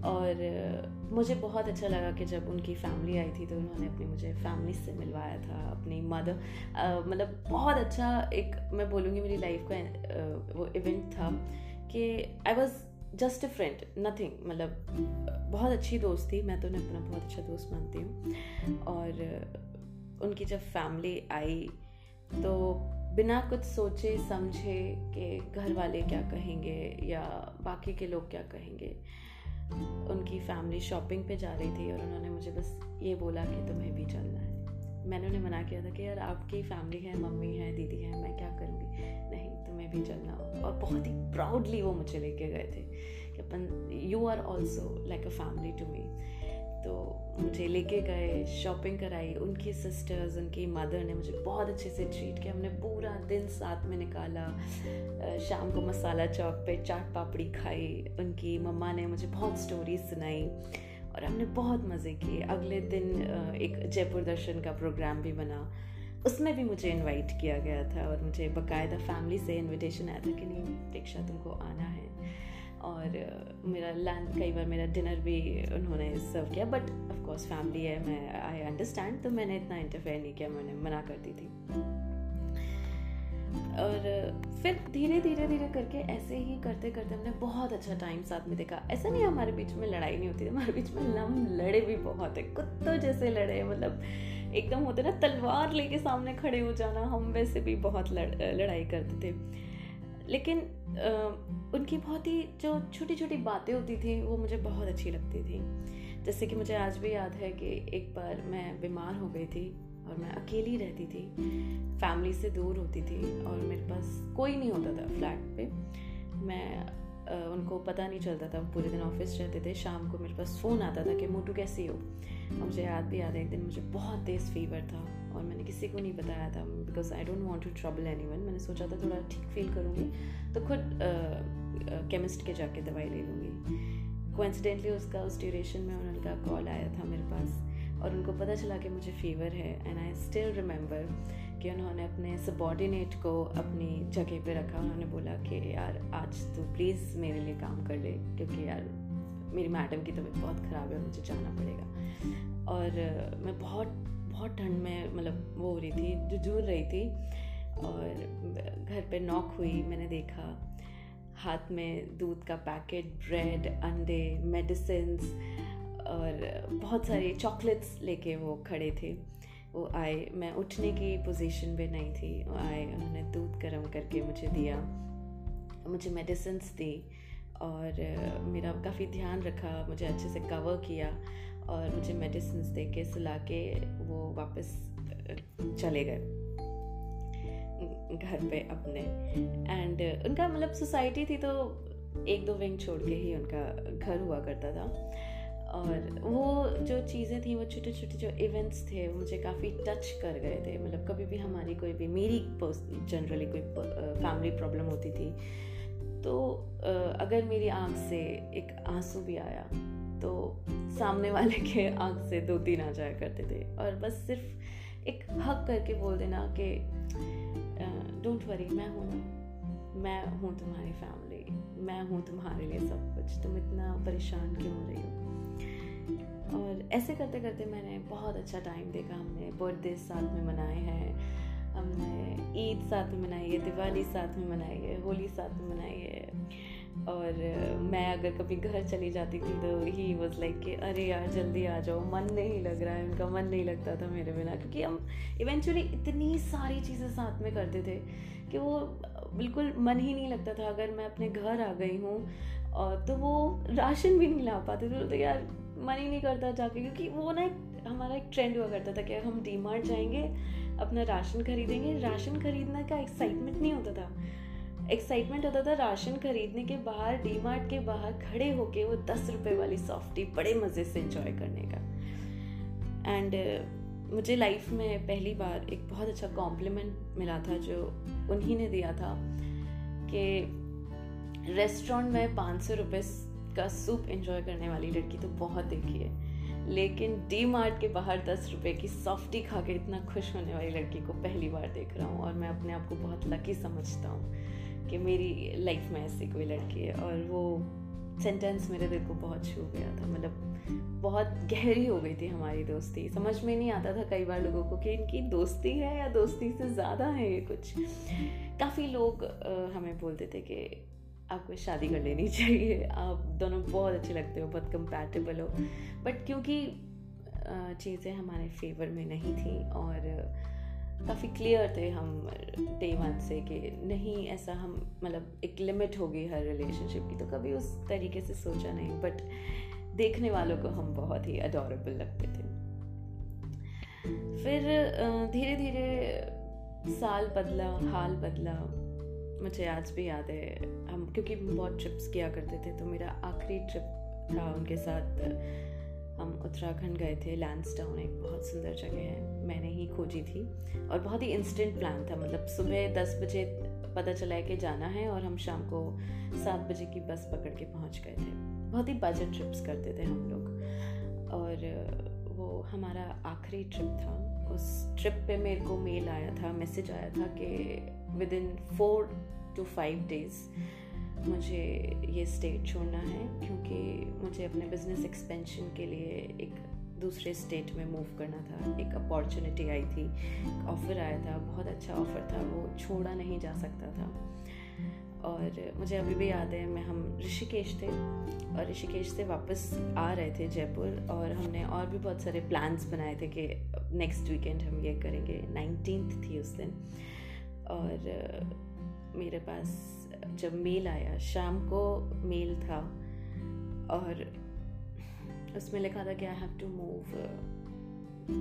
और मुझे बहुत अच्छा लगा कि जब उनकी फैमिली आई थी तो उन्होंने अपनी, मुझे फैमिली से मिलवाया था, अपनी मदर मतलब बहुत अच्छा एक, मैं बोलूँगी मेरी लाइफ का वो इवेंट था कि I was just a friend nothing मतलब बहुत अच्छी दोस्त थी। मैं तो उन्हें अपना बहुत अच्छा दोस्त मानती हूँ। और उनकी जब फैमिली आई तो बिना कुछ सोचे, समझे कि घर वाले क्या कहेंगे या बाकी के लोग क्या कहेंगे, उनकी फैमिली शॉपिंग पे जा रही थी और उन्होंने मुझे बस ये बोला कि तुम्हें भी चलना है। मैंने उन्हें मना किया था कि, यार, आपकी फैमिली है, मम्मी है, दीदी है, मैं क्या करूँगी? नहीं। तुम्हें भी चलना और बहुत ही प्राउडली वो मुझे लेके गए थे कि अपन you are also like a family to me तो मुझे लेके गए शॉपिंग कराई, उनकी सिस्टर्स उनकी मदर ने मुझे बहुत अच्छे से ट्रीट किया। हमने पूरा दिन साथ में निकाला। शाम को मसाला चौक पे चाट पापड़ी खाई। उनकी मम्मा ने मुझे बहुत स्टोरीज सुनाई और हमने बहुत मज़े किए। अगले दिन एक जयपुर दर्शन का प्रोग्राम भी बना। उसमें भी मुझे इनवाइट किया गया था और मुझे बकायदा फैमिली से इनविटेशन आया था कि नहीं, दीक्षा तुमको आना है। और मेरा लंच कई बार मेरा डिनर भी उन्होंने सर्व किया बट ऑफ़ कोर्स फैमिली है, मैं आई अंडरस्टैंड तो मैंने इतना इंटरफेयर नहीं किया, मैंने मना करती थी। और फिर धीरे धीरे धीरे करके ऐसे ही करते करते हमने बहुत अच्छा टाइम साथ में देखा। ऐसा नहीं हमारे बीच में लड़ाई नहीं होती, हमारे बीच में हम लड़े भी बहुत है, कुत्तों जैसे लड़े मतलब एकदम होते ना तलवार लेके सामने खड़े हो जाना हम वैसे भी बहुत लड़, लड़ाई करते थे। लेकिन आ, उनकी बहुत ही जो छोटी छोटी बातें होती थी वो मुझे बहुत अच्छी लगती थी। जैसे कि मुझे आज भी याद है कि एक बार मैं बीमार हो गई थी और मैं अकेली रहती थी। फैमिली से दूर होती थी और मेरे पास कोई नहीं होता था फ्लैट पे। मैं उनको पता नहीं चलता था पूरे दिन ऑफ़िस रहते थे। शाम को मेरे पास फ़ोन आता था कि मोटू कैसी हो? मुझे याद भी याद है, एक दिन मुझे बहुत तेज़ फीवर था और मैंने किसी को नहीं बताया था because I don't want to trouble anyone मैंने सोचा था थोड़ा ठीक फील करूँगी तो खुद केमिस्ट के जाके दवाई ले लूँगी। कोइंसिडेंटली उसका, उस ड्यूरेशन में उनका कॉल आया था मेरे पास। और उनको पता चला कि मुझे फीवर है एंड आई स्टिल रिमेंबर कि उन्होंने अपने सबॉर्डिनेट को अपनी जगह पे रखा। उन्होंने बोला कि, यार, आज तू प्लीज़ मेरे लिए काम कर ले, क्योंकि यार मेरी मैडम की तबीयत बहुत ख़राब है मुझे जाना पड़ेगा। और मैं बहुत बहुत ठंड में मतलब वो हो रही थी, जो जूझ रही थी। और घर पे नॉक हुई, मैंने देखा। हाथ में दूध का पैकेट ब्रेड अंडे मेडिसिन और बहुत सारे चॉकलेट्स लेके वो खड़े थे। वो आए। मैं उठने की पोजीशन पे नहीं थी। वो आए, उन्होंने दूध गर्म करके मुझे दिया। मुझे मेडिसिन दी। और मेरा काफ़ी ध्यान रखा, मुझे अच्छे से कवर किया और मुझे मेडिसिन दे के, सुला के वो वापस चले गए। घर पे अपने। एंड उनका मतलब सोसाइटी थी तो एक दो विंग छोड़ के ही उनका घर हुआ करता था। और वो जो चीज़ें थी, वो छोटे छोटे जो इवेंट्स थे, वो मुझे काफ़ी टच कर गए थे। मतलब कभी भी हमारी कोई भी, मेरी जनरली कोई फैमिली प्रॉब्लम होती थी तो अगर मेरी आँख से एक आँसू भी आया तो सामने वाले के आँख से दो तीन आ जाया करते थे। और बस सिर्फ़ एक हक करके बोल देना कि डोंट वरी मैं हूँ ना। मैं हूँ तुम्हारी फैमिली मैं हूँ तुम्हारे लिए सब कुछ। तुम इतना परेशान क्यों हो रही हो? और ऐसे करते करते मैंने बहुत अच्छा टाइम देखा हमने। बर्थडे साथ में मनाए हैं। हमने ईद साथ में मनाई है, दिवाली साथ में मनाई है, होली साथ में मनाई है। और मैं अगर कभी घर चली जाती थी तो ही वॉज़ लाइक कि, अरे यार, जल्दी आ जाओ। मन नहीं लग रहा है, उनका मन नहीं लगता था मेरे बिना। क्योंकि हम इवेंचुअली इतनी सारी चीज़ें साथ में करते थे कि वो बिल्कुल मन ही नहीं लगता था। अगर मैं अपने घर आ गई हूँ और तो वो राशन भी नहीं ला पाते थे। तो यार, मन ही नहीं करता जाके। क्योंकि वो ना एक, हमारा एक ट्रेंड हुआ करता था कि हम डी मार्ट जाएँगे अपना राशन खरीदेंगे। राशन खरीदने का एक्साइटमेंट नहीं होता था। एक्साइटमेंट होता था राशन खरीदने के बाहर डी मार्ट के बाहर खड़े होके वो दस रुपए वाली सॉफ्टी बड़े मज़े से इंजॉय करने का। एंड uh, मुझे लाइफ में पहली बार एक बहुत अच्छा कॉम्प्लीमेंट मिला था जो उन्हीं ने दिया था कि रेस्टोरेंट में पाँच सौ रुपये का सूप इंजॉय करने वाली लड़की तो बहुत देखी है। लेकिन डी मार्ट के बाहर दस रुपए की सॉफ्टी खा के इतना खुश होने वाली लड़की को पहली बार देख रहा हूँ और मैं अपने आप को बहुत लकी समझता हूँ कि मेरी लाइफ में ऐसी कोई लड़की है और वो सेंटेंस मेरे दिल को बहुत छू गया था। मतलब बहुत गहरी हो गई थी हमारी दोस्ती। समझ में नहीं आता था कई बार लोगों को कि इनकी दोस्ती है या दोस्ती से ज़्यादा है ये कुछ। काफ़ी लोग हमें बोलते थे कि आपको शादी कर लेनी चाहिए। आप दोनों बहुत अच्छे लगते हो, बहुत कंपैटिबल हो। बट क्योंकि चीज़ें हमारे फेवर में नहीं थी और काफ़ी क्लियर थे हम डे वन से कि नहीं, ऐसा हम मतलब एक लिमिट होगी हर रिलेशनशिप की। तो कभी उस तरीके से सोचा नहीं बट देखने वालों को हम बहुत ही अडोरेबल लगते थे। फिर धीरे धीरे साल बदला, हाल बदला। मुझे आज भी याद है। हम, क्योंकि बहुत ट्रिप्स किया करते थे तो मेरा आखिरी ट्रिप था उनके साथ। हम उत्तराखंड गए थे लैंसडाउन एक बहुत सुंदर जगह है। मैंने ही खोजी थी। और बहुत ही इंस्टेंट प्लान था मतलब सुबह दस बजे पता चला है कि जाना है और हम शाम को सात बजे की बस पकड़ के पहुँच गए थे। बहुत ही बजट ट्रिप्स करते थे हम लोग। और वो हमारा आखिरी ट्रिप था। उस ट्रिप पे मेरे को मेल आया था मैसेज आया था कि within four to five days मुझे ये स्टेट छोड़ना है क्योंकि मुझे अपने बिज़नेस एक्सपेंशन के लिए एक दूसरे स्टेट में मूव करना था। एक अपॉर्चुनिटी आई थी। ऑफ़र आया था। बहुत अच्छा ऑफ़र था। वो छोड़ा नहीं जा सकता था। और मुझे अभी भी याद है, मैं हम ऋषिकेश थे और ऋषिकेश से वापस आ रहे थे जयपुर और हमने और भी बहुत सारे प्लान्स बनाए थे कि नेक्स्ट वीकेंड हम ये करेंगे। नाइनटीन थी उस दिन। और मेरे पास जब मेल आया, शाम को मेल था और उसमें लिखा था कि I have to move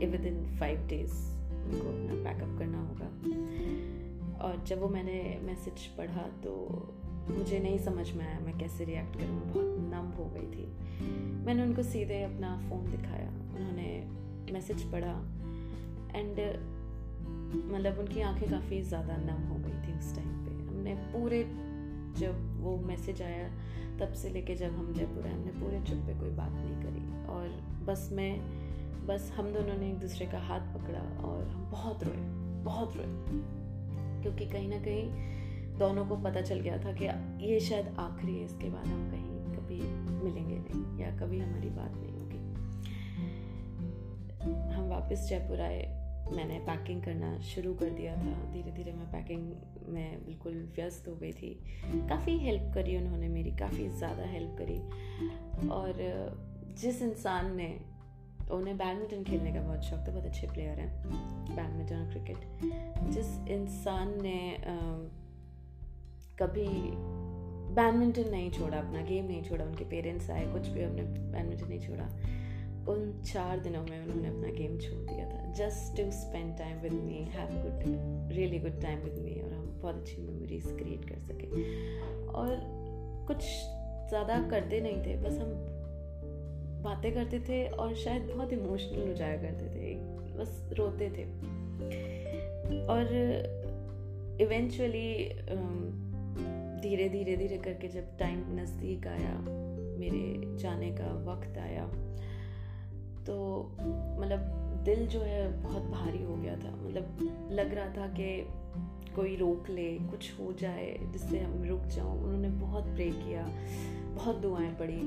within five days उनको अपना पैकअप करना होगा। और जब वो मैंने मैसेज पढ़ा तो मुझे नहीं समझ में आया मैं कैसे रिएक्ट करूँ, बहुत नम हो गई थी। मैंने उनको सीधे अपना फ़ोन दिखाया, उन्होंने मैसेज पढ़ा एंड मतलब उनकी आँखें काफ़ी ज़्यादा नम हो गई थी उस टाइम हमने पूरे जब वो मैसेज आया, तब से लेके जब हम जयपुर आए, हमने पूरे ट्रिप पे कोई बात नहीं करी। और बस मैं, बस हम दोनों ने एक दूसरे का हाथ पकड़ा और हम बहुत रोए बहुत रोए। क्योंकि कहीं ना कहीं दोनों को पता चल गया था कि ये शायद आखिरी है, इसके बाद हम कहीं कभी मिलेंगे नहीं या कभी हमारी बात नहीं होगी। हम वापस जयपुर आए, मैंने पैकिंग करना शुरू कर दिया था। धीरे धीरे मैं पैकिंग में बिल्कुल व्यस्त हो गई थी। काफ़ी हेल्प करी उन्होंने मेरी, काफ़ी ज़्यादा हेल्प करी। और जिस इंसान ने, उन्हें बैडमिंटन खेलने का बहुत शौक था, बहुत अच्छे प्लेयर हैं बैडमिंटन और क्रिकेट जिस इंसान ने कभी बैडमिंटन नहीं छोड़ा, अपना गेम नहीं छोड़ा, उनके पेरेंट्स आए, कुछ भी हमने बैडमिंटन नहीं छोड़ा, उन चार दिनों में उन्होंने अपना गेम छोड़ दिया था। Just to spend time with me have good really good time with me बहुत अच्छी मेमोरीज क्रिएट कर सके। और कुछ ज़्यादा करते नहीं थे, बस हम बातें करते थे और शायद बहुत इमोशनल हो जाया करते थे, बस रोते थे। और इवेंचुअली धीरे धीरे धीरे करके जब टाइम नज़दीक आया, मेरे जाने का वक्त आया तो मतलब दिल जो है बहुत भारी हो गया था। मतलब लग रहा था कि कोई रोक ले, कुछ हो जाए जिससे हम रुक जाऊँ। उन्होंने बहुत प्रे किया, बहुत दुआएँ पड़ी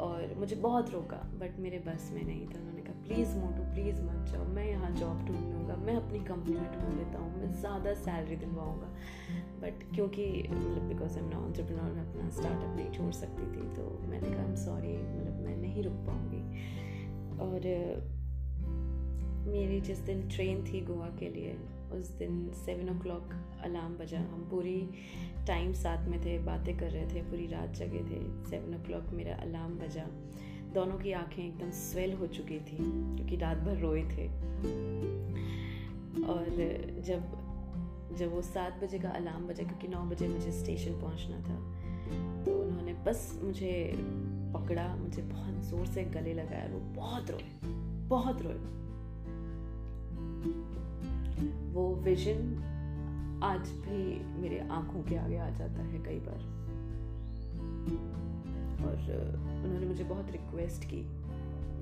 और मुझे बहुत रोका बट मेरे बस में नहीं था। उन्होंने कहा प्लीज़ मोटू प्लीज़ मत जाओ। मैं यहाँ जॉब ढूंढ लूँगा, मैं अपनी कंपनी में ढूंढ लेता हूँ। मैं ज़्यादा सैलरी दिलवाऊँगा। बट क्योंकि मतलब बिकॉज़ एम नॉन मैं अपना स्टार्टअप नहीं छोड़ सकती थी तो मैंने कहा एम सॉरी मतलब मैं नहीं रुक पाऊँगी। और मेरी जिस दिन ट्रेन थी गोवा के लिए उस दिन सेवन ओ क्लॉक अलार्म बजा। हम पूरी टाइम साथ में थे, बातें कर रहे थे, पूरी रात जगे थे। सेवन ओ क्लॉक मेरा अलार्म बजा। दोनों की आँखें एकदम स्वेल हो चुकी थी, क्योंकि रात भर रोए थे। और जब जब वो सात बजे का अलार्म बजा, क्योंकि नौ बजे मुझे स्टेशन पहुँचना था तो उन्होंने बस मुझे पकड़ा, मुझे बहुत ज़ोर से गले लगाया, वो बहुत रोए बहुत रोए। वो विजन आज भी मेरे आँखों के आगे आ जाता है कई बार। और उन्होंने मुझे बहुत रिक्वेस्ट की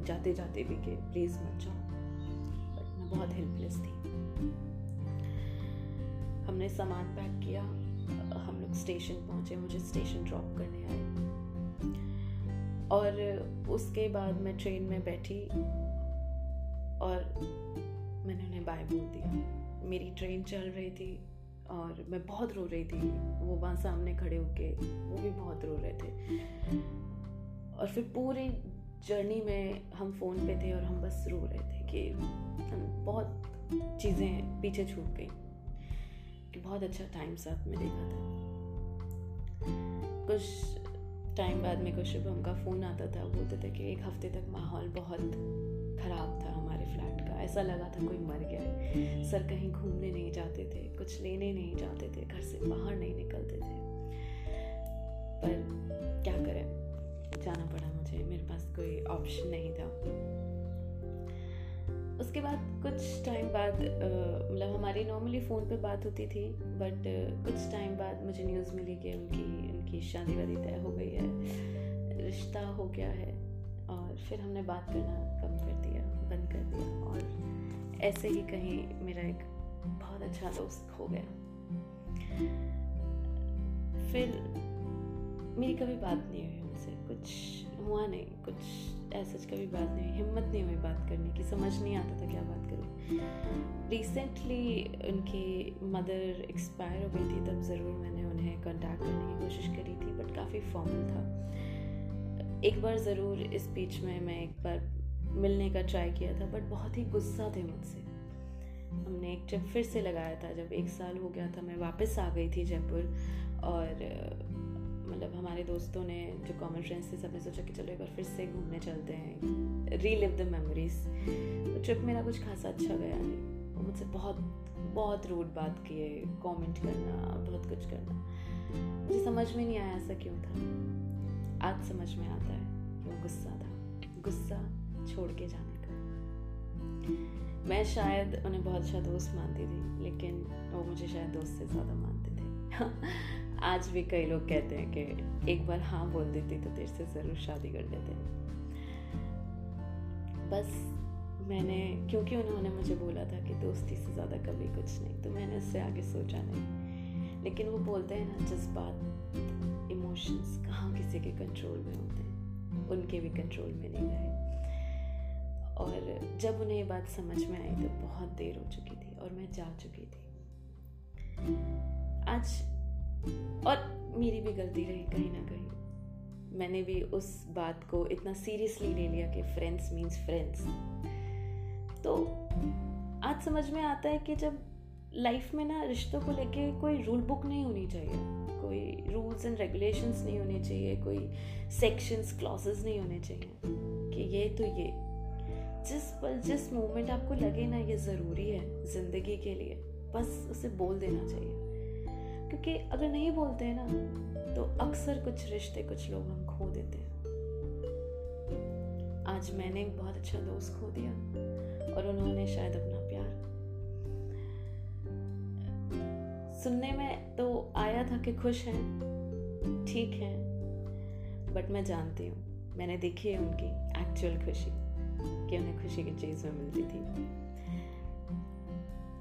जाते जाते भी कि प्लीज़ मत जाओ। बट मैं बहुत हेल्पलेस थी। हमने सामान पैक किया, हम लोग स्टेशन पहुँचे, मुझे स्टेशन ड्रॉप करने आए। और, उसके बाद मैं ट्रेन में बैठी और मैंने उन्हें बाय बोल दिया। मेरी ट्रेन चल रही थी और मैं बहुत रो रही थी। वो वहाँ सामने खड़े होके, वो भी बहुत रो रहे थे। और फिर पूरी जर्नी में हम फ़ोन पे थे और हम बस रो रहे थे कि बहुत चीज़ें पीछे छूट गई। कि बहुत अच्छा टाइम साथ में देखा था। कुछ टाइम बाद में को शुभम का फ़ोन आता था, बोलते थे कि एक हफ़्ते तक माहौल बहुत ख़राब था हमारे फ्लैट ऐसा लगा था कोई मर गया है। सर कहीं घूमने नहीं जाते थे, कुछ लेने नहीं जाते थे, घर से बाहर नहीं निकलते थे। पर क्या करें? जाना पड़ा मुझे, मेरे पास कोई ऑप्शन नहीं था। उसके बाद कुछ टाइम बाद मतलब हमारी नॉर्मली फ़ोन पे बात होती थी बट कुछ टाइम बाद मुझे न्यूज़ मिली कि उनकी उनकी शादी वादी तय हो गई है, रिश्ता हो गया है। और फिर हमने बात करना कम कर दिया, बंद कर दिया और ऐसे ही कहीं मेरा एक बहुत अच्छा दोस्त हो गया। फिर मेरी कभी बात नहीं हुई उनसे, कुछ हुआ नहीं, कुछ ऐसा कभी बात नहीं हुई, हिम्मत नहीं हुई बात करने की, समझ नहीं आता था क्या बात करूँ। रिसेंटली उनकी मदर एक्सपायर हो गई थी, तब ज़रूर मैंने उन्हें कांटेक्ट करने की कोशिश करी थी बट काफ़ी फॉर्मल था। एक बार ज़रूर इस बीच में मैं एक बार मिलने का ट्राई किया था बट बहुत ही गुस्सा थे मुझसे। हमने एक ट्रिप फिर से लगाया था। जब एक साल हो गया था, मैं वापस आ गई थी जयपुर और मतलब हमारे दोस्तों ने जो कॉमन फ्रेंड्स थे, सबने सोचा कि चलो एक बार फिर से घूमने चलते हैं। रीलिव द मेमोरीज तो ट्रिप मेरा कुछ खासा अच्छा गया नहीं। वो मुझसे बहुत बहुत रूड बात किए कमेंट करना, बहुत कुछ करना। मुझे समझ में नहीं आया ऐसा क्यों था। आज समझ में आता है वो गुस्सा था। गुस्सा छोड़ के जाने का। मैं शायद उन्हें बहुत अच्छा दोस्त मानती थी, लेकिन वो मुझे शायद दोस्त से ज़्यादा मानते थे। आज भी कई लोग कहते हैं कि एक बार हाँ बोल देती तो तेरे से ज़रूर शादी कर लेते। बस मैंने, क्योंकि उन्होंने मुझे बोला था कि दोस्ती से ज़्यादा कभी कुछ नहीं तो मैंने उससे आगे सोचा नहीं। लेकिन वो बोलते हैं ना, जज्बात इमोशंस कहाँ किसी के कंट्रोल में होते हैं? उनके भी कंट्रोल में नहीं रहे। और जब उन्हें ये बात समझ में आई तो बहुत देर हो चुकी थी और मैं जा चुकी थी। आज और मेरी भी गलती रही कहीं ना कहीं। मैंने भी उस बात को इतना सीरियसली ले लिया कि फ्रेंड्स मीन्स फ्रेंड्स तो आज समझ में आता है कि जब लाइफ में ना रिश्तों को लेके कोई रूल बुक नहीं होनी चाहिए। कोई रूल्स एंड रेगुलेशंस नहीं होने चाहिए, कोई सेक्शंस क्लॉसेस नहीं होने चाहिए कि ये तो ये। जिस पल, जिस मोमेंट आपको लगे ना ये ज़रूरी है ज़िंदगी के लिए, बस उसे बोल देना चाहिए। क्योंकि अगर नहीं बोलते हैं ना तो अक्सर कुछ रिश्ते, कुछ लोग हम खो देते हैं। आज मैंने एक बहुत अच्छा दोस्त खो दिया और उन्होंने शायद अपना सुनने में तो आया था कि खुश हैं, ठीक है बट मैं जानती हूँ, मैंने देखी है उनकी एक्चुअल खुशी, कि उन्हें खुशी की चीज़ में मिलती थी।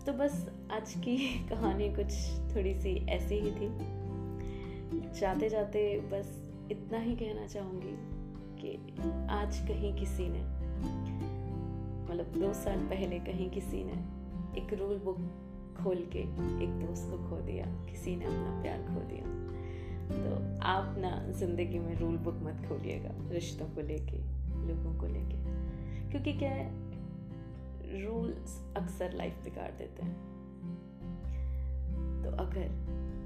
तो बस आज की कहानी कुछ थोड़ी सी ऐसी ही थी। जाते जाते बस इतना ही कहना चाहूँगी कि आज कहीं किसी ने मतलब दो साल पहले कहीं किसी ने एक रूल बुक खोल के एक दोस्त को खो दिया, किसी ने अपना प्यार खो दिया। तो आप ना ज़िंदगी में रूल बुक मत खोलिएगा, रिश्तों को लेके, लोगों को लेके। क्योंकि क्या है रूल्स अक्सर लाइफ बिगाड़ देते हैं। तो अगर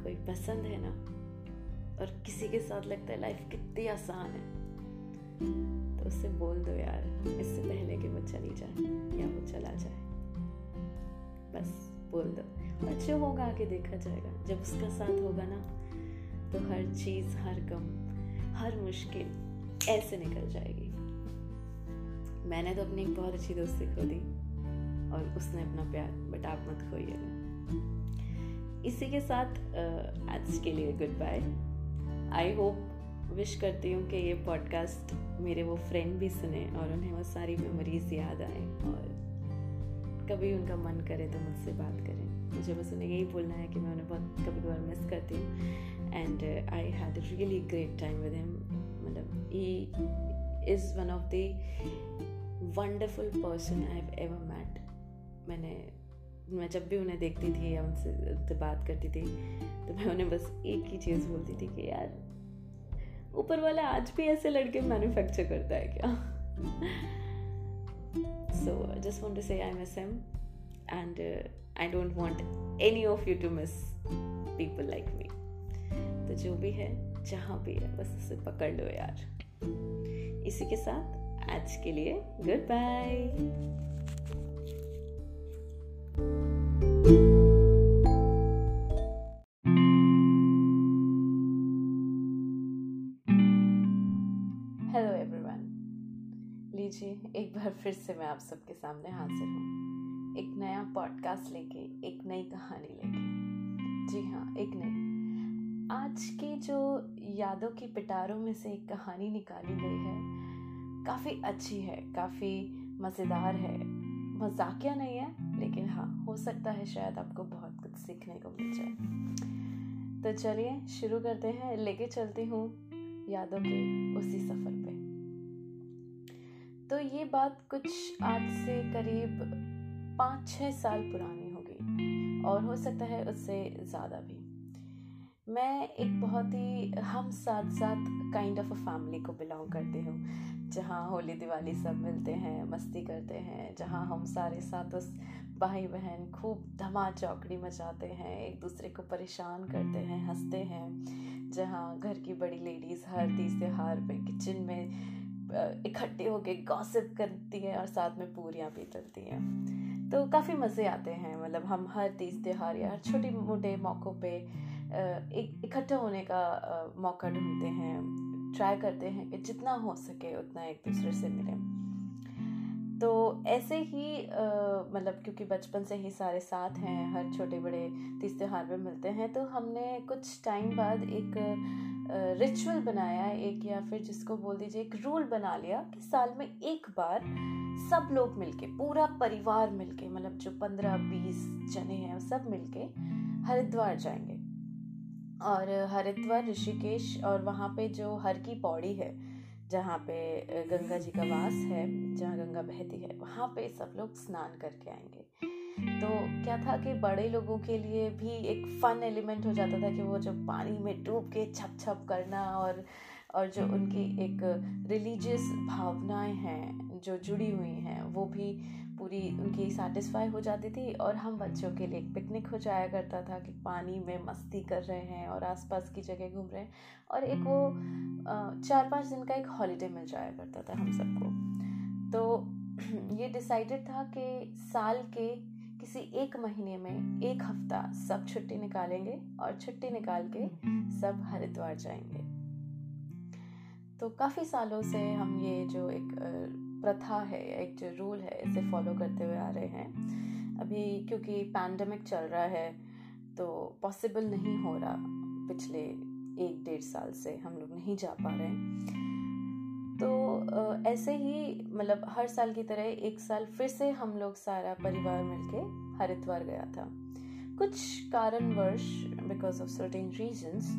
कोई पसंद है ना, और किसी के साथ लगता है लाइफ कितनी आसान है तो उससे बोल दो यार, इससे पहले कि वो चली जाए, या वो चला जाए। बस। बोल दो। अच्छे होगा आगे देखा जाएगा। जब उसका साथ होगा ना तो हर चीज़, हर गम, हर मुश्किल ऐसे निकल जाएगी। मैंने तो अपनी एक बहुत अच्छी दोस्ती खो दी, और उसने अपना प्यार बट आप मत खोइएगा इसी के साथ आज के लिए goodbye I hope wish करती हूँ कि ये पॉडकास्ट मेरे वो फ्रेंड भी सुने, और उन्हें वो सारी मेमोरीज याद आए, और कभी उनका मन करे तो मुझसे बात करें। मुझे बस उन्हें यही बोलना है कि मैं उन्हें बहुत कभी कभार मिस करती हूँ। And I had really great time with him मतलब he is one of the wonderful person I have ever met मैंने, मैं जब भी उन्हें देखती थी या उनसे उनसे बात करती थी तो मैं उन्हें बस एक ही चीज़ बोलती थी कि, यार, ऊपर वाला आज भी ऐसे लड़के मैन्युफैक्चर करता है क्या? So I just want to say I miss him, and uh, I don't want any of you to miss people like me. तो जो भी है जहाँ भी है बस उसे पकड़ लो यार इसी के साथ आज के लिए गुड बाय बार फिर से मैं आप सबके सामने हाजिर हूँ। एक नया पॉडकास्ट लेके, एक नई कहानी लेके। जी हाँ एक नई। आज की जो यादों की पिटारों में से एक कहानी निकाली गई है, काफ़ी अच्छी है, काफ़ी मज़ेदार है। मजाकिया नहीं है, लेकिन हाँ हो सकता है शायद आपको बहुत कुछ सीखने को मिल जाए। तो चलिए, शुरू करते हैं। लेके चलती हूँ यादों के उसी सफ़र पे तो ये बात कुछ आज से करीब पाँच छः साल पुरानी होगी और हो सकता है उससे ज़्यादा भी। मैं एक बहुत ही हम साथ साथ काइंड ऑफ़ अ फैमिली को बिलोंग करती हूँ, जहाँ होली दिवाली सब मिलते हैं, मस्ती करते हैं, जहाँ हम सारे साथ उस भाई बहन खूब धमा चौकड़ी मचाते हैं, एक दूसरे को परेशान करते हैं, हँसते हैं, जहाँ घर की बड़ी लेडीज़ हर तीज त्योहार पे किचन में इकट्ठे होके गॉसिप करती हैं और साथ में पूरियाँ भी तलती हैं। तो काफ़ी मज़े आते हैं मतलब हम हर तीज त्यौहार या हर छोटे मोटे मौक़ों पे एक, इकट्ठा होने का मौका ढूंढते हैं ट्राई करते हैं कि जितना हो सके उतना एक दूसरे से मिलें। तो ऐसे ही मतलब क्योंकि बचपन से ही सारे साथ हैं, हर छोटे बड़े तीज त्यौहार में मिलते हैं तो हमने कुछ टाइम बाद एक रिचुअल बनाया एक या फिर जिसको बोल दीजिए एक रूल बना लिया कि साल में एक बार सब लोग मिलके, पूरा परिवार मिलके मतलब जो पंद्रह बीस जने हैं सब मिलके हरिद्वार जाएँगे। और हरिद्वार, ऋषिकेश और वहाँ पे जो हर की पौड़ी है जहाँ पे गंगा जी का वास है, जहाँ गंगा बहती है, वहाँ पे सब लोग स्नान करके आएँगे। तो क्या था कि बड़े लोगों के लिए भी एक फन एलिमेंट हो जाता था कि वो जब पानी में डूब के छप छप करना और और जो उनकी एक रिलीजियस भावनाएँ हैं, जो जुड़ी हुई हैं, वो भी पूरी उनकी सेटिस्फाई हो जाती थी और हम बच्चों के लिए एक पिकनिक हो जाया करता था कि पानी में मस्ती कर रहे हैं और आसपास की जगह घूम रहे हैं। और एक वो चार पाँच दिन का एक हॉलीडे मिल जाया करता था हम सबको। तो ये डिसाइडेड था कि साल के किसी एक महीने में एक हफ़्ता सब छुट्टी निकालेंगे और छुट्टी निकाल के सब हरिद्वार जाएँगे। तो काफ़ी सालों से हम ये जो एक प्रथा है, एक जो रूल है, इसे फॉलो करते हुए आ रहे हैं। अभी क्योंकि पैंडमिक चल रहा है तो पॉसिबल नहीं हो रहा पिछले एक डेढ़ साल से, हम लोग नहीं जा पा रहे हैं। तो ऐसे ही मतलब हर साल की तरह एक साल फिर से हम लोग सारा परिवार मिलके हरिद्वार गया था। कुछ कारणवश बिकॉज़ ऑफ़ सर्टेन रीजंस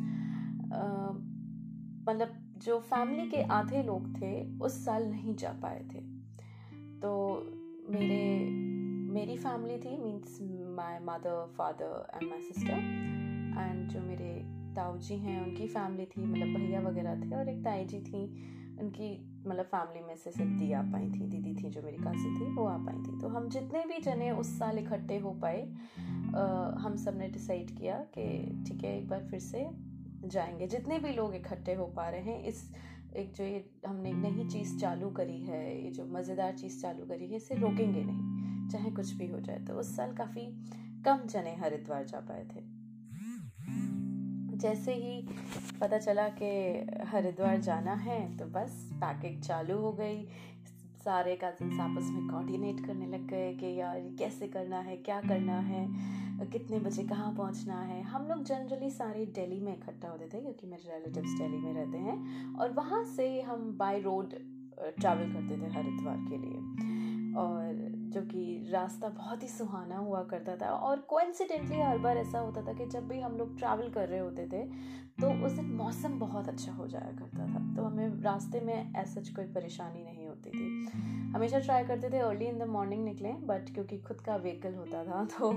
मतलब जो फैमिली के आधे लोग थे उस साल नहीं जा पाए थे। तो मेरे मेरी फैमिली थी means my mother father and my sister and जो मेरे ताऊ जी हैं उनकी फैमिली थी मतलब भैया वगैरह थे और एक ताई जी थी उनकी मतलब फैमिली में से सिर्फ़ दी आ पाई थी दीदी थी जो मेरी कासी थी वो आ पाई थी। तो हम जितने भी जने उस साल इकट्ठे हो पाए आ, हम सबने डिसाइड किया कि ठीक है एक बार फिर से जाएँगे। जितने भी लोग इकट्ठे हो पा रहे हैं, इस एक जो ये हमने एक नई चीज़ चालू करी है, ये जो मज़ेदार चीज़ चालू करी है, इसे रोकेंगे नहीं, चाहे कुछ भी हो जाए। तो उस साल काफ़ी कम जने हरिद्वार जा पाए थे। जैसे ही पता चला कि हरिद्वार जाना है तो बस पैकिंग चालू हो गई। सारे कजन्स आपस में कोऑर्डिनेट करने लग गए कि यार कैसे करना है, क्या करना है? कितने बजे कहाँ पहुँचना है। हम लोग जनरली सारे दिल्ली में इकट्ठा होते थे, क्योंकि मेरे रिलेटिव्स दिल्ली में रहते हैं। और वहाँ से हम बाय रोड ट्रैवल करते थे हरिद्वार के लिए। और जो कि रास्ता बहुत ही सुहाना हुआ करता था। और कोइंसिडेंटली हर बार ऐसा होता था कि जब भी हम लोग ट्रैवल कर रहे होते थे तो उस दिन मौसम बहुत अच्छा हो जाया करता था। तो हमें रास्ते में ऐसा कोई परेशानी नहीं होती थी। हमेशा ट्राई करते थे अर्ली इन द मॉर्निंग निकलें बट क्योंकि खुद का व्हीकल होता था तो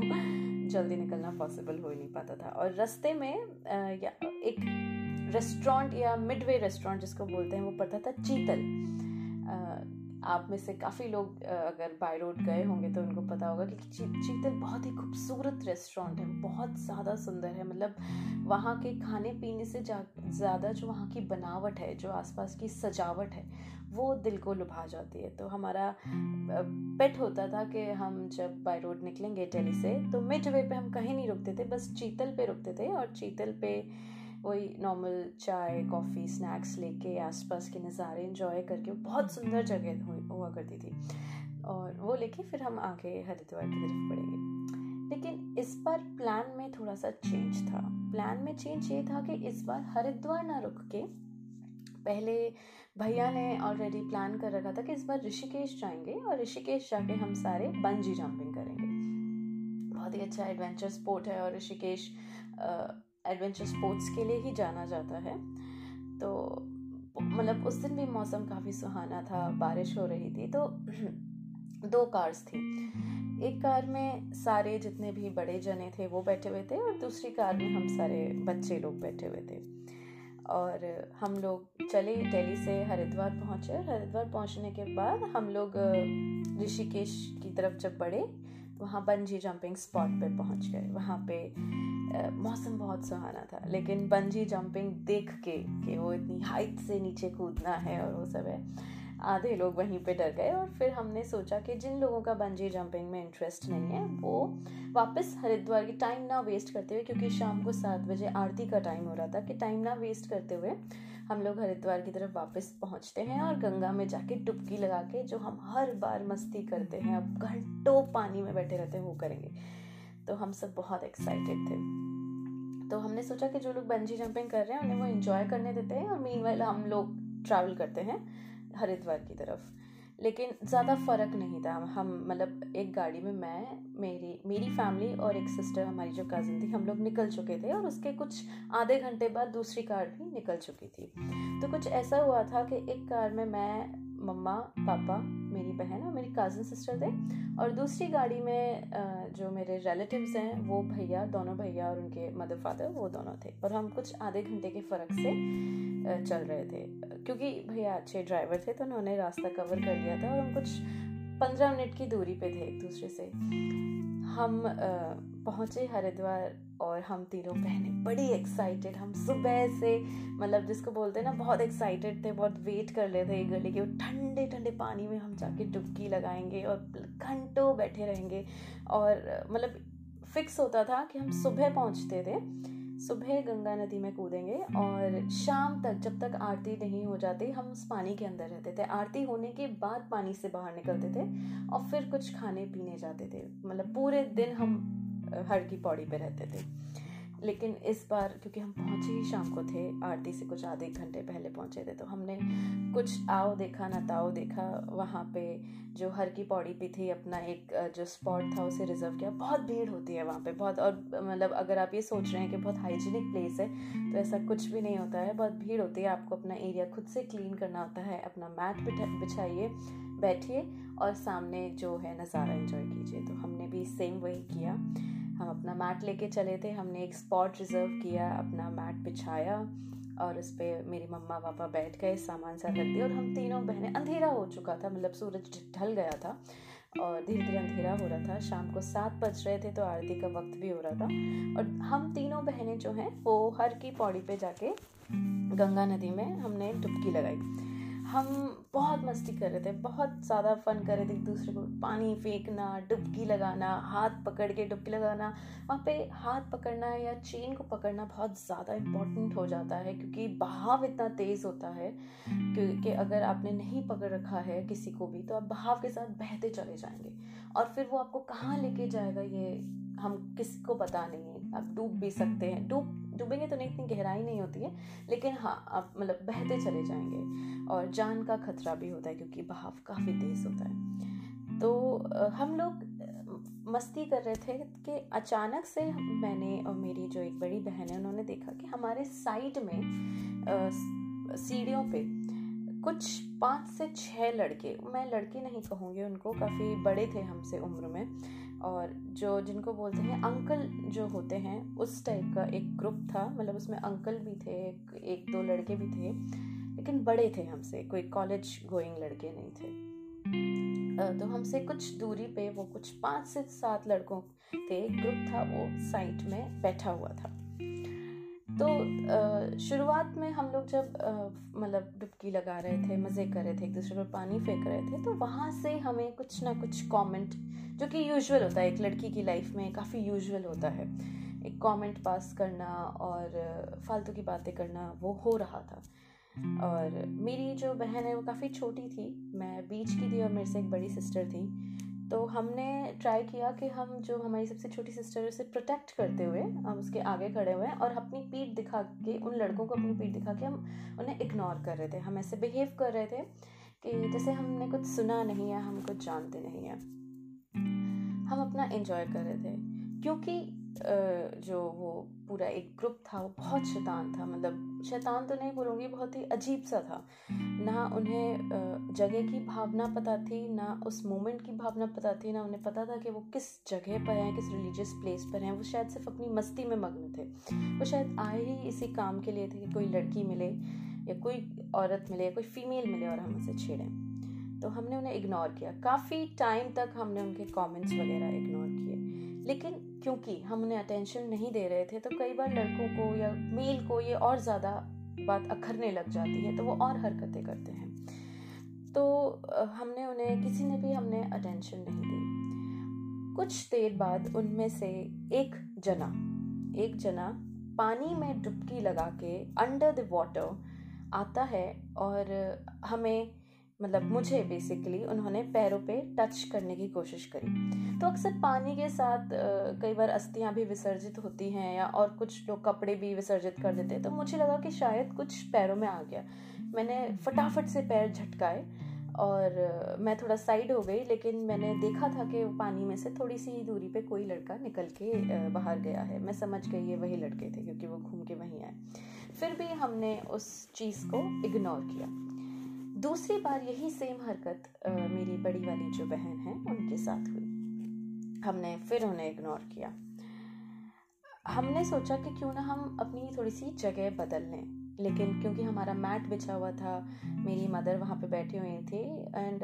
जल्दी निकलना पॉसिबल हो ही नहीं पाता था। और रस्ते में या, एक रेस्टोरेंट या मिडवे रेस्टोरेंट जिसको बोलते हैं, वो पड़ता था चीतल। आप में से काफ़ी लोग अगर बाय रोड गए होंगे तो उनको पता होगा कि चीतल बहुत ही खूबसूरत रेस्टोरेंट है बहुत ज़्यादा सुंदर है। मतलब वहाँ के खाने पीने से ज़्यादा जो वहाँ की बनावट है जो आसपास की सजावट है वो दिल को लुभा जाती है। तो हमारा पेट होता था कि हम जब बाय रोड निकलेंगे दिल्ली से तो मिड वे पे हम कहीं नहीं रुकते थे बस चीतल पे रुकते थे और चीतल पे वही नॉर्मल चाय कॉफ़ी स्नैक्स लेके आसपास के नज़ारे इंजॉय करके बहुत सुंदर जगह हुआ करती थी। और वो लेके फिर हम आगे हरिद्वार की तरफ़ बढ़ेंगे। लेकिन इस बार प्लान में थोड़ा सा चेंज था। प्लान में चेंज ये था कि इस बार हरिद्वार ना रुक के पहले भैया ने ऑलरेडी प्लान कर रखा था कि इस बार ऋषिकेश जाएँगे और ऋषिकेश जाके हम सारे बंजी जंपिंग करेंगे। बहुत ही अच्छा एडवेंचर स्पोर्ट है और ऋषिकेश एडवेंचर स्पोर्ट्स के लिए ही जाना जाता है। तो मतलब उस दिन भी मौसम काफ़ी सुहाना था, बारिश हो रही थी तो दो कार्स थी। एक कार में सारे जितने भी बड़े जने थे वो बैठे हुए थे और दूसरी कार में हम सारे बच्चे लोग बैठे हुए थे। और हम लोग चले दिल्ली से हरिद्वार पहुँचे। हरिद्वार पहुँचने के बाद हम लोग ऋषिकेश की तरफ़ जब बढ़े वहाँ बंजी जंपिंग स्पॉट पे पहुँच गए। वहाँ पे मौसम बहुत सुहाना था, लेकिन बंजी जंपिंग देख के, कि वो इतनी हाइट से नीचे कूदना है और वो सब है, आधे लोग वहीं पे डर गए और फिर हमने सोचा कि जिन लोगों का बंजी जंपिंग में इंटरेस्ट नहीं है, वो वापस हरिद्वार की टाइम ना वेस्ट करते हुए, क्योंकि शाम को सात बजे आरती का टाइम हो रहा था, कि टाइम ना वेस्ट करते हुए हम लोग हरिद्वार की तरफ़ वापस पहुँचते हैं और गंगा में जाके डुबकी लगा के जो हम हर बार मस्ती करते हैं, अब घंटों पानी में बैठे रहते हैं, वो करेंगे। तो हम सब बहुत एक्साइटेड थे। तो हमने सोचा कि जो लोग बंजी जंपिंग कर रहे हैं, उन्हें वो इन्जॉय करने देते हैं और मीन हम लोग ट्रैवल करते हैं हरिद्वार की तरफ़। लेकिन ज़्यादा फ़र्क नहीं था। हम मतलब एक गाड़ी में मैं, मेरी मेरी फैमिली और एक सिस्टर हमारी जो कज़न थी, हम लोग निकल चुके थे और उसके कुछ आधे घंटे बाद दूसरी कार भी निकल चुकी थी। तो कुछ ऐसा हुआ था कि एक कार में मैं मम्मा, पापा, मेरी बहन और मेरी कज़न सिस्टर थे। और दूसरी गाड़ी में जो मेरे रिलेटिव्स हैं, वो भैया, दोनों भैया और उनके मदर फादर वो दोनों थे। और हम कुछ आधे घंटे के फ़र्क से चल रहे थे। क्योंकि भैया अच्छे ड्राइवर थे तो उन्होंने रास्ता कवर कर लिया था और हम कुछ पंद्रह मिनट की दूरी पे थे एक दूसरे से। हम पहुँचे हरिद्वार और हम तीनों बहनें बड़ी एक्साइटेड हम सुबह से मतलब जिसको बोलते हैं ना, बहुत एक्साइटेड थे, बहुत वेट कर रहे थे गले के ठंडे ठंडे पानी में हम जाके डुबकी लगाएँगे और घंटों बैठे रहेंगे और मतलब फिक्स होता था कि हम सुबह पहुँचते थे सुबह गंगा नदी में कूदेंगे और शाम तक जब तक आरती नहीं हो जाती हम उस पानी के अंदर रहते थे। आरती होने के बाद पानी से बाहर निकलते थे और फिर कुछ खाने पीने जाते थे। मतलब पूरे दिन हम हर की पौड़ी पे रहते थे। लेकिन इस बार, क्योंकि हम पहुँचे ही शाम को थे, आरती से कुछ आधे घंटे पहले पहुँचे थे तो हमने कुछ आओ देखा, ना ताओ देखा, वहाँ पे जो हर की पौड़ी पे थी, अपना एक जो स्पॉट था, उसे रिज़र्व किया। बहुत भीड़ होती है वहाँ पे, बहुत, और मतलब अगर आप ये सोच रहे हैं कि बहुत हाइजीनिक प्लेस है तो ऐसा कुछ भी नहीं होता है। बहुत भीड़ होती है, आपको अपना एरिया खुद से क्लीन करना होता है, अपना मैट बिछाइए, बैठिए, और सामने जो है नज़ारा इन्जॉय कीजिए। तो हमने भी सेम वही किया। हम अपना मैट लेके चले थे, हमने एक स्पॉट रिज़र्व किया, अपना मैट बिछाया और उस पर मेरी मम्मा पापा बैठ गए, सामान सा रख दिया और हम तीनों बहनें, अंधेरा हो चुका था मतलब सूरज ढल गया था और धीरे धीरे अंधेरा हो रहा था, शाम को सात बज रहे थे तो आरती का वक्त भी हो रहा था और हम तीनों बहनें जो हैं वो हर की पौड़ी पे जाके गंगा नदी में हमने डुबकी लगाई। हम बहुत मस्ती कर रहे थे, बहुत ज़्यादा फन कर रहे थे एक दूसरे को। पानी फेंकना, डुबकी लगाना, हाथ पकड़ के डुबकी लगाना, वहाँ पे हाथ पकड़ना या चेन को पकड़ना बहुत ज़्यादा इम्पोर्टेंट हो जाता है क्योंकि बहाव इतना तेज़ होता है क्योंकि अगर आपने नहीं पकड़ रखा है किसी को भी तो आप बहाव के साथ बहते चले जाएँगे। और फिर वो आपको कहाँ लेके जाएगा ये, हम किसी को पता नहीं है। आप डूब भी सकते हैं। डूब, डूबेंगे तो नहीं, इतनी गहराई नहीं होती है, लेकिन हाँ आप मतलब बहते चले जाएँगे और जान का खतरा भी होता है क्योंकि बहाव काफ़ी तेज़ होता है। तो हम लोग मस्ती कर रहे थे कि अचानक से मैंने और मेरी जो एक बड़ी बहन है, उन्होंने देखा कि हमारे साइड में सीढ़ियों पे कुछ पाँच से छः लड़के, मैं लड़के नहीं कहूँगी, उनको काफ़ी बड़े थे हमसे उम्र में और जो जिनको बोलते हैं अंकल जो होते हैं उस टाइप का एक ग्रुप था। मतलब उसमें अंकल भी थे एक, दो लड़के भी थे लेकिन बड़े थे हमसे। कोई कॉलेज गोइंग लड़के नहीं थे। तो हमसे कुछ दूरी पे वो कुछ पाँच से सात लड़कों थे। ग्रुप था वो साइड में बैठा हुआ था। तो शुरुआत में हम लोग जब मतलब डुबकी लगा रहे थे, मज़े कर रहे थे, एक दूसरे पर पानी फेंक रहे थे तो वहाँ से हमें कुछ ना कुछ कमेंट जो कि यूजुअल होता है, एक लड़की की लाइफ में काफ़ी यूजुअल होता है, एक कमेंट पास करना और फालतू की बातें करना, वो हो रहा था। और मेरी जो बहन है, वो काफ़ी छोटी थी, मैं बीच की थी और मेरे से एक बड़ी सिस्टर थी तो हमने ट्राई किया कि हम जो हमारी सबसे छोटी सिस्टर है उसे प्रोटेक्ट करते हुए हम उसके आगे खड़े हुए हैं और अपनी पीठ दिखा के उन लड़कों को अपनी पीठ दिखा के हम उन्हें इग्नोर कर रहे थे। हम ऐसे बिहेव कर रहे थे कि जैसे हमने कुछ सुना नहीं है हम कुछ जानते नहीं हैं। हम अपना इन्जॉय कर रहे थे। क्योंकि जो वो पूरा एक ग्रुप था, वो बहुत शैतान था। मतलब शैतान तो नहीं बोलूँगी, बहुत ही अजीब सा था। ना उन्हें जगह की भावना पता थी, ना उस मोमेंट की भावना पता थी, ना उन्हें पता था कि वो किस जगह पर हैं, किस रिलीजियस प्लेस पर हैं। वो शायद सिर्फ़ अपनी मस्ती में मग्न थे। वो शायद आए ही इसी काम के लिए थे कि कोई लड़की मिले, या कोई औरत मिले, या कोई फीमेल मिले और हम उसे छेड़ें। तो हमने उन्हें इग्नोर किया। काफ़ी टाइम तक हमने उनके कमेंट्स वगैरह इग्नोर किए। लेकिन क्योंकि हम उन्हें अटेंशन नहीं दे रहे थे तो कई बार लड़कों को या मेल को ये और ज़्यादा बात अखरने लग जाती है तो वो और हरकतें करते हैं। तो हमने उन्हें, किसी ने भी हमने अटेंशन नहीं दी। कुछ देर बाद उनमें से एक जना एक जना पानी में डुबकी लगा के अंडर द वाटर आता है और हमें मतलब मुझे बेसिकली उन्होंने पैरों पे टच करने की कोशिश करी। तो अक्सर पानी के साथ कई बार अस्थियाँ भी विसर्जित होती हैं या और कुछ लोग कपड़े भी विसर्जित कर देते हैं तो मुझे लगा कि शायद कुछ पैरों में आ गया। मैंने फटाफट से पैर झटकाए और मैं थोड़ा साइड हो गई, लेकिन मैंने देखा था कि पानी में से थोड़ी सी दूरी पे कोई लड़का निकल के बाहर गया है। मैं समझ गई ये वही लड़के थे, क्योंकि वो घूम के वहीं आए। फिर भी हमने उस चीज़ को इग्नोर किया। दूसरी बार यही सेम हरकत आ, मेरी बड़ी वाली जो बहन है उनके साथ हुई। हमने फिर उन्हें इग्नोर किया। हमने सोचा कि क्यों ना हम अपनी थोड़ी सी जगह बदल लें लेकिन क्योंकि हमारा मैट बिछा हुआ था मेरी मदर वहाँ पे बैठे हुए थे एंड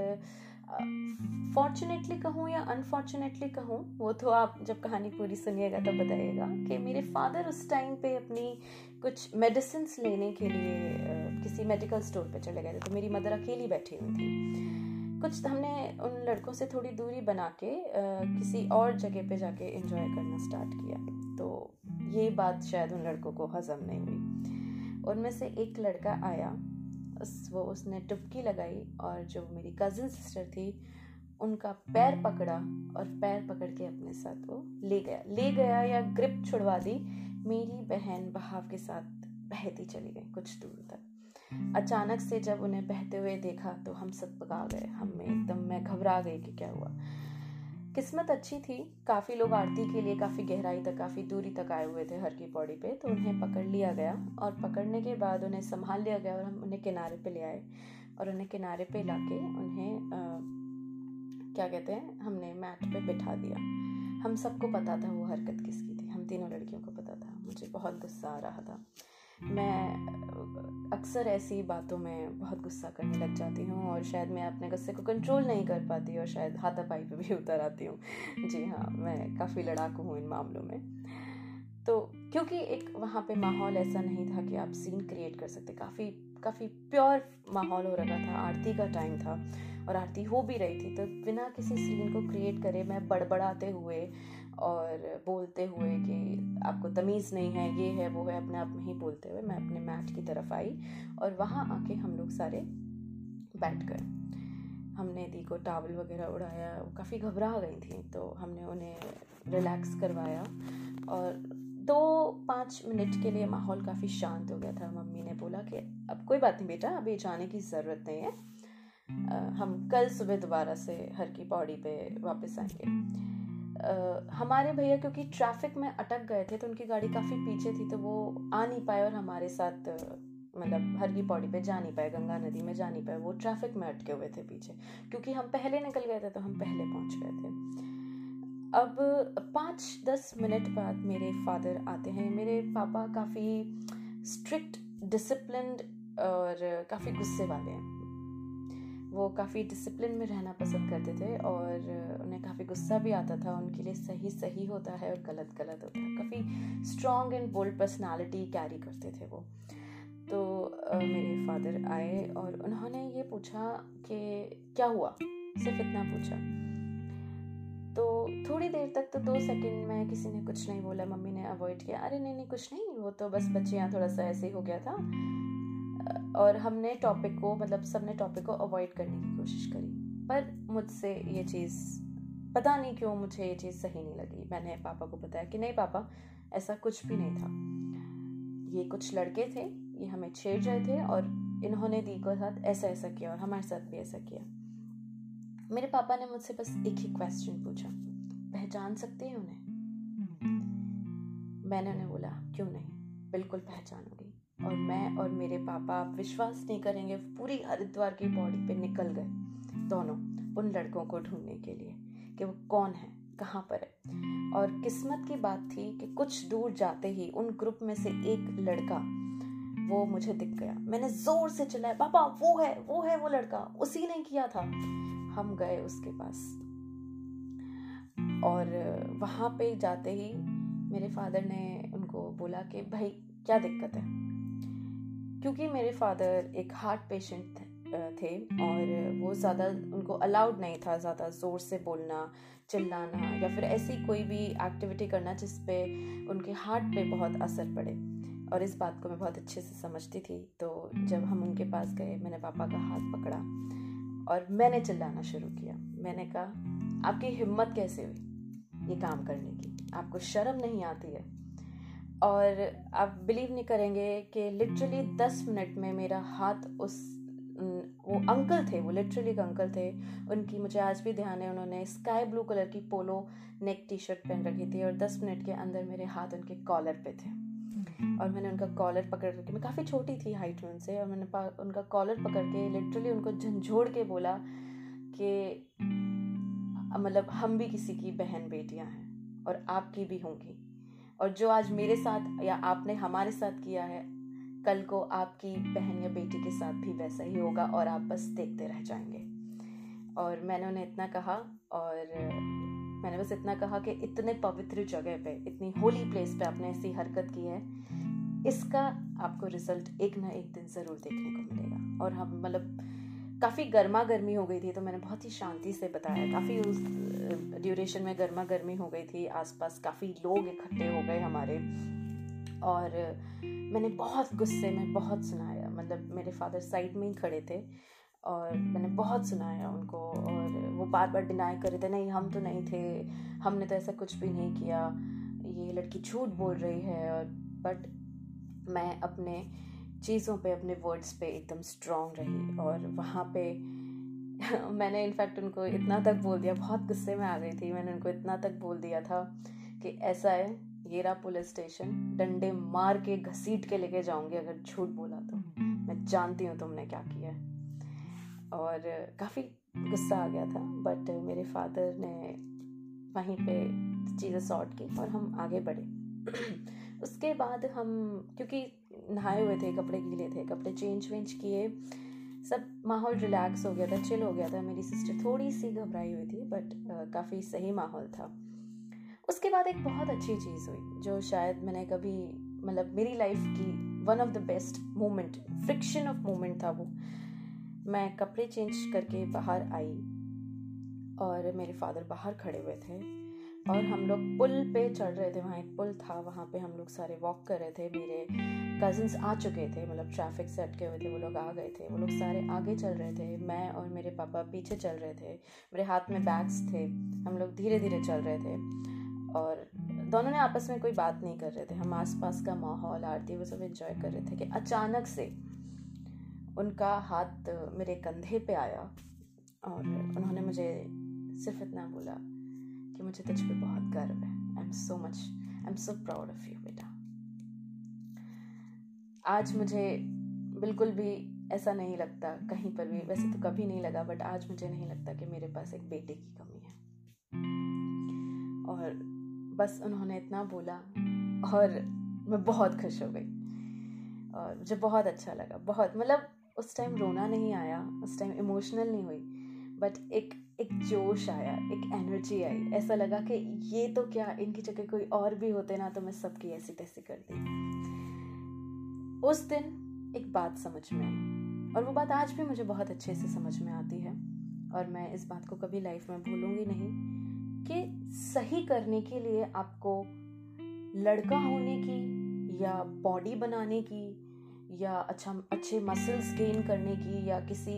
फॉर्चुनेटली कहूँ या अनफॉर्चुनेटली कहूँ, वो तो आप जब कहानी पूरी सुनिएगा तब बताइएगा कि मेरे फादर उस टाइम पे अपनी कुछ मेडिसिन लेने के लिए किसी मेडिकल स्टोर पे चले गए थे। तो मेरी मदर अकेली बैठी हुई थी। कुछ हमने उन लड़कों से थोड़ी दूरी बना के किसी और जगह पे जाके एंजॉय करना स्टार्ट किया। तो ये बात शायद उन लड़कों को हजम नहीं हुई। उनमें से एक लड़का आया। उस वो उसने टुपकी लगाई और जो मेरी कज़न सिस्टर थी, उनका पैर पकड़ा और पैर पकड़ के अपने साथ वो ले गया। ले गया या ग्रिप छुड़वा दी, मेरी बहन बहाव के साथ बहती चली गई कुछ दूर तक। अचानक से जब उन्हें बहते हुए देखा तो हम सब पका गए। हमें एकदम मैं घबरा गई कि क्या हुआ। किस्मत अच्छी थी। काफ़ी लोग आरती के लिए काफ़ी गहराई तक काफ़ी दूरी तक आए हुए थे हर की पौड़ी पे तो उन्हें पकड़ लिया गया और पकड़ने के बाद उन्हें संभाल लिया गया और हम उन्हें किनारे पे ले आए और उन्हें किनारे पे लाके उन्हें आ, क्या कहते हैं हमने मैट पे बिठा दिया। हम सबको पता था वो हरकत किसकी थी। हम तीनों लड़कियों को पता था। मुझे बहुत गुस्सा आ रहा था। मैं अक्सर ऐसी बातों में बहुत गुस्सा करने लग जाती हूँ और शायद मैं अपने गुस्से को कंट्रोल नहीं कर पाती और शायद हाथापाई पे भी उतर आती हूँ। जी हाँ मैं काफ़ी लड़ाकू हूँ इन मामलों में। तो क्योंकि एक वहाँ पे माहौल ऐसा नहीं था कि आप सीन क्रिएट कर सकते, काफ़ी काफ़ी प्योर माहौल हो रहा था, आरती का टाइम था और आरती हो भी रही थी तो बिना किसी सीन को क्रिएट करे मैं बड़बड़ाते हुए और बोलते हुए कि आपको तमीज़ नहीं है ये है वो है अपने आप में ही बोलते हुए मैं अपने मैट की तरफ़ आई और वहाँ आके हम लोग सारे बैठ गए। हमने दी को टावल वगैरह उड़ाया वो काफ़ी घबरा गई थी तो हमने उन्हें रिलैक्स करवाया और दो पाँच मिनट के लिए माहौल काफ़ी शांत हो गया था। मम्मी ने बोला कि अब कोई बात नहीं बेटा अभी जाने की ज़रूरत नहीं है। आ, हम कल सुबह दोबारा से हर की पौड़ी पे वापस आएँगे। हमारे भैया क्योंकि ट्रैफ़िक में अटक गए थे तो उनकी गाड़ी काफ़ी पीछे थी तो वो आ नहीं पाए और हमारे साथ मतलब हर की पौड़ी पे जा नहीं पाए, गंगा नदी में जा नहीं पाए, वो ट्रैफ़िक में अटके हुए थे पीछे। क्योंकि हम पहले निकल गए थे तो हम पहले पहुँच गए थे। अब पाँच, दस मिनट बाद मेरे फादर आते हैं। मेरे पापा काफ़ी स्ट्रिक्ट डिसिप्लिन और काफ़ी गुस्से वाले हैं। वो काफ़ी डिसिप्लिन में रहना पसंद करते थे और उन्हें काफ़ी गुस्सा भी आता था उनके लिए सही सही होता है और गलत गलत होता है। काफ़ी strong and bold personality carry करते थे वो। तो uh, मेरे फादर आए और उन्होंने ये पूछा कि क्या हुआ? सिर्फ़ इतना पूछा। तो थोड़ी देर तक तो दो सेकंड में किसी ने कुछ नहीं बोला मम्मी ने अवॉइड किया। अरे नहीं नहीं कुछ नहीं वो तो बस बच्चे यहाँ थोड़ा सा ऐसे ही हो गया था। और हमने टॉपिक को मतलब सबने टॉपिक को अवॉइड करने की कोशिश करी। पर मुझसे ये चीज़ पता नहीं क्यों मुझे ये चीज़ सही नहीं लगी। मैंने पापा को बताया कि नहीं पापा ऐसा कुछ भी नहीं था। ये कुछ लड़के थे ये हमें छेड़ रहे थे और इन्होंने दी के साथ ऐसा ऐसा किया और हमारे साथ भी ऐसा किया। मेरे पापा ने मुझसे बस एक ही क्वेश्चन पूछा। पहचान सकते हैं उन्हें? मैंने उन्हें बोला क्यों नहीं? बिल्कुल पहचानूँगी। और मैं और मेरे पापा आप विश्वास नहीं करेंगे, पूरी हरिद्वार की बॉडी पे निकल गए दोनों उन लड़कों को ढूँढने के लिए कि वो कौन है, कहाँ पर है। और किस्मत की बात थी कि कुछ दूर जाते ही उन ग्रुप में से एक लड़का, वो मुझे दिख गया। मैंने ज़ोर से चिल्लाया, पापा, वो है वो है वो लड़का, उसी ने किया था। हम गए उसके पास। और वहाँ पे जाते ही मेरे फादर ने उनको बोला कि, भाई, क्या दिक्कत है? क्योंकि मेरे फादर एक हार्ट पेशेंट थे और वो ज़्यादा उनको अलाउड नहीं था ज़्यादा ज़ोर से बोलना, चिल्लाना या फिर ऐसी कोई भी एक्टिविटी करना जिस पे उनके हार्ट पे बहुत असर पड़े। और इस बात को मैं बहुत अच्छे से समझती थी। तो जब हम उनके पास गए, मैंने पापा का हाथ पकड़ा और मैंने चिल्लाना शुरू किया। मैंने कहा, आपकी हिम्मत कैसे हुई ये काम करने की? आपको शर्म नहीं आती है? और आप बिलीव नहीं करेंगे कि लिटरली दस मिनट में मेरा हाथ उस वो अंकल थे, वो लिटरली एक अंकल थे। उनकी मुझे आज भी ध्यान है, उन्होंने स्काई ब्लू कलर की पोलो नेक टी शर्ट पहन रखी थी और दस मिनट के अंदर मेरे हाथ उनके कॉलर पे थे। और मैंने उनका कॉलर पकड़ के मैं काफ़ी छोटी थी हाइट में उनसे और मैंने उनका कॉलर पकड़ के लिटरली उनको झंझोड़ के बोला कि मतलब हम भी किसी की बहन बेटियाँ हैं और आपकी भी होंगी। और जो आज मेरे साथ या आपने हमारे साथ किया है, कल को आपकी बहन या बेटी के साथ भी वैसा ही होगा और आप बस देखते रह जाएँगे। और मैंने उन्हें इतना कहा और मैंने बस इतना कहा कि इतने पवित्र जगह पे, इतनी होली प्लेस पे आपने ऐसी हरकत की है, इसका आपको रिज़ल्ट एक ना एक दिन ज़रूर देखने को मिलेगा। और हम मतलब काफ़ी गर्मा गर्मी हो गई थी तो मैंने बहुत ही शांति से बताया। काफ़ी उस ड्यूरेशन में गर्मा गर्मी हो गई थी, आसपास काफ़ी लोग इकट्ठे हो गए हमारे। और मैंने बहुत गुस्से में बहुत सुनाया मतलब मेरे फादर साइड में ही खड़े थे, और मैंने बहुत सुनाया उनको, और वो बार बार डिनाई कर रहे थे, नहीं, हम तो नहीं थे, हमने तो ऐसा कुछ भी नहीं किया, ये लड़की झूठ बोल रही है। और बट मैं अपने चीज़ों पे अपने वर्ड्स पे एकदम स्ट्रॉन्ग रही और वहाँ पे मैंने इनफैक्ट उनको इतना तक बोल दिया, बहुत गुस्से में आ गई थी। मैंने उनको इतना तक बोल दिया था कि ऐसा है ये रहा पुलिस स्टेशन, डंडे मार के घसीट के लेके जाऊँगी अगर झूठ बोला तो। मैं जानती हूँ तुमने क्या किया है। और काफ़ी गुस्सा आ गया था बट मेरे फादर ने वहीं पे चीज़ें सॉर्ट की और हम आगे बढ़े। उसके बाद हम, क्योंकि नहाए हुए थे, कपड़े गीले थे, कपड़े चेंज वेंज किए, सब माहौल रिलैक्स हो गया था चिल हो गया था, मेरी सिस्टर थोड़ी सी घबराई हुई थी बट काफ़ी सही माहौल था। उसके बाद एक बहुत अच्छी चीज़ हुई, जो शायद मैंने कभी मतलब मेरी लाइफ की one of the best moment friction of moment था वो। मैं कपड़े चेंज करके बाहर आई, और मेरे फादर बाहर खड़े हुए थे। और हम लोग पुल पे चढ़ रहे थे, वहाँ एक पुल था, वहाँ पे हम लोग सारे वॉक कर रहे थे। मेरे कजिन्स आ चुके थे मतलब ट्रैफ़िक से अटके हुए थे, वो लोग आ गए थे। वो लोग सारे आगे चल रहे थे, मैं और मेरे पापा पीछे चल रहे थे, मेरे हाथ में बैग्स थे, हम लोग धीरे धीरे चल रहे थे। और दोनों ने आपस में कोई बात नहीं कर रहे थे, हम आसपास का माहौल, आरती, वो सब इन्जॉय कर रहे थे कि अचानक से उनका हाथ मेरे कंधे पे आया और उन्होंने मुझे सिर्फ़ इतना बोला मुझे तुझ पे बहुत गर्व है। I am so much I am so proud of you बेटा। आज मुझे बिल्कुल भी ऐसा नहीं लगता कहीं पर भी। वैसे तो कभी नहीं लगा बट आज मुझे नहीं लगता कि मेरे पास एक बेटे की कमी है। और बस उन्होंने इतना बोला और मैं बहुत खुश हो गई। और मुझे बहुत अच्छा लगा, बहुत। मतलब उस टाइम रोना नहीं आया, उस टाइम इमोशनल नहीं हुई बट एक एक जोश आया, एक एनर्जी आई। ऐसा लगा कि ये तो क्या, इनकी जगह कोई और भी होते ना तो मैं सबकी ऐसी तैसी कर दी। उस दिन एक बात समझ में आई, और वो बात आज भी मुझे बहुत अच्छे से समझ में आती है, और मैं इस बात को कभी लाइफ में भूलूँगी नहीं कि सही करने के लिए आपको लड़का होने की या बॉडी बनाने की या अच्छा अच्छे मसल्स गेन करने की या किसी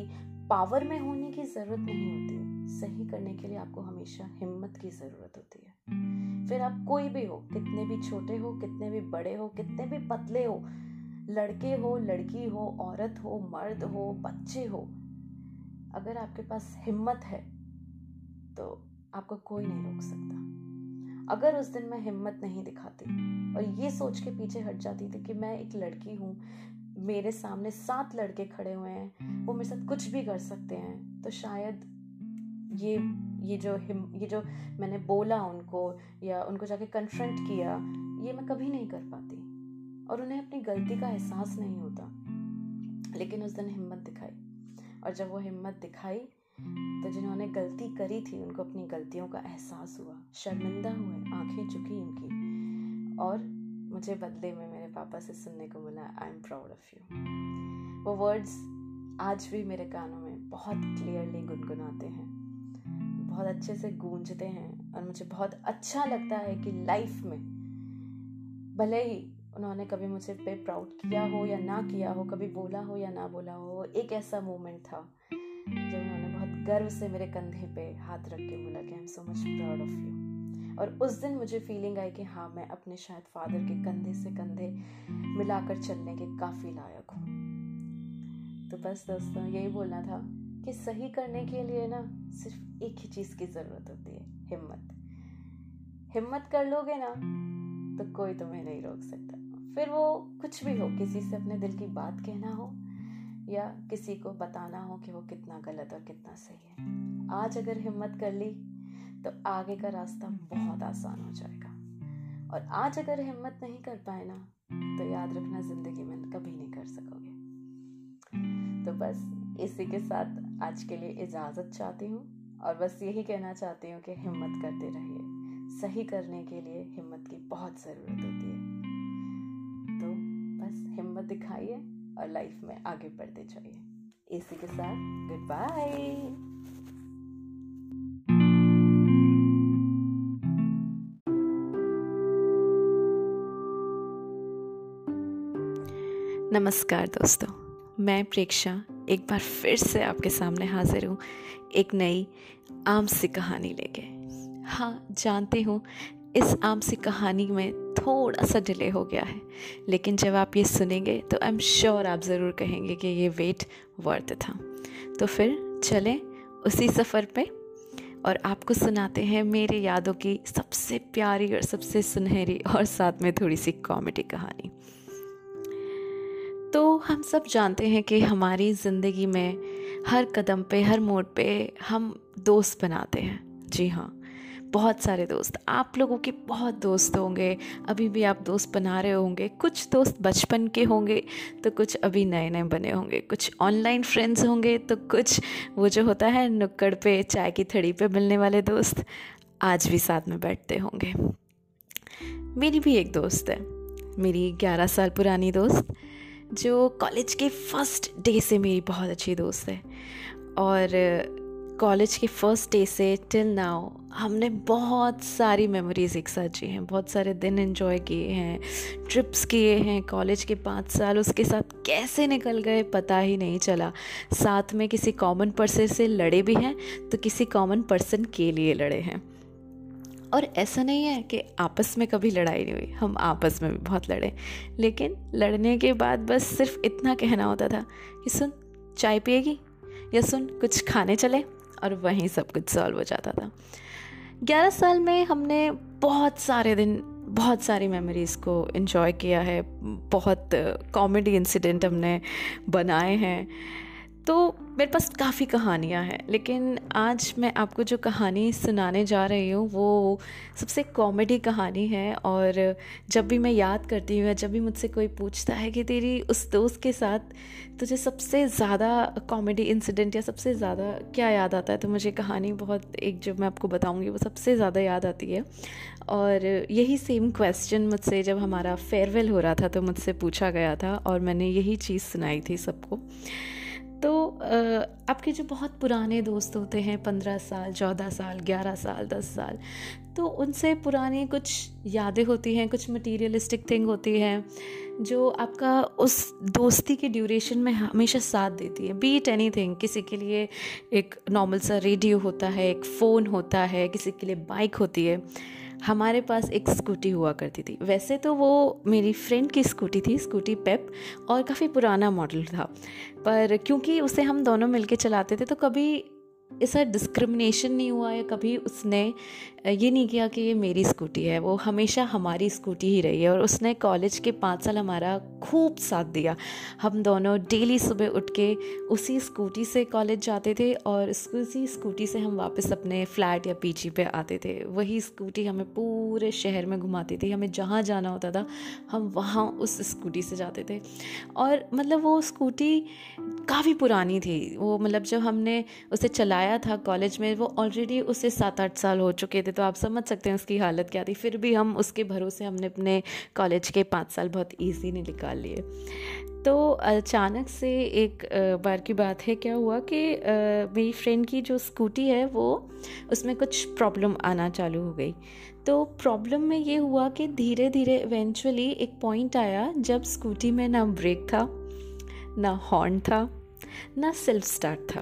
पावर में होने की ज़रूरत नहीं होती, सही करने के लिए आपको हमेशा हिम्मत की ज़रूरत होती है। फिर आप कोई भी हो, कितने भी छोटे हो, कितने भी बड़े हो, कितने भी पतले हो, लड़के हो, लड़की हो, औरत हो, मर्द हो, बच्चे हो, अगर आपके पास हिम्मत है तो आपको कोई नहीं रोक सकता। अगर उस दिन मैं हिम्मत नहीं दिखाती, और ये सोच के पीछे हट जाती थी कि मैं एक लड़की हूँ मेरे सामने सात लड़के खड़े हुए हैं। वो मेरे साथ कुछ भी कर सकते हैं। तो शायद ये ये जो हिम, ये जो मैंने बोला उनको या उनको जाके कन्फ्रंट किया, ये मैं कभी नहीं कर पाती। और उन्हें अपनी गलती का एहसास नहीं होता। लेकिन उस दिन हिम्मत दिखाई। और जब वो हिम्मत दिखाई तो जिन्होंने गलती करी थी, उनको अपनी गलतियों का एहसास हुआ। शर्मिंदा हुए, आँखें झुकी उनकी। और मुझे बदले में पापा से सुनने को मिला I am proud of you वो वर्ड्स आज भी मेरे कानों में बहुत क्लियरली गुनगुनाते हैं। बहुत अच्छे से गूंजते हैं और मुझे बहुत अच्छा लगता है कि लाइफ में भले ही उन्होंने कभी मुझे पे प्राउड किया हो या ना किया हो, कभी बोला हो या ना बोला हो एक ऐसा मोमेंट था जब उन्होंने बहुत गर्व से मेरे कंधे पे हाथ रख के बोला कि I am so much proud of you और उस दिन मुझे फीलिंग आई कि हाँ मैं अपने शायद फादर के कंधे से कंधे मिलाकर चलने के काफ़ी लायक हूँ। तो बस दोस्तों, यही बोलना था कि सही करने के लिए ना सिर्फ़ एक ही चीज़ की ज़रूरत होती है, हिम्मत। हिम्मत कर लोगे ना तो कोई तुम्हें नहीं रोक सकता। फिर वो कुछ भी हो, किसी से अपने दिल की बात कहना हो, या किसी को बताना हो कि वो कितना गलत और कितना सही है। आज अगर हिम्मत कर ली तो आगे का रास्ता बहुत आसान हो जाएगा। और आज अगर हिम्मत नहीं कर पाए ना तो याद रखना ज़िंदगी में कभी नहीं कर सकोगे। तो बस इसी के साथ आज के लिए इजाज़त चाहती हूँ और बस यही कहना चाहती हूँ कि हिम्मत करते रहिए। सही करने के लिए हिम्मत की बहुत ज़रूरत होती है। तो बस हिम्मत दिखाइए और लाइफ में आगे बढ़ते जाइए। इसी के साथ गुड बाय। नमस्कार दोस्तों, मैं प्रेक्षा एक बार फिर से आपके सामने हाजिर हूँ एक नई आम सी कहानी लेके। हाँ जानती हूँ, इस आम सी कहानी में थोड़ा सा डिले हो गया है, लेकिन जब आप ये सुनेंगे तो आई एम श्योर आप ज़रूर कहेंगे कि ये वेट वर्थ था। तो फिर चलें उसी सफ़र पे और आपको सुनाते हैं मेरे यादों की सबसे प्यारी और सबसे सुनहरी और साथ में थोड़ी सी कॉमेडी कहानी। तो हम सब जानते हैं कि हमारी ज़िंदगी में हर कदम पे, हर मोड़ पे हम दोस्त बनाते हैं। जी हाँ बहुत सारे दोस्त। आप लोगों के बहुत दोस्त होंगे। अभी भी आप दोस्त बना रहे होंगे। कुछ दोस्त बचपन के होंगे तो कुछ अभी नए नए बने होंगे। कुछ ऑनलाइन फ्रेंड्स होंगे तो कुछ वो जो होता है नुक्कड़ पे, चाय की थड़ी पे मिलने वाले दोस्त, आज भी साथ में बैठते होंगे। मेरी भी एक दोस्त है। मेरी ग्यारह साल पुरानी दोस्त। जो कॉलेज के फ़र्स्ट डे से मेरी बहुत अच्छी दोस्त है। और कॉलेज के फ़र्स्ट डे से टिल नाउ हमने बहुत सारी मेमोरीज़ एक साथ जी हैं, बहुत सारे दिन एंजॉय किए हैं ट्रिप्स किए हैं, कॉलेज के पाँच साल उसके साथ कैसे निकल गए पता ही नहीं चला। साथ में किसी कॉमन पर्सन से लड़े भी हैं तो किसी कॉमन पर्सन के लिए लड़े हैं। और ऐसा नहीं है कि आपस में कभी लड़ाई नहीं हुई, हम आपस में भी बहुत लड़े। लेकिन लड़ने के बाद बस सिर्फ़ इतना कहना होता था कि सुन, चाय पिएगी? या सुन, कुछ खाने चले? और वहीं सब कुछ सॉल्व हो जाता था। ग्यारह साल में हमने बहुत सारे दिन, बहुत सारी मेमोरीज़ को इन्जॉय किया है। बहुत कॉमेडी इंसिडेंट हमने बनाए हैं। तो मेरे पास काफ़ी कहानियाँ हैं, लेकिन आज मैं आपको जो कहानी सुनाने जा रही हूँ, वो सबसे कॉमेडी कहानी है और जब भी मैं याद करती हूँ या जब भी मुझसे कोई पूछता है कि तेरी उस दोस्त के साथ तुझे सबसे ज़्यादा कॉमेडी इंसिडेंट या सबसे ज़्यादा क्या याद आता है तो मुझे कहानी बहुत, एक जो मैं आपको बताऊँगी, वो सबसे ज़्यादा याद आती है। और यही सेम क्वेश्चन मुझसे जब हमारा फेयरवेल हो रहा था तो मुझसे पूछा गया था और मैंने यही चीज़ सुनाई थी सबको। तो आपके जो बहुत पुराने दोस्त होते हैं, पंद्रह साल, चौदह साल, ग्यारह साल, दस साल तो उनसे पुरानी कुछ यादें होती हैं, कुछ मटीरियलिस्टिक थिंग होती है, जो आपका उस दोस्ती के ड्यूरेशन में हमेशा साथ देती है। बीट एनी थिंग किसी के लिए एक नॉर्मल सा रेडियो होता है, एक फ़ोन होता है, किसी के लिए बाइक होती है हमारे पास एक स्कूटी हुआ करती थी। वैसे तो वो मेरी फ्रेंड की स्कूटी थी, स्कूटी पेप और काफ़ी पुराना मॉडल था। पर क्योंकि उसे हम दोनों मिलके चलाते थे तो कभी ऐसा डिस्क्रिमिनेशन नहीं हुआ या कभी उसने ये नहीं किया कि ये मेरी स्कूटी है, वो हमेशा हमारी स्कूटी ही रही है और उसने कॉलेज के पाँच साल हमारा खूब साथ दिया। हम दोनों डेली सुबह उठ के उसी स्कूटी से कॉलेज जाते थे और उसी स्कूटी से हम वापस अपने फ्लैट या पीजी पे आते थे। वही स्कूटी हमें पूरे शहर में घुमाती थी, हमें जहाँ जाना होता था, हम वहाँ उस स्कूटी से जाते थे। और मतलब वो स्कूटी काफ़ी पुरानी थी, वो मतलब जब हमने उसे चलाया था कॉलेज में, वो ऑलरेडी उसे सात आठ साल हो चुके थे तो आप समझ सकते हैं उसकी हालत क्या थी। फिर भी हम उसके भरोसे हमने अपने कॉलेज के पाँच साल बहुत ईजीली निकाल लिए। तो अचानक से एक बार की बात है, क्या हुआ कि मेरी फ्रेंड की जो स्कूटी है वो, उसमें कुछ प्रॉब्लम आना चालू हो गई। तो प्रॉब्लम में ये हुआ कि धीरे धीरे इवेंचुअली एक पॉइंट आया जब स्कूटी में ना ब्रेक था, ना हॉर्न था, ना सेल्फ स्टार्ट था।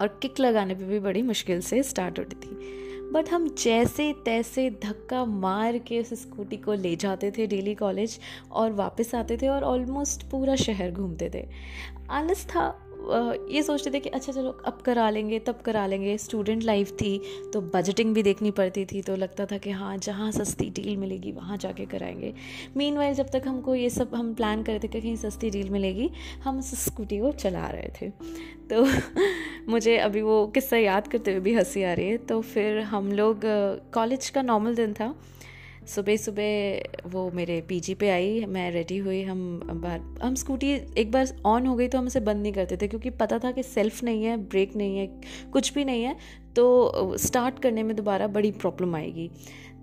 और किक लगाने पे भी बड़ी मुश्किल से स्टार्ट होती थी। बट हम जैसे तैसे धक्का मार के उस स्कूटी को ले जाते थे डेली कॉलेज और वापस आते थे और ऑलमोस्ट पूरा शहर घूमते थे। आलस था ये सोचते थे कि अच्छा चलो, अब करा लेंगे, तब करा लेंगे। स्टूडेंट लाइफ थी तो बजटिंग भी देखनी पड़ती थी तो लगता था कि हाँ जहाँ सस्ती डील मिलेगी, वहाँ जाके कराएँगे। मेन मीन जब तक हमको ये सब, हम प्लान कर रहे थे कि कहीं सस्ती डील मिलेगी, हम स्कूटी को चला रहे थे। तो मुझे अभी वो किस्सा याद करते हुए भी हँसी आ रही है। तो फिर हम लोग कॉलेज का नॉर्मल दिन था। सुबह सुबह वो मेरे पीजी पे आई, मैं रेडी हुई, हम बार हम स्कूटी एक बार ऑन हो गई तो हम उसे बंद नहीं करते थे क्योंकि पता था कि सेल्फ नहीं है ब्रेक नहीं है, कुछ भी नहीं है तो स्टार्ट करने में दोबारा बड़ी प्रॉब्लम आएगी।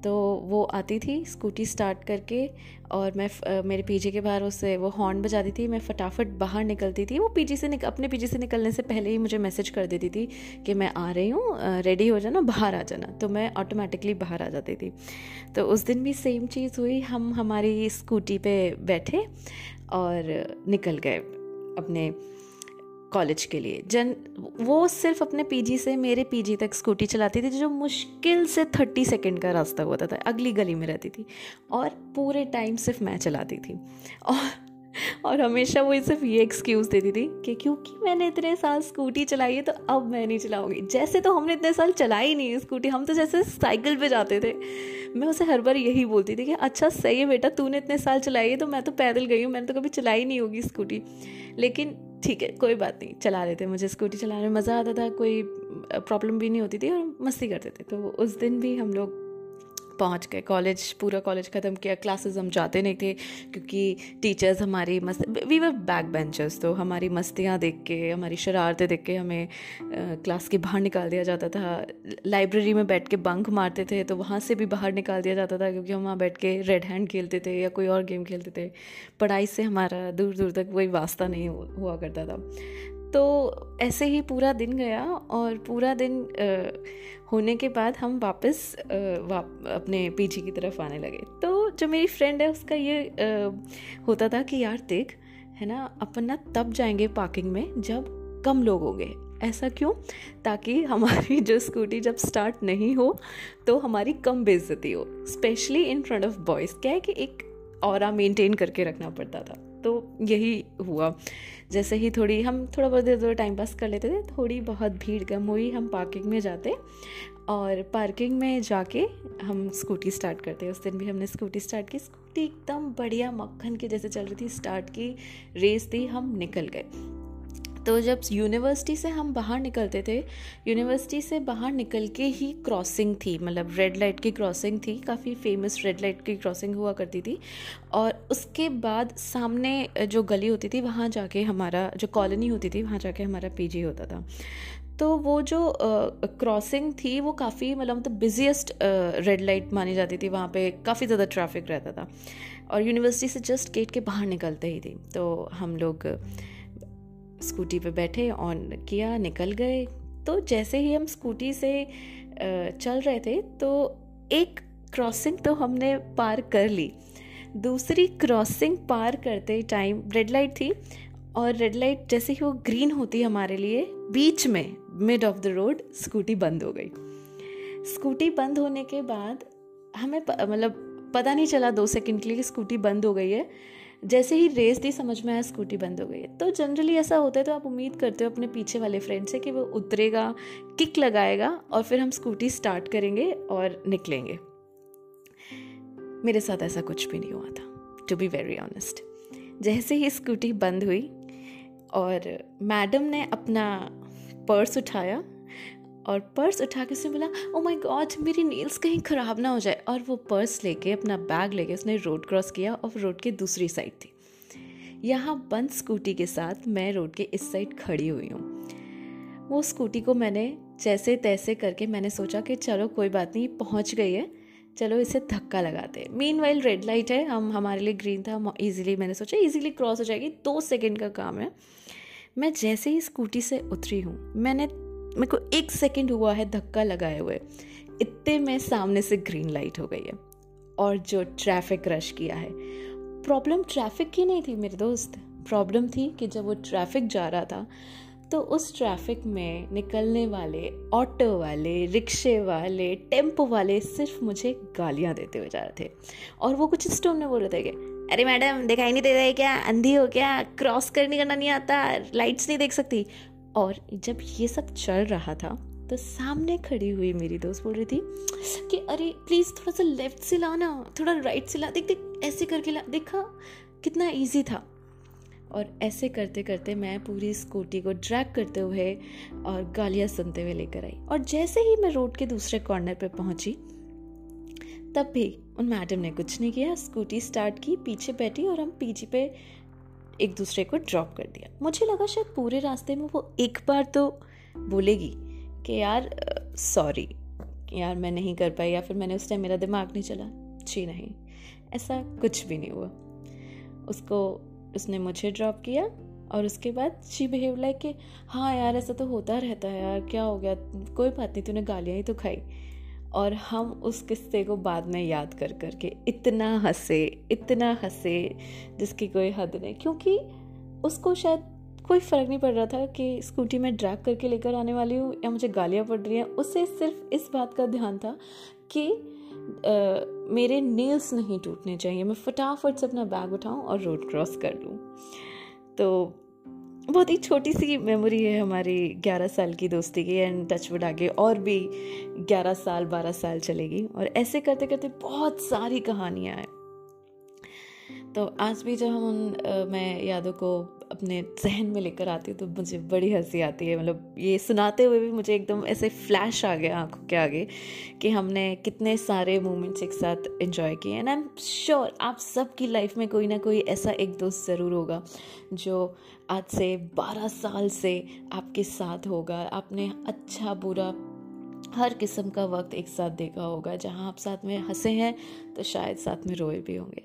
तो वो आती थी स्कूटी स्टार्ट करके और मैं मेरे पीजी के बाहर उसे वो हॉर्न बजाती थी मैं फटाफट बाहर निकलती थी। वो पीजी से निक, अपने पीजी से निकलने से पहले ही मुझे मैसेज कर देती थी कि मैं आ रही हूँ रेडी हो जाना बाहर आ जाना। तो मैं ऑटोमेटिकली बाहर आ जाती थी। तो उस दिन भी सेम चीज़ हुई। हम हमारी स्कूटी पे बैठे और निकल गए अपने कॉलेज के लिए। जन, वो सिर्फ़ अपने पीजी से मेरे पीजी तक स्कूटी चलाती थी, जो मुश्किल से थर्टी सेकेंड का रास्ता होता था, अगली गली में रहती थी। और पूरे टाइम सिर्फ़ मैं चलाती थी। और और हमेशा वो सिर्फ़ ये एक्सक्यूज़ देती थी कि क्योंकि मैंने इतने साल स्कूटी चलाई है तो अब मैं नहीं चलाऊँगी। जैसे तो हमने इतने साल चलाई नहीं स्कूटी हम तो जैसे साइकिल पे जाते थे। मैं उसे हर बार यही बोलती थी कि अच्छा सही है बेटा, तूने इतने साल चलाई है तो मैं तो पैदल गई हूँ, मैंने तो कभी चलाई नहीं होगी स्कूटी लेकिन ठीक है, कोई बात नहीं, चला रहे थे मुझे स्कूटी चलाने में मज़ा आता था, कोई प्रॉब्लम भी नहीं होती थी और मस्ती करते थे। तो उस दिन भी हम लोग पहुँच गए। कॉलेज पूरा कॉलेज ख़त्म किया। क्लासेस हम जाते नहीं थे क्योंकि टीचर्स हमारी मस्त वी वर बैक बेंचर्स तो हमारी मस्तियाँ देख के, हमारी शरारतें देख के हमें क्लास के बाहर निकाल दिया जाता था। लाइब्रेरी में बैठ के बंक मारते थे तो वहाँ से भी बाहर निकाल दिया जाता था क्योंकि हम वहाँ बैठ के रेड हैंड खेलते थे या कोई और गेम खेलते थे। पढ़ाई से हमारा दूर दूर तक वही वास्ता नहीं हुआ करता था। तो ऐसे ही पूरा दिन गया और पूरा दिन आ, होने के बाद हम वापस आ, वाप, अपने पीछे की तरफ़ आने लगे। तो जो मेरी फ्रेंड है उसका ये आ, होता था कि यार देख है ना अपन ना तब जाएँगे पार्किंग में जब कम लोग होंगे। ऐसा क्यों? ताकि हमारी जो स्कूटी जब स्टार्ट नहीं हो तो हमारी कम बेइज्जती हो। Specially in front of boys क्या है कि एक और मेंटेन करके रखना पड़ता था। तो यही हुआ। जैसे ही थोड़ी, हम थोड़ा बहुत देर, थोड़ा टाइम पास कर लेते थे, थोड़ी बहुत भीड़ कम हुई, हम पार्किंग में जाते और पार्किंग में जाके हम स्कूटी स्टार्ट करते। उस दिन भी हमने स्कूटी स्टार्ट की। स्कूटी एकदम बढ़िया मक्खन के जैसे चल रही थी। स्टार्ट की रेस थी, हम निकल गए। तो जब यूनिवर्सिटी से हम बाहर निकलते थे यूनिवर्सिटी से बाहर निकल के ही क्रॉसिंग थी मतलब रेड लाइट की क्रॉसिंग थी, काफ़ी फ़ेमस रेड लाइट की क्रॉसिंग हुआ करती थी। और उसके बाद सामने जो गली होती थी, वहाँ जाके हमारा जो कॉलोनी होती थी, वहाँ जाके हमारा पीजी होता था। तो वो जो क्रॉसिंग थी, वो काफ़ी मतलब तो बिजिएस्ट रेड लाइट मानी जाती थी, वहाँ पे काफ़ी ज़्यादा ट्रैफ़िक रहता था। और यूनिवर्सिटी से जस्ट गेट के बाहर निकलते ही थी। तो हम लोग स्कूटी पे बैठे ऑन किया, निकल गए। तो जैसे ही हम स्कूटी से चल रहे थे तो एक क्रॉसिंग तो हमने पार कर ली। दूसरी क्रॉसिंग पार करते टाइम रेड लाइट थी और रेड लाइट जैसे ही वो ग्रीन होती हमारे लिए, बीच में mid of the road scooty बंद हो गई। स्कूटी बंद होने के बाद हमें मतलब पता नहीं चला दो सेकंड के लिए स्कूटी बंद हो गई है। जैसे ही रेस दी, समझ में आया स्कूटी बंद हो गई तो जनरली ऐसा होता है तो आप उम्मीद करते हो अपने पीछे वाले फ्रेंड से कि वो उतरेगा किक लगाएगा और फिर हम स्कूटी स्टार्ट करेंगे और निकलेंगे। मेरे साथ ऐसा कुछ भी नहीं हुआ था टू बी वेरी ऑनेस्ट जैसे ही स्कूटी बंद हुई और मैडम ने अपना पर्स उठाया और पर्स उठा के उसने बोला ओ माय गॉड मेरी नील्स कहीं ख़राब ना हो जाए। और वो पर्स लेके, अपना बैग लेके उसने रोड क्रॉस किया और रोड के दूसरी साइड थी। यहाँ बंद स्कूटी के साथ मैं रोड के इस साइड खड़ी हुई हूँ। वो स्कूटी को मैंने जैसे तैसे करके मैंने सोचा कि चलो कोई बात नहीं, पहुँच गई है। चलो इसे धक्का लगाते मीन वाइल रेड लाइट है। हम, हमारे लिए ग्रीन था। ईजिली मैंने सोचा ईजिली क्रॉस हो जाएगी। दो सेकेंड का काम है। मैं जैसे ही स्कूटी से उतरी हूँ, मैंने मेरे को एक सेकंड हुआ है धक्का लगाए हुए। इतने में सामने से ग्रीन लाइट हो गई है। और जो ट्रैफ़िक रश किया है। प्रॉब्लम ट्रैफ़िक की नहीं थी मेरे दोस्त। प्रॉब्लम थी कि जब वो ट्रैफ़िक जा रहा था तो उस ट्रैफ़िक में निकलने वाले ऑटो वाले रिक्शे वाले टेंपो वाले सिर्फ़ मुझे गालियाँ देते हुए जा रहे थे। और वो कुछ स्टोन में बोल रहे थे कि, अरे मैडम दिखाई नहीं दे रहा क्या? अंधी हो क्या? क्रॉस करने करना नहीं आता? लाइट्स नहीं देख सकती? और जब ये सब चल रहा था तो सामने खड़ी हुई मेरी दोस्त बोल रही थी कि अरे प्लीज़ थोड़ा सा लेफ़्ट से ला ना थोड़ा राइट से ला, देख देख, ऐसे करके ला, देखा, कितना इजी था। और ऐसे करते करते मैं पूरी स्कूटी को ड्रैग करते हुए और गालियाँ सुनते हुए लेकर आई। और जैसे ही मैं रोड के दूसरे कॉर्नर पर पहुँची, तब भी उन मैडम ने कुछ नहीं किया स्कूटी स्टार्ट की, पीछे बैठी और हम पीछे पे एक दूसरे को ड्रॉप कर दिया। मुझे लगा शायद पूरे रास्ते में वो एक बार तो बोलेगी कि यार सॉरी यार मैं नहीं कर पाई या फिर मैंने उस टाइम मेरा दिमाग नहीं चला। जी नहीं, ऐसा कुछ भी नहीं हुआ। उसको, उसने मुझे ड्रॉप किया और उसके बाद शी बिहेव लाइक कि हाँ यार, ऐसा तो होता रहता है यार, क्या हो गया? कोई बात नहीं, तूने गालियाँ ही तो खाई। और हम उस किस्से को बाद में याद कर कर के इतना हंसे इतना हंसे जिसकी कोई हद नहीं। क्योंकि उसको शायद कोई फ़र्क नहीं पड़ रहा था कि स्कूटी में ड्रैग करके लेकर आने वाली हूँ या मुझे गालियाँ पड़ रही हैं। उससे सिर्फ़ इस बात का ध्यान था कि आ, मेरे नील्स नहीं टूटने चाहिए। मैं फटाफट से अपना बैग उठाऊँ और रोड क्रॉस कर लूँ। तो बहुत ही छोटी सी मेमोरी है हमारी 11 साल की दोस्ती की एंड टचवुड आगे और भी 11 साल 12 साल चलेगी। और ऐसे करते करते बहुत सारी कहानियाँ हैं। तो आज भी जब हम उन मैं यादों को अपने जहन में लेकर आती हूँ तो मुझे बड़ी हँसी आती है। मतलब ये सुनाते हुए भी मुझे एकदम ऐसे फ्लैश आ गया आँखों के आगे कि हमने कितने सारे मोमेंट्स एक साथ एंजॉय किए। एंड आई एम श्योर आप सबकी लाइफ में कोई ना कोई ऐसा एक दोस्त ज़रूर होगा जो आज से बारह साल से आपके साथ होगा। आपने अच्छा बुरा हर किस्म का वक्त एक साथ देखा होगा, जहाँ आप साथ में हंसे हैं तो शायद साथ में रोए भी होंगे।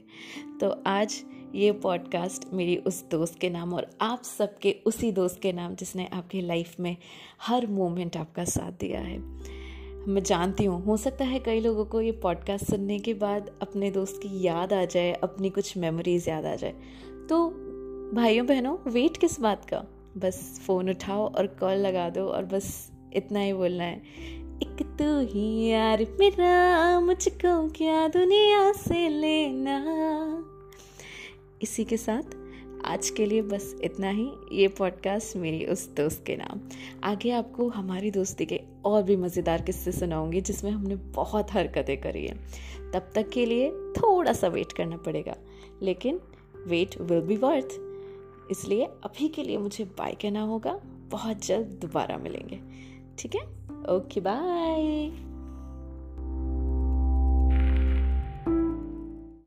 तो आज ये पॉडकास्ट मेरी उस दोस्त के नाम और आप सबके उसी दोस्त के नाम जिसने आपकी लाइफ में हर मोमेंट आपका साथ दिया है। मैं जानती हूँ, हो सकता है कई लोगों को ये पॉडकास्ट सुनने के बाद अपने दोस्त की याद आ जाए, अपनी कुछ मेमोरीज याद आ जाए। तो भाइयों बहनों वेट किस बात का? बस फ़ोन उठाओ और कॉल लगा दो और बस इतना ही बोलना है। एक तू ही यार, मेरा, मुझको क्या दुनिया से लेना? इसी के साथ, आज के लिए बस इतना ही। ये पॉडकास्ट मेरी उस दोस्त के नाम। आगे आपको हमारी दोस्ती के और भी मज़ेदार किस्से सुनाऊँगी, जिसमें हमने बहुत हरकतें करी हैं। तब तक के लिए थोड़ा सा वेट करना पड़ेगा। लेकिन वेट विल बी वर्थ इसलिए अभी के लिए मुझे बाय कहना होगा। बहुत जल्द दोबारा मिलेंगे। ठीक है? Okay bye.